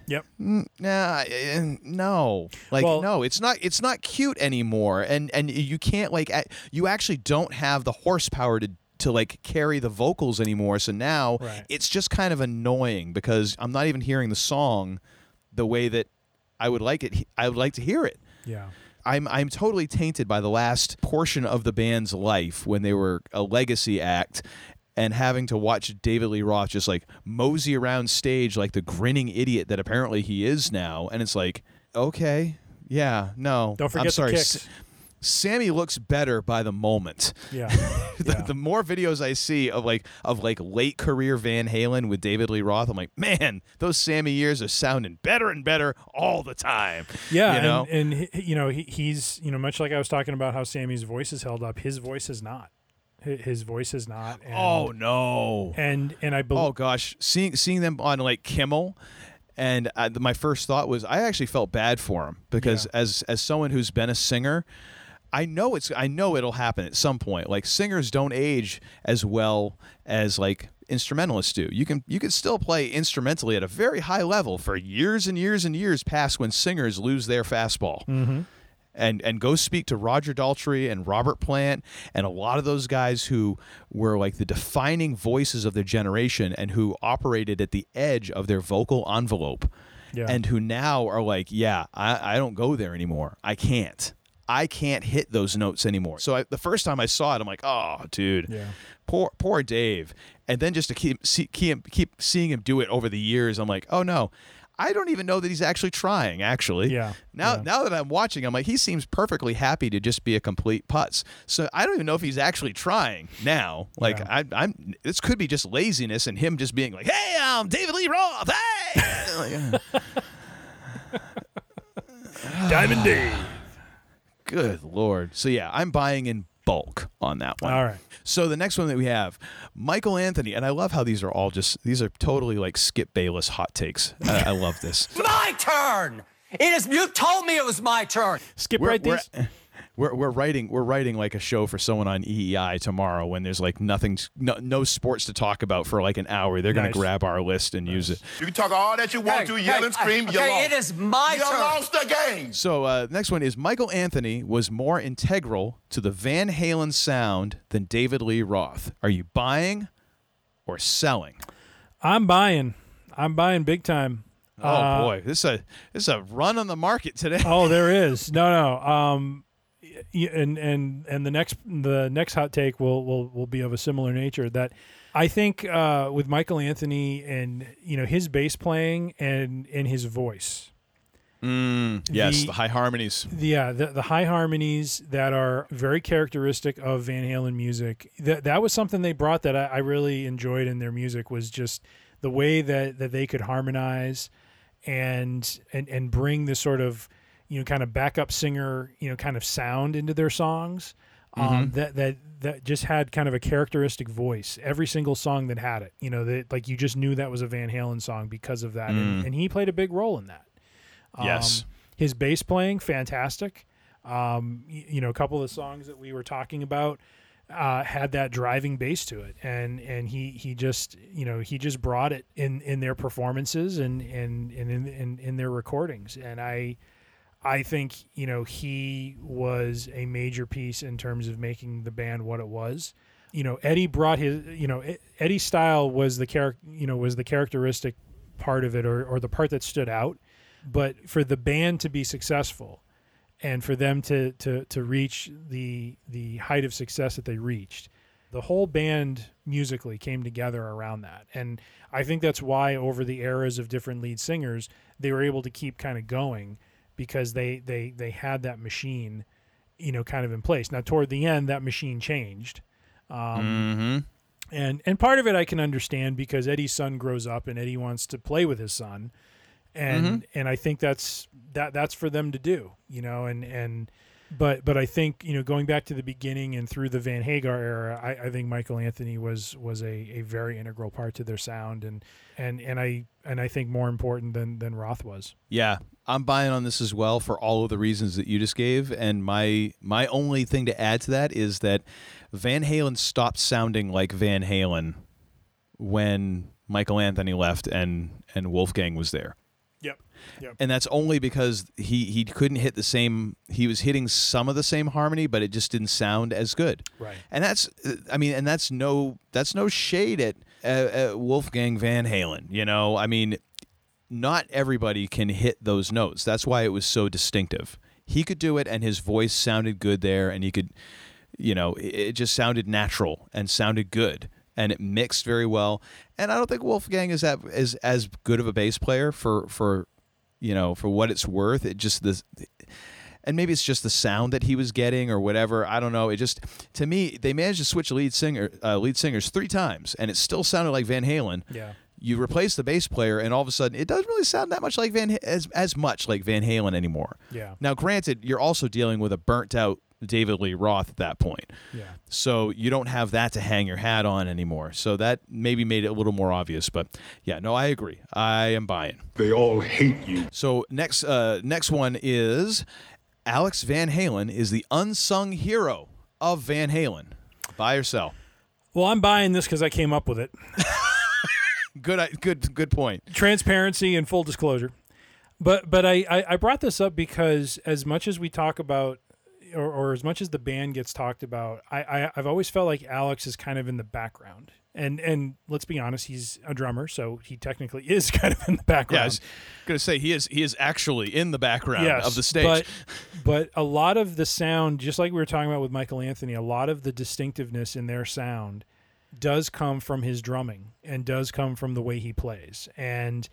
yep nah, eh, no. Like Well- no, it's not it's not cute anymore and and you can't like you actually don't have the horsepower to to like carry the vocals anymore. So now Right. it's just kind of annoying because I'm not even hearing the song the way that I would like it I would like to hear it. yeah I'm I'm totally tainted by the last portion of the band's life when they were a legacy act and having to watch David Lee Roth just like mosey around stage like the grinning idiot that apparently he is now. And it's like okay yeah no Don't forget I'm sorry Sammy looks better by the moment. yeah, the, yeah. the more videos I see of like of like late career Van Halen with David Lee Roth, I'm like, man, those Sammy years are sounding better and better all the time. Yeah, you know, and, and he, you know he, he's you know much like I was talking about how Sammy's voice is held up. His voice is not. His voice is not. And, oh no, and and I believe. Oh gosh, seeing seeing them on like Kimmel, and uh, my first thought was I actually felt bad for him because Yeah. as as someone who's been a singer, I know it's I know it'll happen at some point. Like singers don't age as well as like instrumentalists do. You can you can still play instrumentally at a very high level for years and years and years past when singers lose their fastball. Mm-hmm. And and go speak to Roger Daltrey and Robert Plant and a lot of those guys who were like the defining voices of their generation and who operated at the edge of their vocal envelope. Yeah. And who now are like, yeah, I, I don't go there anymore. I can't. I can't hit those notes anymore. So I, the first time I saw it, I'm like, oh, dude, Yeah. poor poor Dave. And then just to keep see, keep keep seeing him do it over the years, I'm like, oh no, I don't even know that he's actually trying. Actually, Yeah, Now yeah. now that I'm watching, I'm like, he seems perfectly happy to just be a complete putz. So I don't even know if he's actually trying now. Like Yeah. I, I'm, this could be just laziness and him just being like, hey, I'm David Lee Roth. Hey. Uh, Diamond Dave. Good lord. So yeah, I'm buying in bulk on that one. All right. So the next one that we have, Michael Anthony, and I love how these are all just these are totally like Skip Bayless hot takes. I, I love this. My turn. It is. You told me it was my turn. Skip We're, right we're, these. We're, we're writing we're writing like a show for someone on EEI tomorrow when there's like nothing no, no sports to talk about for like an hour. They're gonna Nice. grab our list and use it. You can talk all that you want Hey, to, yell hey, and scream, you okay, lost. it is my you turn. lost the game. So uh, next one is Michael Anthony was more integral to the Van Halen sound than David Lee Roth. Are you buying or selling? I'm buying. I'm buying big time. Oh Uh, boy, this is a this is a run on the market today. Oh, there is. No, no. Um, y- and and and the next the next hot take will will will be of a similar nature. That I think uh, with Michael Anthony and you know his bass playing and and his voice. yes, the- the high harmonies. Yeah, the, the high harmonies that are very characteristic of Van Halen music. That that was something they brought that I, I really enjoyed in their music was just the way that, that they could harmonize and and and bring this sort of you know kind of backup singer you know kind of sound into their songs. Um, that that that just had kind of a characteristic voice. Every single song that had it, you know, that like you just knew that was a Van Halen song because of that, and, and he played a big role in that. Yes. Um, his bass playing, fantastic. Um, y- you know, a couple of the songs that we were talking about uh, had that driving bass to it, and and he he just you know he just brought it in in their performances and and and in in, in their recordings, and I. I think you know he was a major piece in terms of making the band what it was. You know, Eddie brought his. You know, Eddie's style was the character. You know, was the characteristic part of it, or or the part that stood out. But for the band to be successful, and for them to to to reach the the height of success that they reached, the whole band musically came together around that. And I think that's why over the eras of different lead singers, they were able to keep kind of going because they they they had that machine, you know, kind of in place. Now toward the end, that machine changed. Um, And and part of it I can understand because Eddie's son grows up and Eddie wants to play with his son, and and I think that's that that's for them to do, you know, and and but but I think you know going back to the beginning and through the Van Hagar era, I, I think Michael Anthony was was a, a very integral part to their sound and and and I and I think more important than than Roth was. Yeah, I'm buying on this as well for all of the reasons that you just gave. And my my only thing to add to that is that Van Halen stopped sounding like Van Halen when Michael Anthony left and and Wolfgang was there. Yep. Yep. And that's only because he he couldn't hit the same. He was hitting some of the same harmony, but it just didn't sound as good. Right. And that's, I mean, and that's no that's no shade at, uh, at Wolfgang Van Halen. You know, I mean, not everybody can hit those notes. That's why it was so distinctive. He could do it, and his voice sounded good there, and he could, you know, it, just sounded natural and sounded good, and it mixed very well. And I don't think Wolfgang is that is as good of a bass player for for, you know, for what it's worth. It just this. And maybe it's just the sound that he was getting, or whatever. I don't know. It just, to me, they managed to switch lead singer, uh, lead singers three times, and it still sounded like Van Halen Yeah. You replace the bass player and all of a sudden it doesn't really sound that much like Van as as much like Van Halen anymore. Yeah. Now granted, you're also dealing with a burnt out David Lee Roth at that point. Yeah. So you don't have that to hang your hat on anymore. So that maybe made it a little more obvious, but yeah, no, I agree. I am buying. They all hate you. So next uh next one is Alex Van Halen is the unsung hero of Van Halen. Buy or sell? Well, I'm buying this because I came up with it. Good, uh, good, good point. Transparency and full disclosure. But but I, I, I brought this up because as much as we talk about or, or as much as the band gets talked about, I, I I've always felt like Alex is kind of in the background. And and let's be honest, he's a drummer, so he technically is kind of in the background. Yeah, I was gonna say he is he is actually in the background yes, of the stage. But but a lot of the sound, just like we were talking about with Michael Anthony, a lot of the distinctiveness in their sound does come from his drumming and does come from the way he plays. And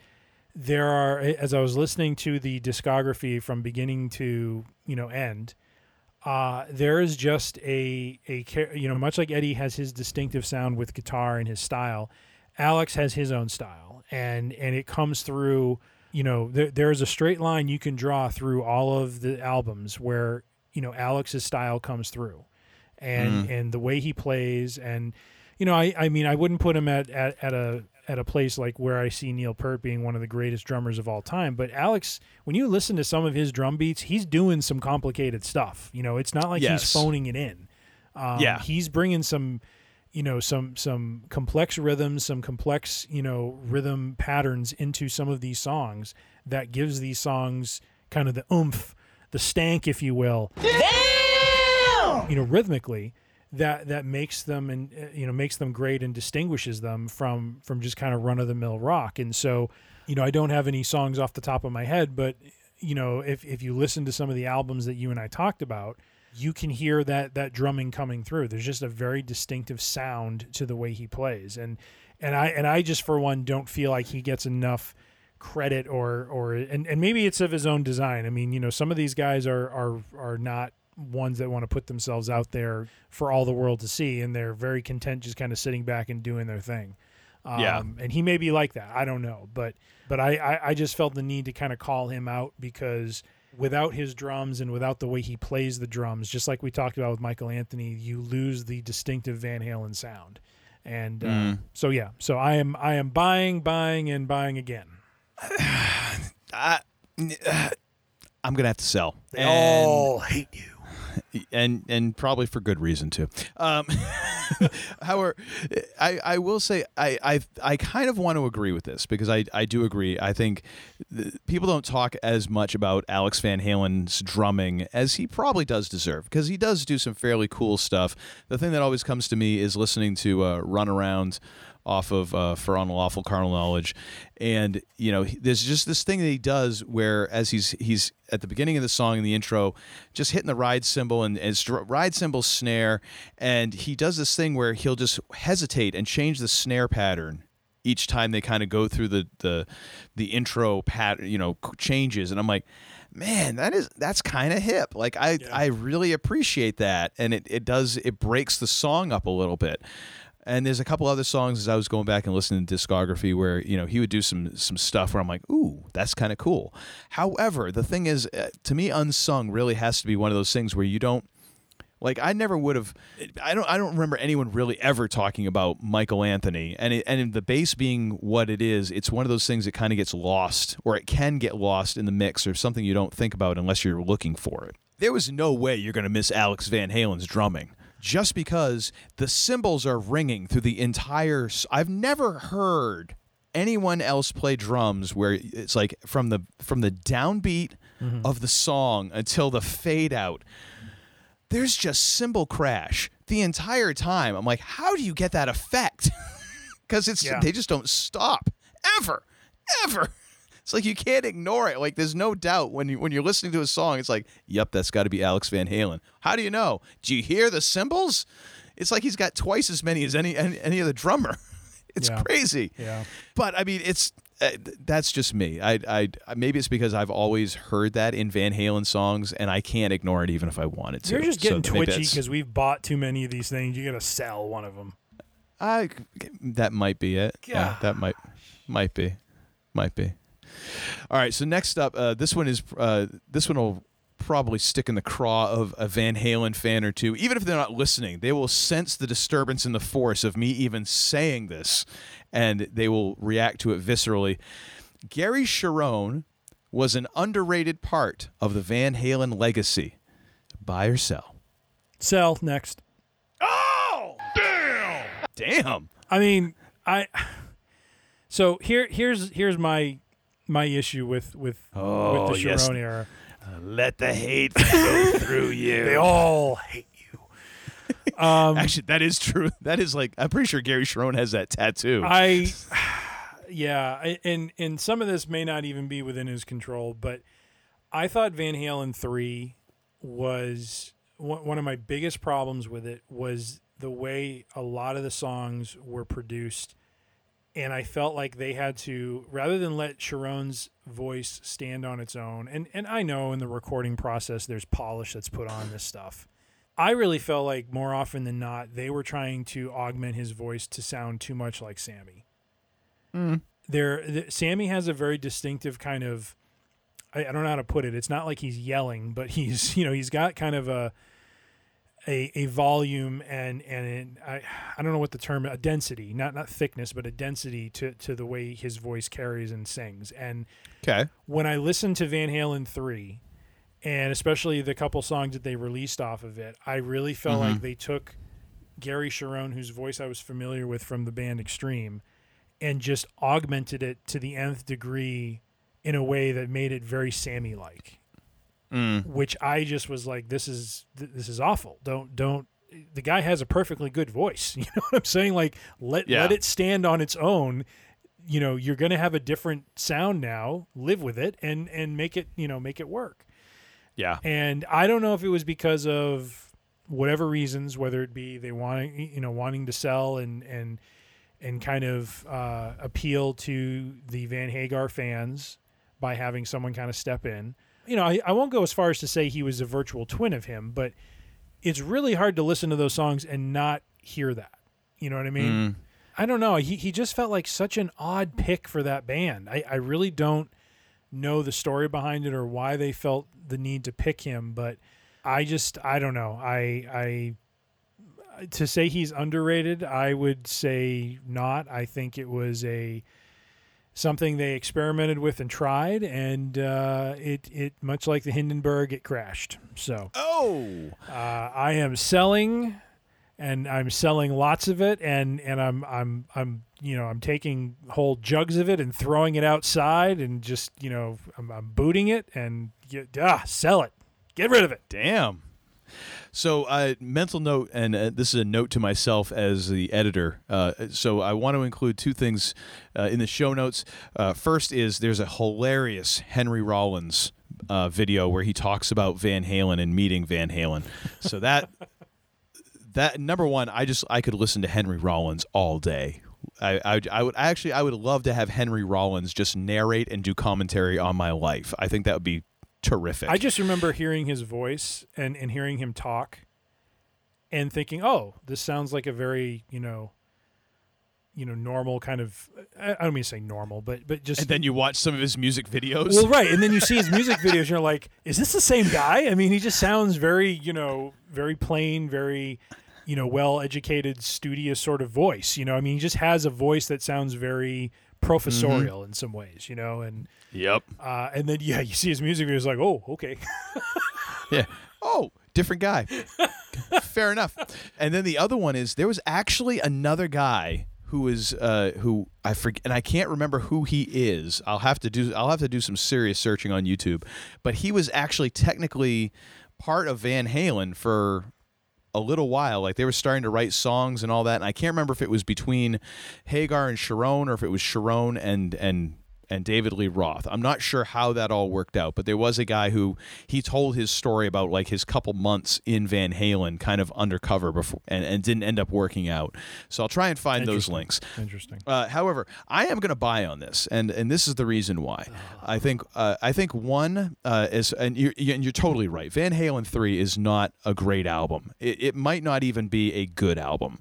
there are as I was listening to the discography from beginning to, you know, end, uh, there is just a a you know much like Eddie has his distinctive sound with guitar and his style, Alex has his own style, and and it comes through. You know, there, there is a straight line you can draw through all of the albums where you know Alex's style comes through, and and the way he plays, and you know, I I mean, I wouldn't put him at at, at a at a place like where I see Neil Peart being one of the greatest drummers of all time. But Alex, when you listen to some of his drum beats, he's doing some complicated stuff. You know, it's not like Yes. he's phoning it in. Um, Yeah. he's bringing some, you know, some some complex rhythms, some complex, you know, rhythm patterns into some of these songs that gives these songs kind of the oomph, the stank, if you will. You know, rhythmically, that that makes them and uh, you know makes them great and distinguishes them from from just kind of run of the mill rock. And so, you know, I don't have any songs off the top of my head, but you know, if if you listen to some of the albums that you and I talked about, you can hear that that drumming coming through. There's just a very distinctive sound to the way he plays, and and I and I just for one don't feel like he gets enough credit or or and, and maybe it's of his own design. I mean, you know, some of these guys are are are not ones that want to put themselves out there for all the world to see, and they're very content just kind of sitting back and doing their thing. Um, Yeah. and he may be like that. I don't know, but but I, I I just felt the need to kind of call him out because without his drums and without the way he plays the drums, just like we talked about with Michael Anthony, you lose the distinctive Van Halen sound. And uh, Mm. so yeah, so I am I am buying, buying, and buying again. I, I'm gonna have to sell. They all hate you. And and probably for good reason too. Um, however, I, I will say I, I I kind of want to agree with this because I, I do agree. I think th- people don't talk as much about Alex Van Halen's drumming as he probably does deserve because he does do some fairly cool stuff. The thing that always comes to me is listening to uh, Run Around off of uh, for unlawful carnal knowledge. And you know there's just this thing that he does where as he's he's at the beginning of the song in the intro just hitting the ride cymbal and, and ride cymbal snare. And he does this thing where he'll just hesitate and change the snare pattern each time they kind of go through the the the intro pattern you know changes. And i'm like man that is that's kind of hip. Like i i really appreciate that. And it, it does it breaks the song up a little bit and there's a couple other songs as I was going back and listening to discography where you know he would do some some stuff where I'm like, ooh, that's kind of cool. However, the thing is, uh, to me, unsung really has to be one of those things where you don't like. I never would have. I don't. I don't remember anyone really ever talking about Michael Anthony, and it, and the bass being what it is, it's one of those things that kind of gets lost, or it can get lost in the mix, or something you don't think about unless you're looking for it. There was no way you're going to miss Alex Van Halen's drumming just because the cymbals are ringing through the entire. I've never heard anyone else play drums where it's like from the from the downbeat mm-hmm. of the song until the fade out. There's just cymbal crash the entire time. I'm like, how do you get that effect? Because it's Yeah. they just don't stop ever, ever. It's like you can't ignore it. Like there's no doubt when you when you're listening to a song, it's like, yep, that's got to be Alex Van Halen. How do you know? Do you hear the cymbals? It's like he's got twice as many as any any, any other drummer. It's Yeah. crazy. Yeah. But I mean, it's uh, that's just me. I, I maybe it's because I've always heard that in Van Halen songs, and I can't ignore it even if I wanted to. You're just getting maybe twitchy because we've bought too many of these things. You got to sell one of them. I that might be it. Yeah, that might might be, might be. All right. So next up, uh, this one is uh, this one will probably stick in the craw of a Van Halen fan or two, even if they're not listening. They will sense the disturbance in the force of me even saying this, and they will react to it viscerally. Gary Cherone was an underrated part of the Van Halen legacy? Buy or sell? Sell next. Oh, damn! Damn. I mean, I. So here, here's here's my my issue with with Oh, with the yes. Cherone era. Let the hate go through you. They all hate you. Um, Actually, that is true. That is like I'm pretty sure Gary Cherone has that tattoo. I, yeah, I- and and some of this may not even be within his control, but I thought Van Halen three was one of my biggest problems with it was the way a lot of the songs were produced, and I felt like they had to rather than let Cherone's voice stand on its own, and and I know in the recording process there's polish that's put on this stuff. I really felt like more often than not they were trying to augment his voice to sound too much like Sammy. Mm. There, th- Sammy has a very distinctive kind of. I, I don't know how to put it. It's not like he's yelling, but he's you know he's got kind of a a, a volume and and an, I I don't know what the term a density not not thickness but a density to to the way his voice carries and sings and okay. when I listened to Van Halen 3 and especially the couple songs that they released off of it, I really felt mm-hmm. like they took Gary Cherone, whose voice I was familiar with from the band Extreme, and just augmented it to the nth degree in a way that made it very Sammy like. Which I just was like, this is th- this is awful. Don't don't. The guy has a perfectly good voice. You know what I'm saying? Like let Yeah. let it stand on its own you know you're going to have a different sound now live with it and and make it you know make it work Yeah. and i don't know if it was because of whatever reasons whether it be they wanting you know wanting to sell and and and kind of uh, appeal to the van hagar fans by having someone kind of step in you know I, I won't go as far as to say he was a virtual twin of him but it's really hard to listen to those songs and not hear that you know what i mean mm. I don't know. He he just felt like such an odd pick for that band. I, I really don't know the story behind it or why they felt the need to pick him, but I just I don't know. I I to say he's underrated, I would say not. I think it was a something they experimented with and tried, and uh, it it much like the Hindenburg, it crashed. So Oh. uh, I am selling, and I'm selling lots of it, and and I'm I'm I'm you know I'm taking whole jugs of it and throwing it outside, and just you know I'm, I'm booting it and you, ah sell it, get rid of it. Damn. So, uh, mental note, and uh, this is a note to myself as the editor. Uh, so, I want to include two things uh, in the show notes. Uh, first is there's a hilarious Henry Rollins uh, video where he talks about Van Halen and meeting Van Halen. So that that number one, I just I could listen to Henry Rollins all day. I, I, I would actually I would love to have Henry Rollins just narrate and do commentary on my life. I think that would be terrific. I just remember hearing his voice and and hearing him talk, and thinking, oh, this sounds like a very you know. You know, normal kind of. I don't mean to say normal, but but just and then you watch some of his music videos. Well, right, and then you see his music videos, and you're like, "Is this the same guy?" I mean, he just sounds very, you know, very plain, very, you know, well-educated, studious sort of voice. You know, I mean, he just has a voice that sounds very mm-hmm. professorial in some ways. You know, and Yep. uh, and then yeah, you see his music videos, like, oh, okay, Yeah. Oh, different guy. Fair enough. And then the other one is there was actually another guy who is uh, who I forget, and I can't remember who he is. I'll have to do I'll have to do some serious searching on YouTube. But he was actually technically part of Van Halen for a little while. Like they were starting to write songs and all that. And I can't remember if it was between Hagar and Cherone or if it was Cherone and and and David Lee Roth. I'm not sure how that all worked out, but there was a guy who he told his story about like his couple months in Van Halen kind of undercover before and, and didn't end up working out. So I'll try and find those links. interesting. Uh, however, I am going to buy on this, and and this is the reason why. I think uh, I think one uh, is, and you're, and you're totally right. Van Halen three is not a great album. It, it might not even be a good album.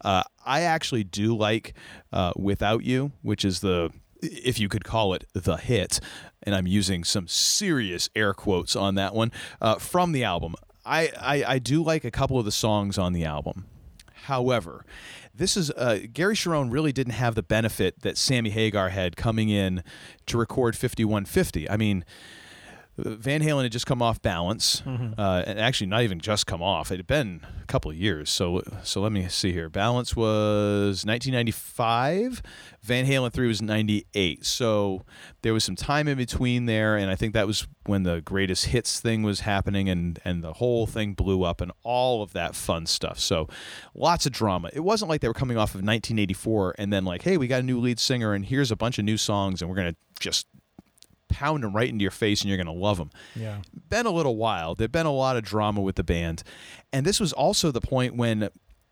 Uh, I actually do like uh, Without You, which is the if you could call it the hit, and I'm using some serious air quotes on that one uh, from the album. I, I I do like a couple of the songs on the album. However, this is uh, Gary Cherone really didn't have the benefit that Sammy Hagar had coming in to record 5150. I mean, Van Halen had just come off balance, uh, and actually not even just come off. It had been a couple of years. So, so let me see here. Balance was 1995. Van Halen three was 98. So there was some time in between there, and I think that was when the greatest hits thing was happening, and and the whole thing blew up, and all of that fun stuff. So lots of drama. It wasn't like they were coming off of 1984 and then like, hey, we got a new lead singer, and here's a bunch of new songs, and we're gonna just pound them right into your face and you're going to love them. Yeah. Been a little while. There'd been a lot of drama with the band. And this was also the point when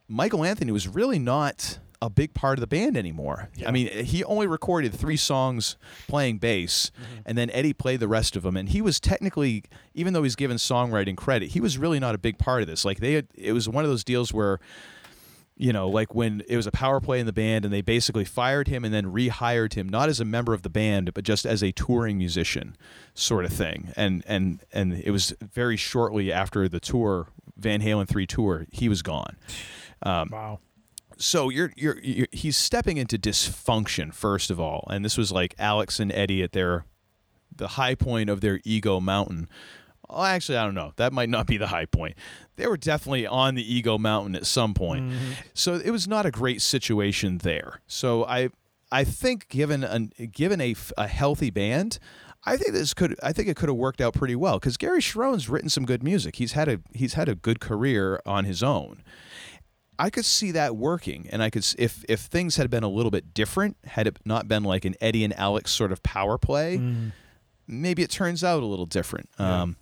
Michael Anthony was really not a big part of the band anymore. I mean, he only recorded three songs playing bass, mm-hmm. and then Eddie played the rest of them. And he was technically, even though he's given songwriting credit, he was really not a big part of this. Like they, had, it was one of those deals where you know, like when it was a power play in the band and they basically fired him and then rehired him, not as a member of the band, but just as a touring musician sort of thing. And and and it was very shortly after the tour, Van Halen 3 tour, he was gone. Um, Wow. so you're, you're you're he's stepping into dysfunction first of all, and this was like Alex and Eddie at their the high point of their ego mountain. Well, actually, I don't know. That might not be the high point. They were definitely on the ego mountain at some point. Mm-hmm. So it was not a great situation there. So I I think given an given a, a healthy band, I think this could I think it could have worked out pretty well because Gary Cherone's written some good music. He's had a he's had a good career on his own. I could see that working, and I could if if things had been a little bit different, had it not been like an Eddie and Alex sort of power play, mm-hmm. Maybe it turns out a little different. Um,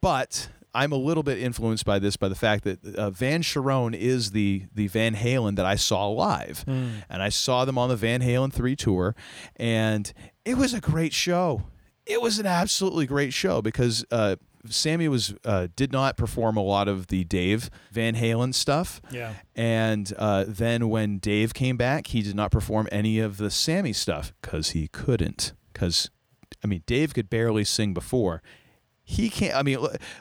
but I'm a little bit influenced by this by the fact that uh, Van Cherone is the the Van Halen that I saw live, and I saw them on the Van Halen three tour, and it was a great show. It was an absolutely great show because. Uh, Sammy was uh, did not perform a lot of the Dave Van Halen stuff. Yeah. And uh, then when Dave came back, he did not perform any of the Sammy stuff because he couldn't. Because I mean, Dave could barely sing before. He can't. I mean,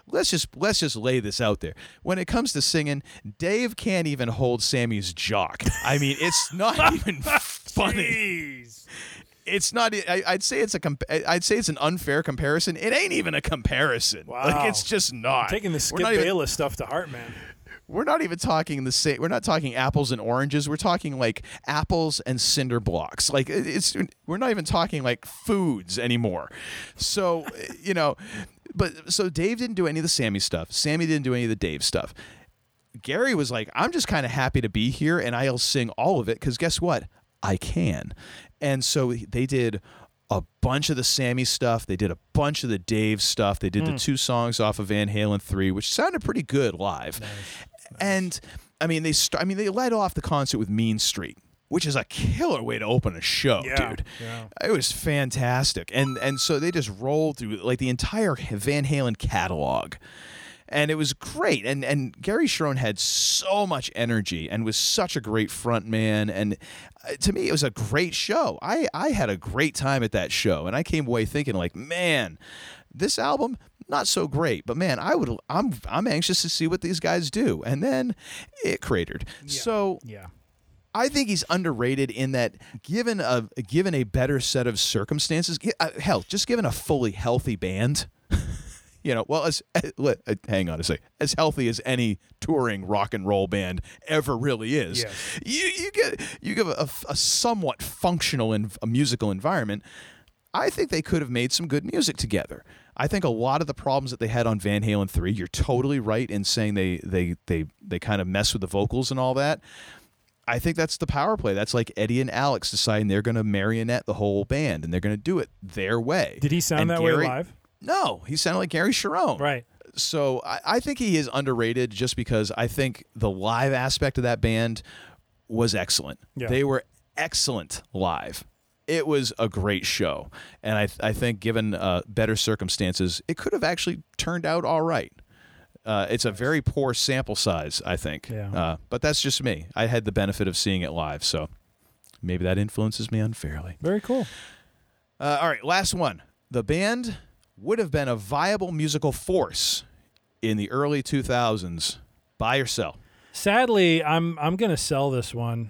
let's just let's just lay this out there. When it comes to singing, Dave can't even hold Sammy's jock. I mean, it's not even funny. It's not. I, I'd say it's a. comp- I'd say it's an unfair comparison. It ain't even a comparison. Wow. Like it's just not. Taking the Skip not even- Bayless stuff to heart, man. We're not even talking the same. We're not talking apples and oranges. We're talking like apples and cinder blocks. Like it's. We're not even talking like foods anymore. So you know, but so Dave didn't do any of the Sammy stuff. Sammy didn't do any of the Dave stuff. Gary was like, I'm just kind of happy to be here, and I'll sing all of it because guess what? I can. And so they did a bunch of the Sammy stuff. They did a bunch of the Dave stuff. They did the hmm. two songs off of Van Halen 3, which sounded pretty good live. And I mean, they st- I mean, they led off the concert with Mean Street. Which is a killer way to open a show, Yeah, dude. yeah. It was fantastic, and and so they just rolled through like the entire Van Halen catalog, and it was great. And and Gary Cherone had so much energy and was such a great front man. And uh, to me, it was a great show. I I had a great time at that show, and I came away thinking like, man, this album not so great, but man, I would I'm I'm anxious to see what these guys do. And then it cratered. So Yeah. I think he's underrated in that given a given a better set of circumstances, uh, hell, just given a fully healthy band, you know, well, as let- uh, hang on a sec, as healthy as any touring rock and roll band ever really is, Yes. you you get you give a, a somewhat functional and a musical environment. I think they could have made some good music together. I think a lot of the problems that they had on Van Halen 3, you're totally right in saying they they they they kind of mess with the vocals and all that. I think that's the power play. That's like Eddie and Alex deciding they're going to marionette the whole band and they're going to do it their way. Did he sound And that Gary- way live? No, he sounded like Gary Cherone. Right. So I, I think he is underrated just because I think the live aspect of that band was excellent. Yeah. They were excellent live. It was a great show, and I I think given uh, better circumstances, it could have actually turned out all right. Uh, it's a very poor sample size, I think. Yeah. Uh, but that's just me. I had the benefit of seeing it live, so maybe that influences me unfairly. Very cool. Uh, all right, last one. The band would have been a viable musical force in the early 2000s. Buy or sell? Sadly, I'm I'm gonna sell this one,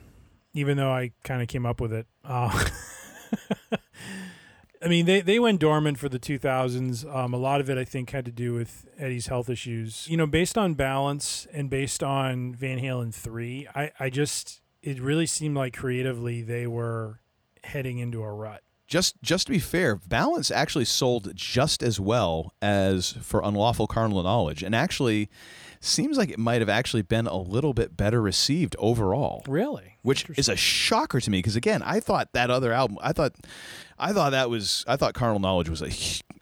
even though I kind of came up with it. Uh, I mean, they, they went dormant for the 2000s. Um, a lot of it, I think, had to do with Eddie's health issues. You know, based on balance and based on Van Halen 3, I, I just, it really seemed like creatively they were heading into a rut. Just just to be fair, Balance actually sold just as well as for Unlawful Carnal Knowledge, and actually seems like it might have actually been a little bit better received overall. Really? Which is a shocker to me because again, I thought that other album, I thought, I thought that was, I thought Carnal Knowledge was a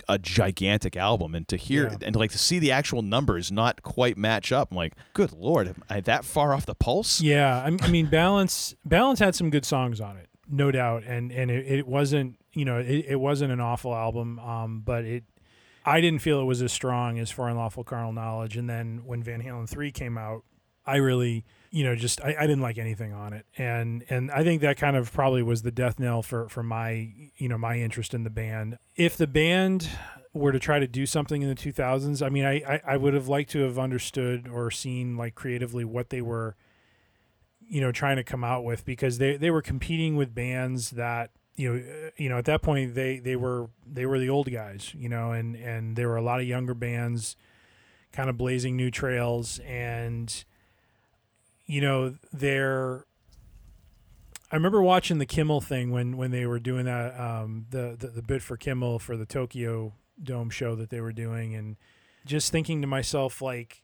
a gigantic album, and to hear Yeah. and like to see the actual numbers not quite match up, I'm like, good lord, am I that far off the pulse? Yeah, I, I mean, Balance Balance had some good songs on it, no doubt, and and it, it wasn't you know it, it wasn't an awful album, um, but it I didn't feel it was as strong as For Unlawful Carnal Knowledge, and then when Van Halen three came out, I really you know just I, I didn't like anything on it, and and I think that kind of probably was the death knell for for my you know my interest in the band. If the band were to try to do something in the 2000s, I mean, I, I, I would have liked to have understood or seen like creatively what they were you know trying to come out with because they they were competing with bands that you know uh, you know at that point they they were they were the old guys you know and and there were a lot of younger bands kind of blazing new trails. And you know they're I remember watching the Kimmel thing when when they were doing that um the the, the bit for Kimmel for the Tokyo Dome show that they were doing. And just thinking to myself like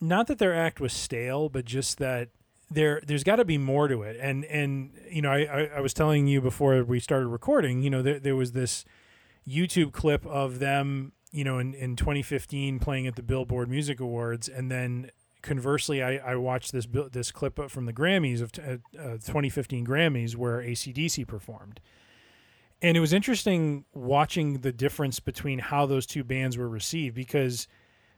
not that their act was stale but just that there there's got to be more to it. And and you know I, I i was telling you before we started recording you know there, there was this youtube clip of them you know in, in 2015 playing at the billboard music awards. And then conversely i, I watched this this clip from the grammys of uh, uh, 2015 grammys where acdc performed. And it was interesting watching the difference between how those two bands were received because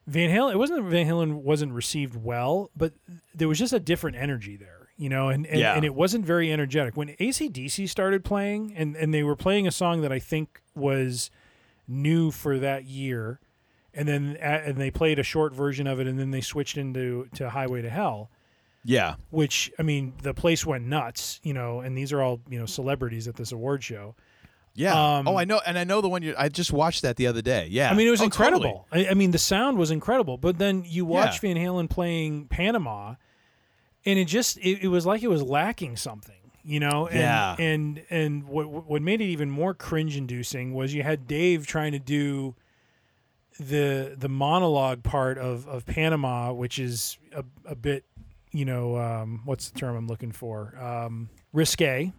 Van Halen, it wasn't that Van Halen wasn't received well, but there was just a different energy there, you know, and, and, Yeah. and it wasn't very energetic. When ACDC started playing, and, and they were playing a song that I think was new for that year, and then and they played a short version of it, and then they switched into to Highway to Hell, Yeah, which I mean, the place went nuts, you know, and these are all you know celebrities at this award show. Yeah. Um, oh, I know, and I know the one you. I just watched that the other day. Yeah, I mean, it was Oh, incredible. totally. I, I mean, the sound was incredible. But then you watch Yeah. Van Halen playing Panama, and it just it, it was like it was lacking something, you know. And, Yeah. And and what what made it even more cringe-inducing was you had Dave trying to do the the monologue part of of Panama, which is a, a bit, you know, um, what's the term I'm looking for? Um, risque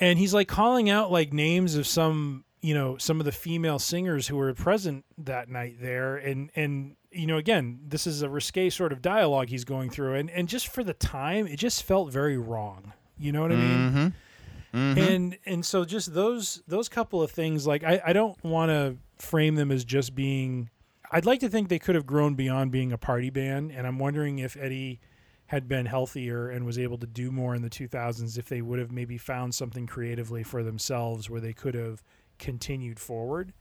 and he's like calling out like names of some you know some of the female singers who were present that night there. And and you know again this is a risque sort of dialogue he's going through. And and just for the time it just felt very wrong. You know what i mean? Mm-hmm. Mm-hmm. And and so just those those couple of things like i i don't want to frame them as just being i'd like to think they could have grown beyond being a party band. And i'm wondering if eddie had been healthier and was able to do more in the 2000s if they would have maybe found something creatively for themselves where they could have continued forward.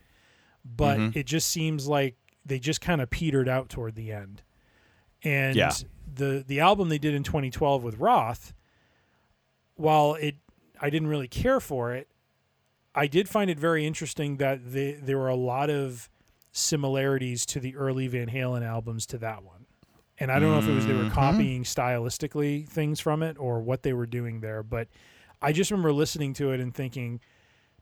But mm-hmm. it just seems like they just kind of petered out toward the end. And Yeah. the the album they did in 2012 with Roth while it I didn't really care for it I did find it very interesting that they, there were a lot of similarities to the early Van Halen albums to that one and I don't know if it was they were mm-hmm. copying stylistically things from it or what they were doing there, but I just remember listening to it and thinking,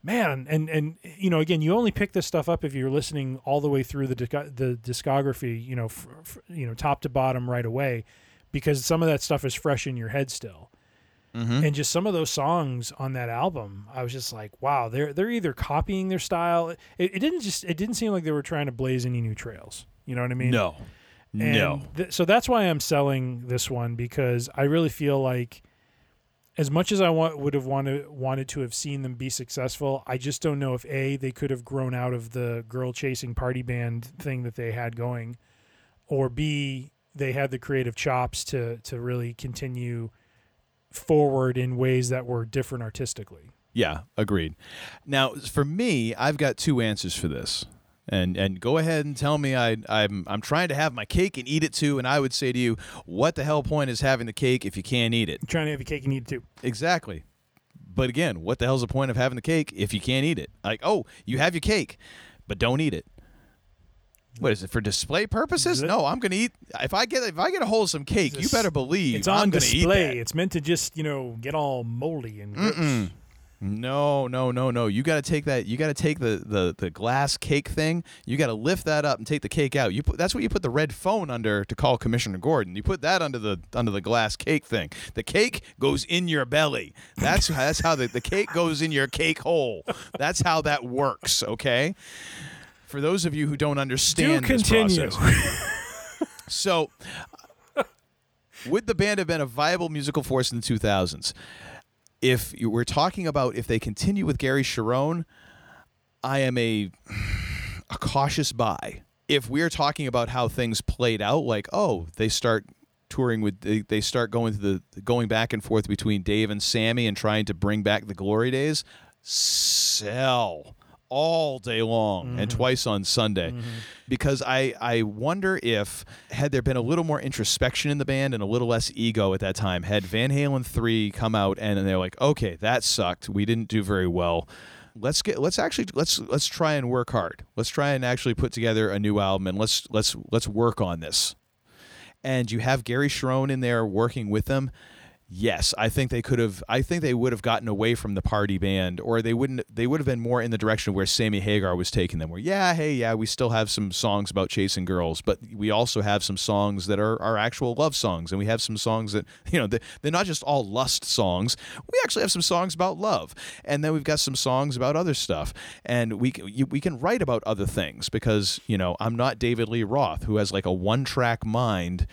man, and and you know, again, you only pick this stuff up if you're listening all the way through the disc- the discography, you know, f- f- you know, top to bottom right away, because some of that stuff is fresh in your head still. Mm-hmm. And just some of those songs on that album, I was just like, wow, they're they're either copying their style. It, it didn't just it didn't seem like they were trying to blaze any new trails. You know what I mean? No, And no. th- so that's why I'm selling this one because I really feel like, as much as I want would have wanted wanted to have seen them be successful, I just don't know if a they could have grown out of the girl chasing party band thing that they had going, or b they had the creative chops to to really continue forward in ways that were different artistically. Yeah, agreed. Now, for me, I've got two answers for this. And and go ahead and tell me I I'm I'm trying to have my cake and eat it too. And I would say to you, what the hell point is having the cake if you can't eat it? trying to have your cake and eat it too. Exactly. But again, what the hell's the point of having the cake if you can't eat it? Like, oh, you have your cake, but don't eat it. What is it for display purposes? No, I'm gonna eat. If I get if I get a hold of some cake, you better believe It's on I'm display. It's meant to just you know get all moldy and gross. No, no, no, no. You got to take that. You got to take the, the the glass cake thing. You got to lift that up and take the cake out. You put that's what you put the red phone under to call Commissioner Gordon. You put that under the under the glass cake thing. The cake goes in your belly. That's that's how the, the cake goes in your cake hole. That's how that works. Okay. For those of you who don't Do understand this continue. process. So, would the band have been a viable musical force in the 2000s? If you we're talking about if they continue with Gary Cherone, I am a a cautious buy. If we're talking about how things played out, like oh, they start touring with they, they start going to the going back and forth between Dave and Sammy and trying to bring back the glory days, sell all day long and mm-hmm. twice on Sunday. Mm-hmm. Because I I wonder if had there been a little more introspection in the band and a little less ego at that time, had Van Halen 3 come out and they're like, "Okay, that sucked. We didn't do very well." Let's get let's actually let's let's try and work hard. Let's try and actually put together a new album and let's let's let's work on this and you have Gary Cherone in there working with them, yes, I think they could have. I think they would have gotten away from the party band, or they wouldn't. They would have been more in the direction where Sammy Hagar was taking them. Where yeah, hey, yeah, we still have some songs about chasing girls, but we also have some songs that are are actual love songs, and we have some songs that you know they- they're not just all lust songs. We actually have some songs about love, and then we've got some songs about other stuff, and we we can write about other things because you know I'm not David Lee Roth who has like a one track mind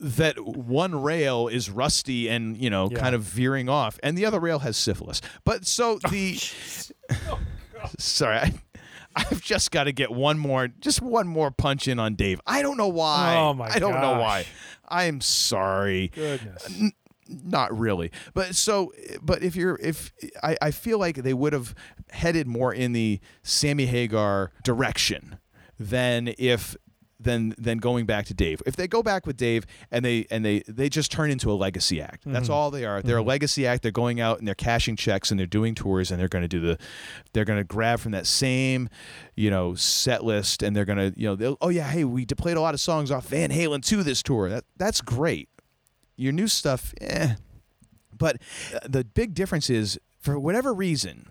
that one rail is rusty and you know Yeah. kind of veering off and the other rail has syphilis. But so oh, the oh, sorry I, i've just got to get one more just one more punch in on dave. I don't know why. Oh, my i don't know why. i'm sorry. Goodness. not really. But so but if you're if I, I feel like they would have headed more in the sammy hagar direction than if than than going back to dave. If they go back with dave and they and they they just turn into a legacy act. That's all they are. They're a legacy act. They're going out and they're cashing checks and they're doing tours and they're going to do the they're going to grab from that same you know set list and they're going to you know they'll, oh yeah hey we played a lot of songs off van halen 2 this tour. That that's great. Your new stuff, eh. But uh, the big difference is, for whatever reason,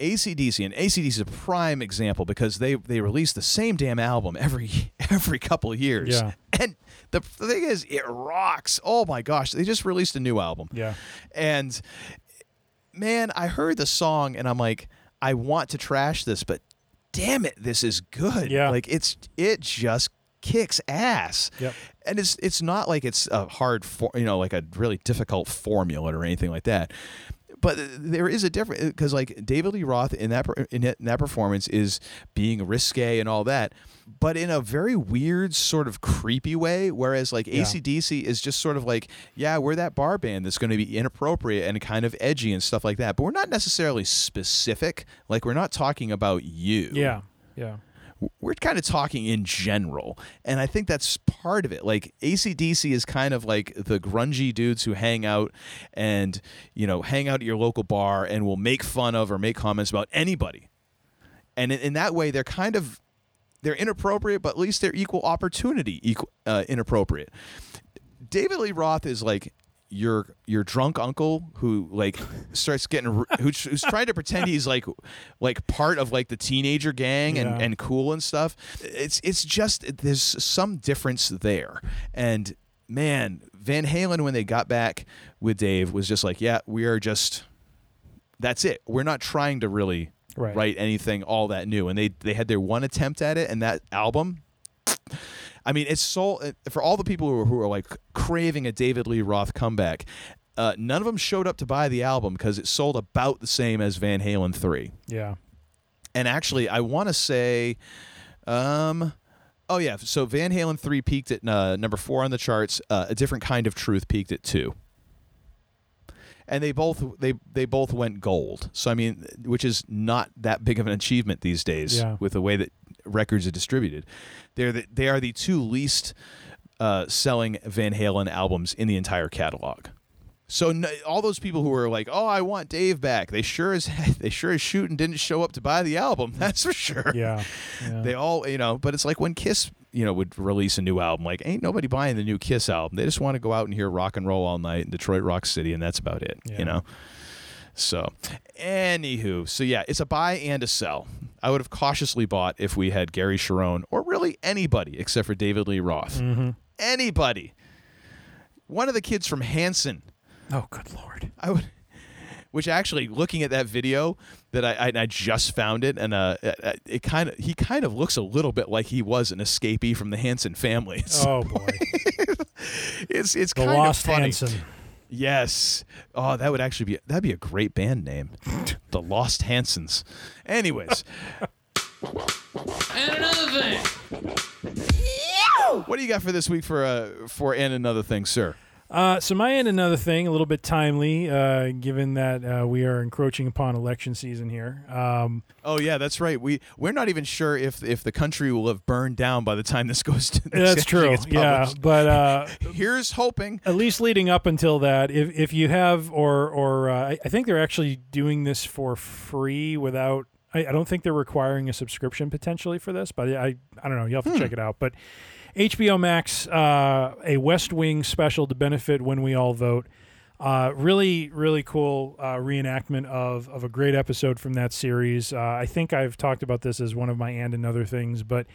ACDC and ACDC is a prime example because they they release the same damn album every every couple of years. Yeah. And the, the thing is, it rocks. Oh my gosh, they just released a new album. Yeah. And man, I heard the song and I'm like, I want to trash this, but damn it, this is good. Yeah. Like it's it just kicks ass. Yep. And it's it's not like it's a hard for you know like a really difficult formula or anything like that. But there is a difference because like David Lee Roth in that in, that performance is being risque and all that, but in a very weird sort of creepy way. Whereas like ACDC is just sort of like yeah we're that bar band that's going to be inappropriate and kind of edgy and stuff like that, but we're not necessarily specific. Like we're not talking about you Yeah. Yeah. We're kind of talking in general. And I think that's part of it. Like ACDC is kind of like the grungy dudes who hang out and, you know, hang out at your local bar and will make fun of or make comments about anybody. And in, that way, they're kind of they're inappropriate, but at least they're equal opportunity equal, uh, inappropriate. David Lee Roth is like your your drunk uncle who like starts getting who's, who's trying to pretend he's like like part of like the teenager gang and, Yeah. and cool and stuff. It's it's just there's some difference there. And man, Van Halen when they got back with Dave was just like, yeah, we are just that's it. We're not trying to really Right. write anything all that new. And they they had their one attempt at it, and that album. I mean, it's so for all the people who are, who are like craving a David Lee Roth comeback. Uh, none of them showed up to buy the album because it sold about the same as Van Halen three. Yeah. And actually, I want to say, um, oh yeah, so Van Halen three peaked at uh, number four on the charts. Uh, a different kind of truth peaked at two. and they both they they both went gold. So I mean, which is not that big of an achievement these days Yeah. with the way that records are distributed. They're the, they are the two least uh, selling Van Halen albums in the entire catalog. So n all those people who are like, "Oh, I want Dave back," they sure as they sure as shoot and didn't show up to buy the album. That's for sure. Yeah. yeah. They all, you know, but it's like when Kiss, you know, would release a new album. Like, ain't nobody buying the new Kiss album. They just want to go out and hear rock and roll all night in Detroit Rock City, and that's about it. Yeah. You know. So, anywho, so yeah, it's a buy and a sell. I would have cautiously bought if we had Gary Cherone or really anybody except for David Lee Roth. Mm-hmm. Anybody. One of the kids from Hanson. oh, good lord. I would. Which actually, looking at that video that I I, I just found it, and uh, it, it kind of he kind of looks a little bit like he was an escapee from the Hanson family. Oh boy. it's it's The kind Lost of funny. Hanson. Yes. Oh, that would actually be that'd be a great band name, the Lost Hansons. Anyways, And another thing. what do you got for this week for uh for and another thing, sir? Uh, so my end, another thing, a little bit timely, uh, given that uh, we are encroaching upon election season here. Um, Oh yeah, that's right. We we're not even sure if if the country will have burned down by the time this goes to. This that's true. Yeah, but uh, Here's hoping. at least leading up until that, if if you have or or uh, I, think they're actually doing this for free without. I, I don't think they're requiring a subscription potentially for this, but I I don't know. You will have to check it out. But HBO Max, uh, a West Wing special to benefit when we all vote. Uh, really, really cool uh, reenactment of, of a great episode from that series. Uh, I think I've talked about this as one of my and and other things, but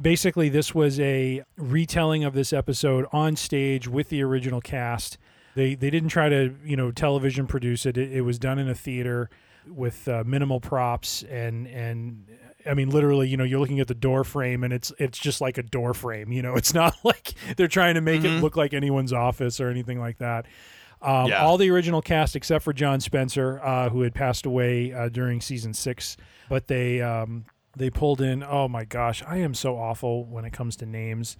basically, this was a retelling of this episode on stage with the original cast. They they didn't try to you know television produce it. It, it was done in a theater with uh, minimal props and and I mean literally you know you're looking at the door frame and it's it's just like a door frame. You know it's not like they're trying to make it look like anyone's office or anything like that. Um, Yeah. All the original cast except for John Spencer, uh, who had passed away uh, during season six, but they um, they pulled in. Oh my gosh, I am so awful when it comes to names.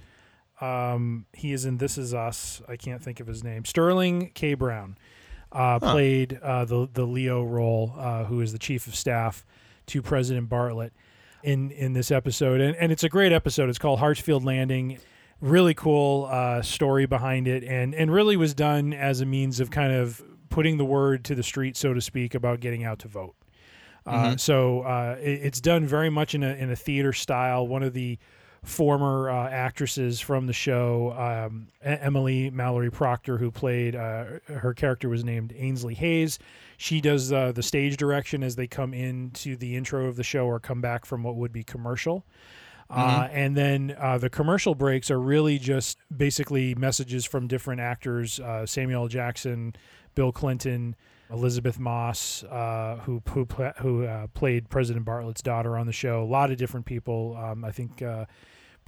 Um, he is in This Is Us. I can't think of his name. Sterling K. Brown uh, played uh, the the Leo role, uh, who is the chief of staff to President Bartlet in in this episode, and and it's a great episode. It's called Hartsfield Landing. Really cool uh, story behind it, and and really was done as a means of kind of putting the word to the street, so to speak, about getting out to vote. Uh, so uh, it, it's done very much in a in a theater style. One of the former uh, actresses from the show, um, Emily Mallory Procter, who played uh, her character was named Ainsley Hayes. She does uh, the stage direction as they come into the intro of the show or come back from what would be commercial. Uh, and then uh, the commercial breaks are really just basically messages from different actors uh, Samuel Jackson, Bill Clinton, Elisabeth Moss, uh, who who, who uh, played President Bartlet's daughter on the show. A lot of different people. Um, I think uh,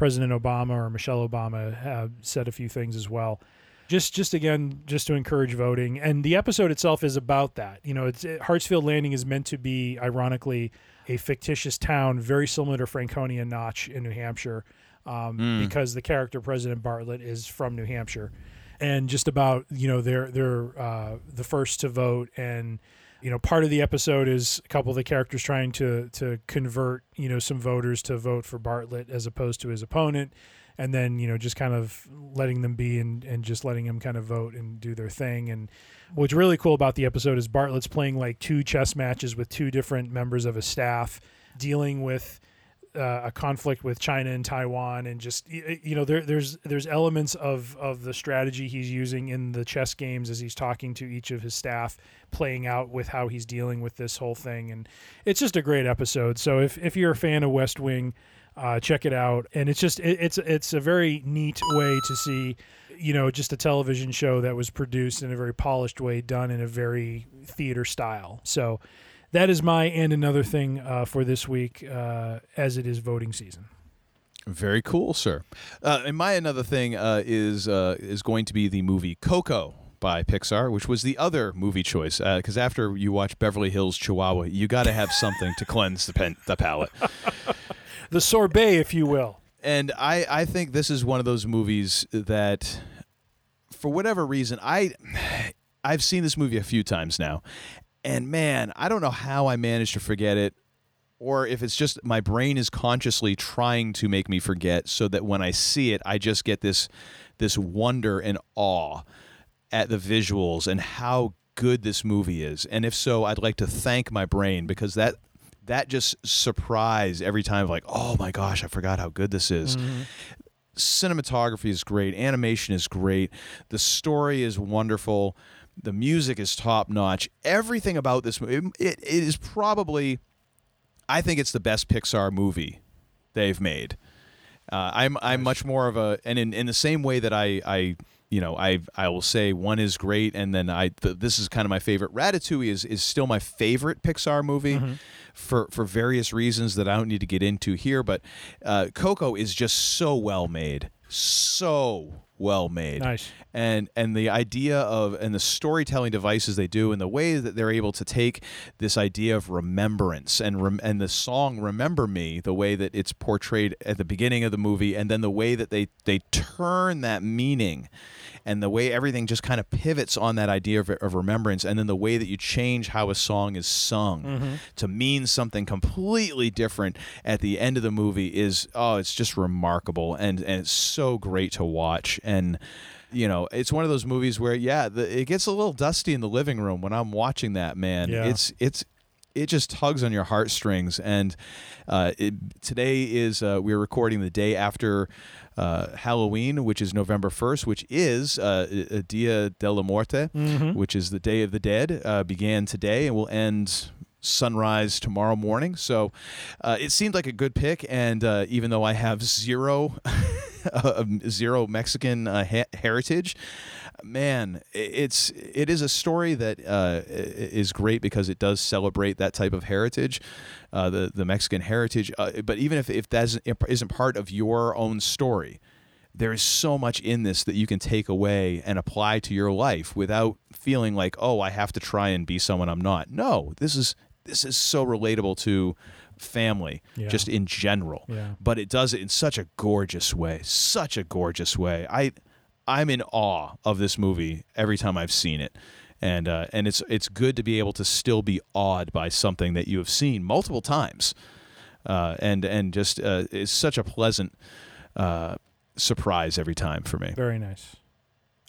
President Obama or Michelle Obama have said a few things as well. Just, just again, just to encourage voting. And the episode itself is about that. You know, it's it, Hartsfield Landing is meant to be, ironically, a fictitious town very similar to Franconia Notch in New Hampshire, um, because the character President Bartlet is from New Hampshire, and just about you know they're they're uh, the first to vote and you know part of the episode is a couple of the characters trying to to convert you know some voters to vote for Bartlet as opposed to his opponent. And then you know just kind of letting them be and, and just letting them kind of vote and do their thing. And what's really cool about the episode is bartlet's playing like two chess matches with two different members of his staff dealing with uh, a conflict with China and Taiwan, and just you know, there, there's there's elements of of the strategy he's using in the chess games as he's talking to each of his staff, playing out with how he's dealing with this whole thing, and it's just a great episode. So if if you're a fan of West Wing, uh, check it out, and it's just it, it's it's a very neat way to see. You know, just a television show that was produced in a very polished way, done in a very theater style. So, that is my and another thing uh, for this week, uh, as it is voting season. Very cool, sir. Uh, and my another thing uh, is uh, is going to be the movie Coco by Pixar, which was the other movie choice. Because after you watch Beverly Hills Chihuahua, you got to have something to cleanse the pen, the palate. The sorbet, if you will. And I I think this is one of those movies that, for whatever reason, I I've seen this movie a few times now, and man, I don't know how I managed to forget it, or if it's just my brain is consciously trying to make me forget, so that when I see it, I just get this this wonder and awe at the visuals and how good this movie is. And if so, I'd like to thank my brain because that that just surprise every time like, oh my gosh, I forgot how good this is. Mm-hmm. Cinematography is great, animation is great, the story is wonderful, the music is top notch. Everything about this movie, it, it is probably, I think it's the best Pixar movie they've made. Uh, I'm I'm much more of a and in, in the same way that I I you know I I will say one is great and then I th- this is kind of my favorite. Ratatouille is is still my favorite Pixar movie for for various reasons that I don't need to get into here. But uh, Coco is just so well made, so well made. Nice. And and the idea of and the storytelling devices they do and the way that they're able to take this idea of remembrance and rem- and the song "Remember Me," the way that it's portrayed at the beginning of the movie, and then the way that they they turn that meaning and the way everything just kind of pivots on that idea of, of remembrance and then the way that you change how a song is sung mm-hmm. to mean something completely different at the end of the movie is oh it's just remarkable and and it's so great to watch and you know it's one of those movies where yeah the, it gets a little dusty in the living room when i'm watching that man Yeah. it's it's it just tugs on your heartstrings and uh, it, today is uh, we're recording the day after uh, Halloween, which is November 1st, which is uh, a Dia de la Muerte, which is the Day of the Dead, uh, began today and will end sunrise tomorrow morning. So uh, it seemed like a good pick. And uh, even though I have zero, zero Mexican uh, he- heritage, man, it's it is a story that uh, is great because it does celebrate that type of heritage, uh, the the Mexican heritage. Uh, but even if if that isn't part of your own story, there is so much in this that you can take away and apply to your life without feeling like, oh, I have to try and be someone I'm not. No, this is this is so relatable to family Yeah. just in general Yeah. but it does it in such a gorgeous way such a gorgeous way i i'm in awe of this movie every time i've seen it and uh, and it's it's good to be able to still be awed by something that you have seen multiple times uh, and and just uh, it's such a pleasant uh, surprise every time for me Very nice.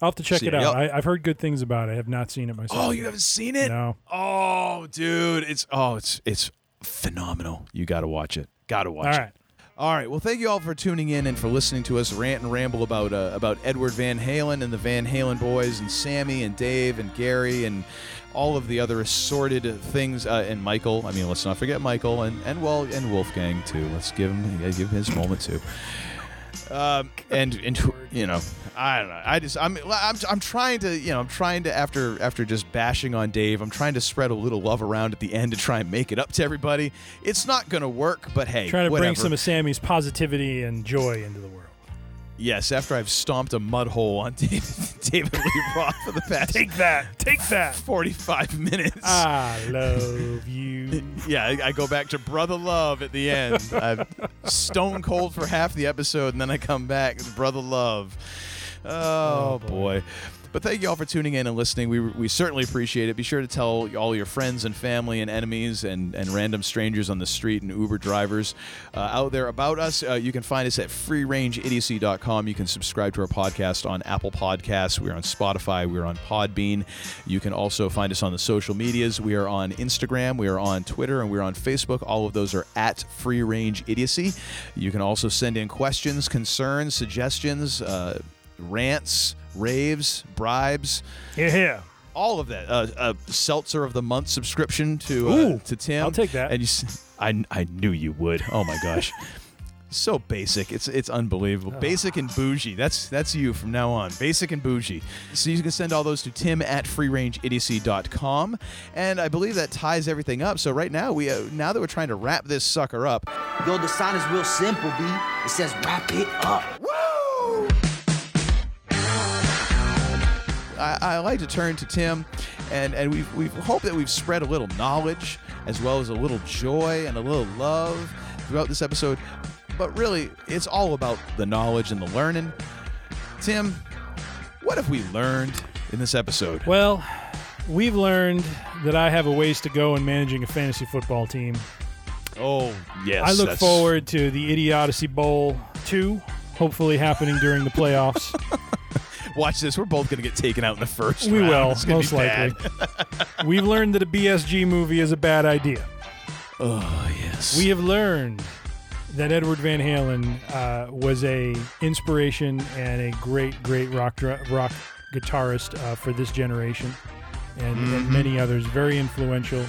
I'll have to check See, it out. yep. I, I've heard good things about it. I have not seen it myself. oh you haven't seen it No. oh dude it's oh it's it's phenomenal you got to watch it got to watch All it right. All right. Well, thank you all for tuning in and for listening to us rant and ramble about uh, about Edward Van Halen and the Van Halen boys and Sammy and Dave and Gary and all of the other assorted things uh, and Michael. I mean, let's not forget Michael and and well and Wolfgang too. Let's give him yeah, give him his moment too. Um, and and you know, I don't know. I just I'm I'm I'm trying to you know I'm trying to after after just bashing on Dave, I'm trying to spread a little love around at the end to try and make it up to everybody. It's not gonna work, but hey, Trying to whatever. bring some of Sammy's positivity and joy into the world. Yes, after I've stomped a mud hole on David, David Lee Roth for the past Take that. Take that. 45 minutes. I love you. yeah, I, I go back to brother love at the end. I'm stone cold for half the episode, and then I come back brother love. Oh, boy. But thank you all for tuning in and listening. We, we certainly appreciate it. Be sure to tell all your friends and family and enemies and, and random strangers on the street and Uber drivers uh, out there about us. Uh, you can find us at freerangeidiocy.com. You can subscribe to our podcast on Apple Podcasts. We're on Spotify. We're on Podbean. You can also find us on the social medias. We are on Instagram. We are on Twitter. And we're on Facebook. All of those are at Free Range Idiocy. You can also send in questions, concerns, suggestions, uh, rants, raves, bribes, Yeah. here. all of that. Uh, a seltzer of the month subscription to uh, Ooh, to Tim. I'll take that. And you, s- I I knew you would. Oh my gosh. So basic, it's it's unbelievable. Basic and bougie. That's that's you from now on. Basic and bougie. So you can send all those to tim at freerangeidiocy.com. And I believe that ties everything up. So right now we uh, now that we're trying to wrap this sucker up, Yo, the sign is real simple, B. It says wrap it up. I, I like to turn to Tim, and and we we hope that we've spread a little knowledge as well as a little joy and a little love throughout this episode. But really, it's all about the knowledge and the learning. Tim, what have we learned in this episode? Well, we've learned that I have a ways to go in managing a fantasy football team. Oh, yes. I look that's- forward to the Idiocy Bowl 2, hopefully happening during the playoffs. Watch this. We're both going to get taken out in the first we round. will, It's most likely. We've learned that a BSG movie is a bad idea. Oh, yes. We have learned that Edward Van Halen uh, was a inspiration and a great, great rock rock guitarist uh, for this generation, and, and Mhm. many others. Very influential.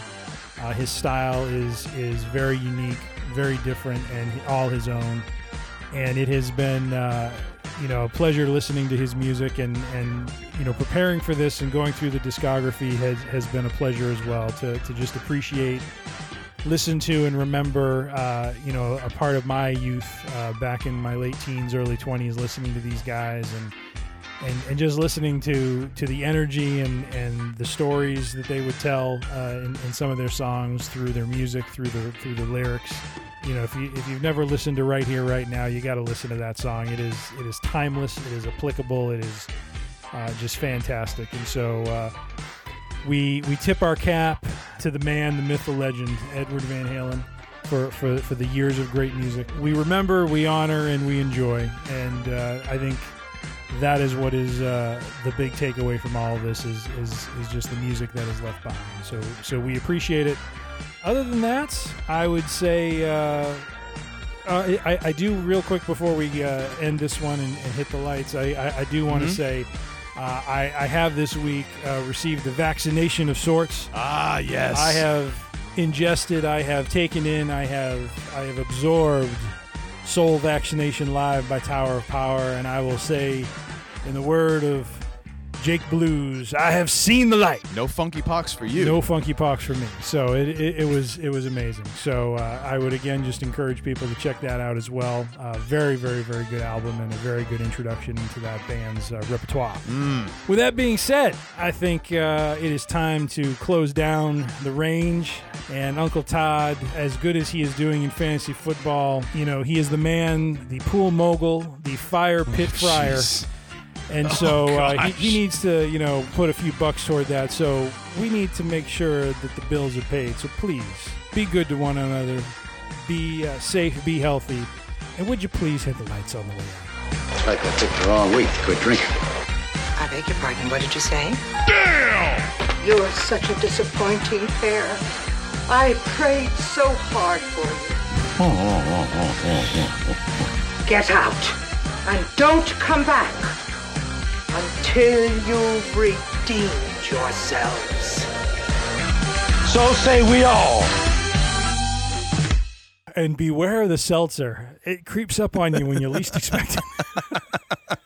Uh, his style is is very unique, very different, and all his own. And it has been, uh, you know, a pleasure listening to his music, and and you know, preparing for this and going through the discography has has been a pleasure as well to to just appreciate listen to and remember, uh, you know, a part of my youth uh, back in my late teens, early 20s, listening to these guys and and, and just listening to to the energy and, and the stories that they would tell uh, in, in some of their songs through their music, through the through the lyrics. You know, if you if you've never listened to Right Here, Right Now, you got to listen to that song. It is it is timeless. It is applicable. It is uh, just fantastic. And so. Uh, we we tip our cap to the man, the myth, the legend, Edward Van Halen, for, for, for the years of great music. We remember, we honor, and we enjoy. And uh, I think that is what is uh, the big takeaway from all of this is, is is just the music that is left behind. So so we appreciate it. Other than that, I would say. Uh, uh, I, I do real quick before we uh, end this one and, and hit the lights. I, I, I do want to Mhm. say uh, I, I have this week uh, received a vaccination of sorts. Ah, yes. I have ingested, I have taken in, I have I have absorbed Soul Vaccination Live by Tower of Power, and I will say, in the word of Jake Blues, I have seen the light. No funky pox for you. No funky pox for me. So it, it, it was it was amazing. So uh, I would again just encourage people to check that out as well. Uh, very very very good album and a very good introduction into that band's uh, repertoire. Mm. With that being said, I think uh, it is time to close down the range. And Uncle Todd, as good as he is doing in fantasy football, you know he is the man, the pool mogul, the fire pit fryer. Jeez. And Oh, so uh, he, he needs to, you know, put a few bucks toward that. So we need to make sure that the bills are paid. So please be good to one another, be uh, safe, be healthy, and would you please hit the lights on the way out? It's like I picked the wrong week to quit drinking. I beg your pardon. What did you say? Damn! You're such a disappointing pair. I prayed so hard for you. Get out and don't come back until you've redeemed yourselves. So say we all. And beware of the seltzer. It creeps up on you when you least expect it.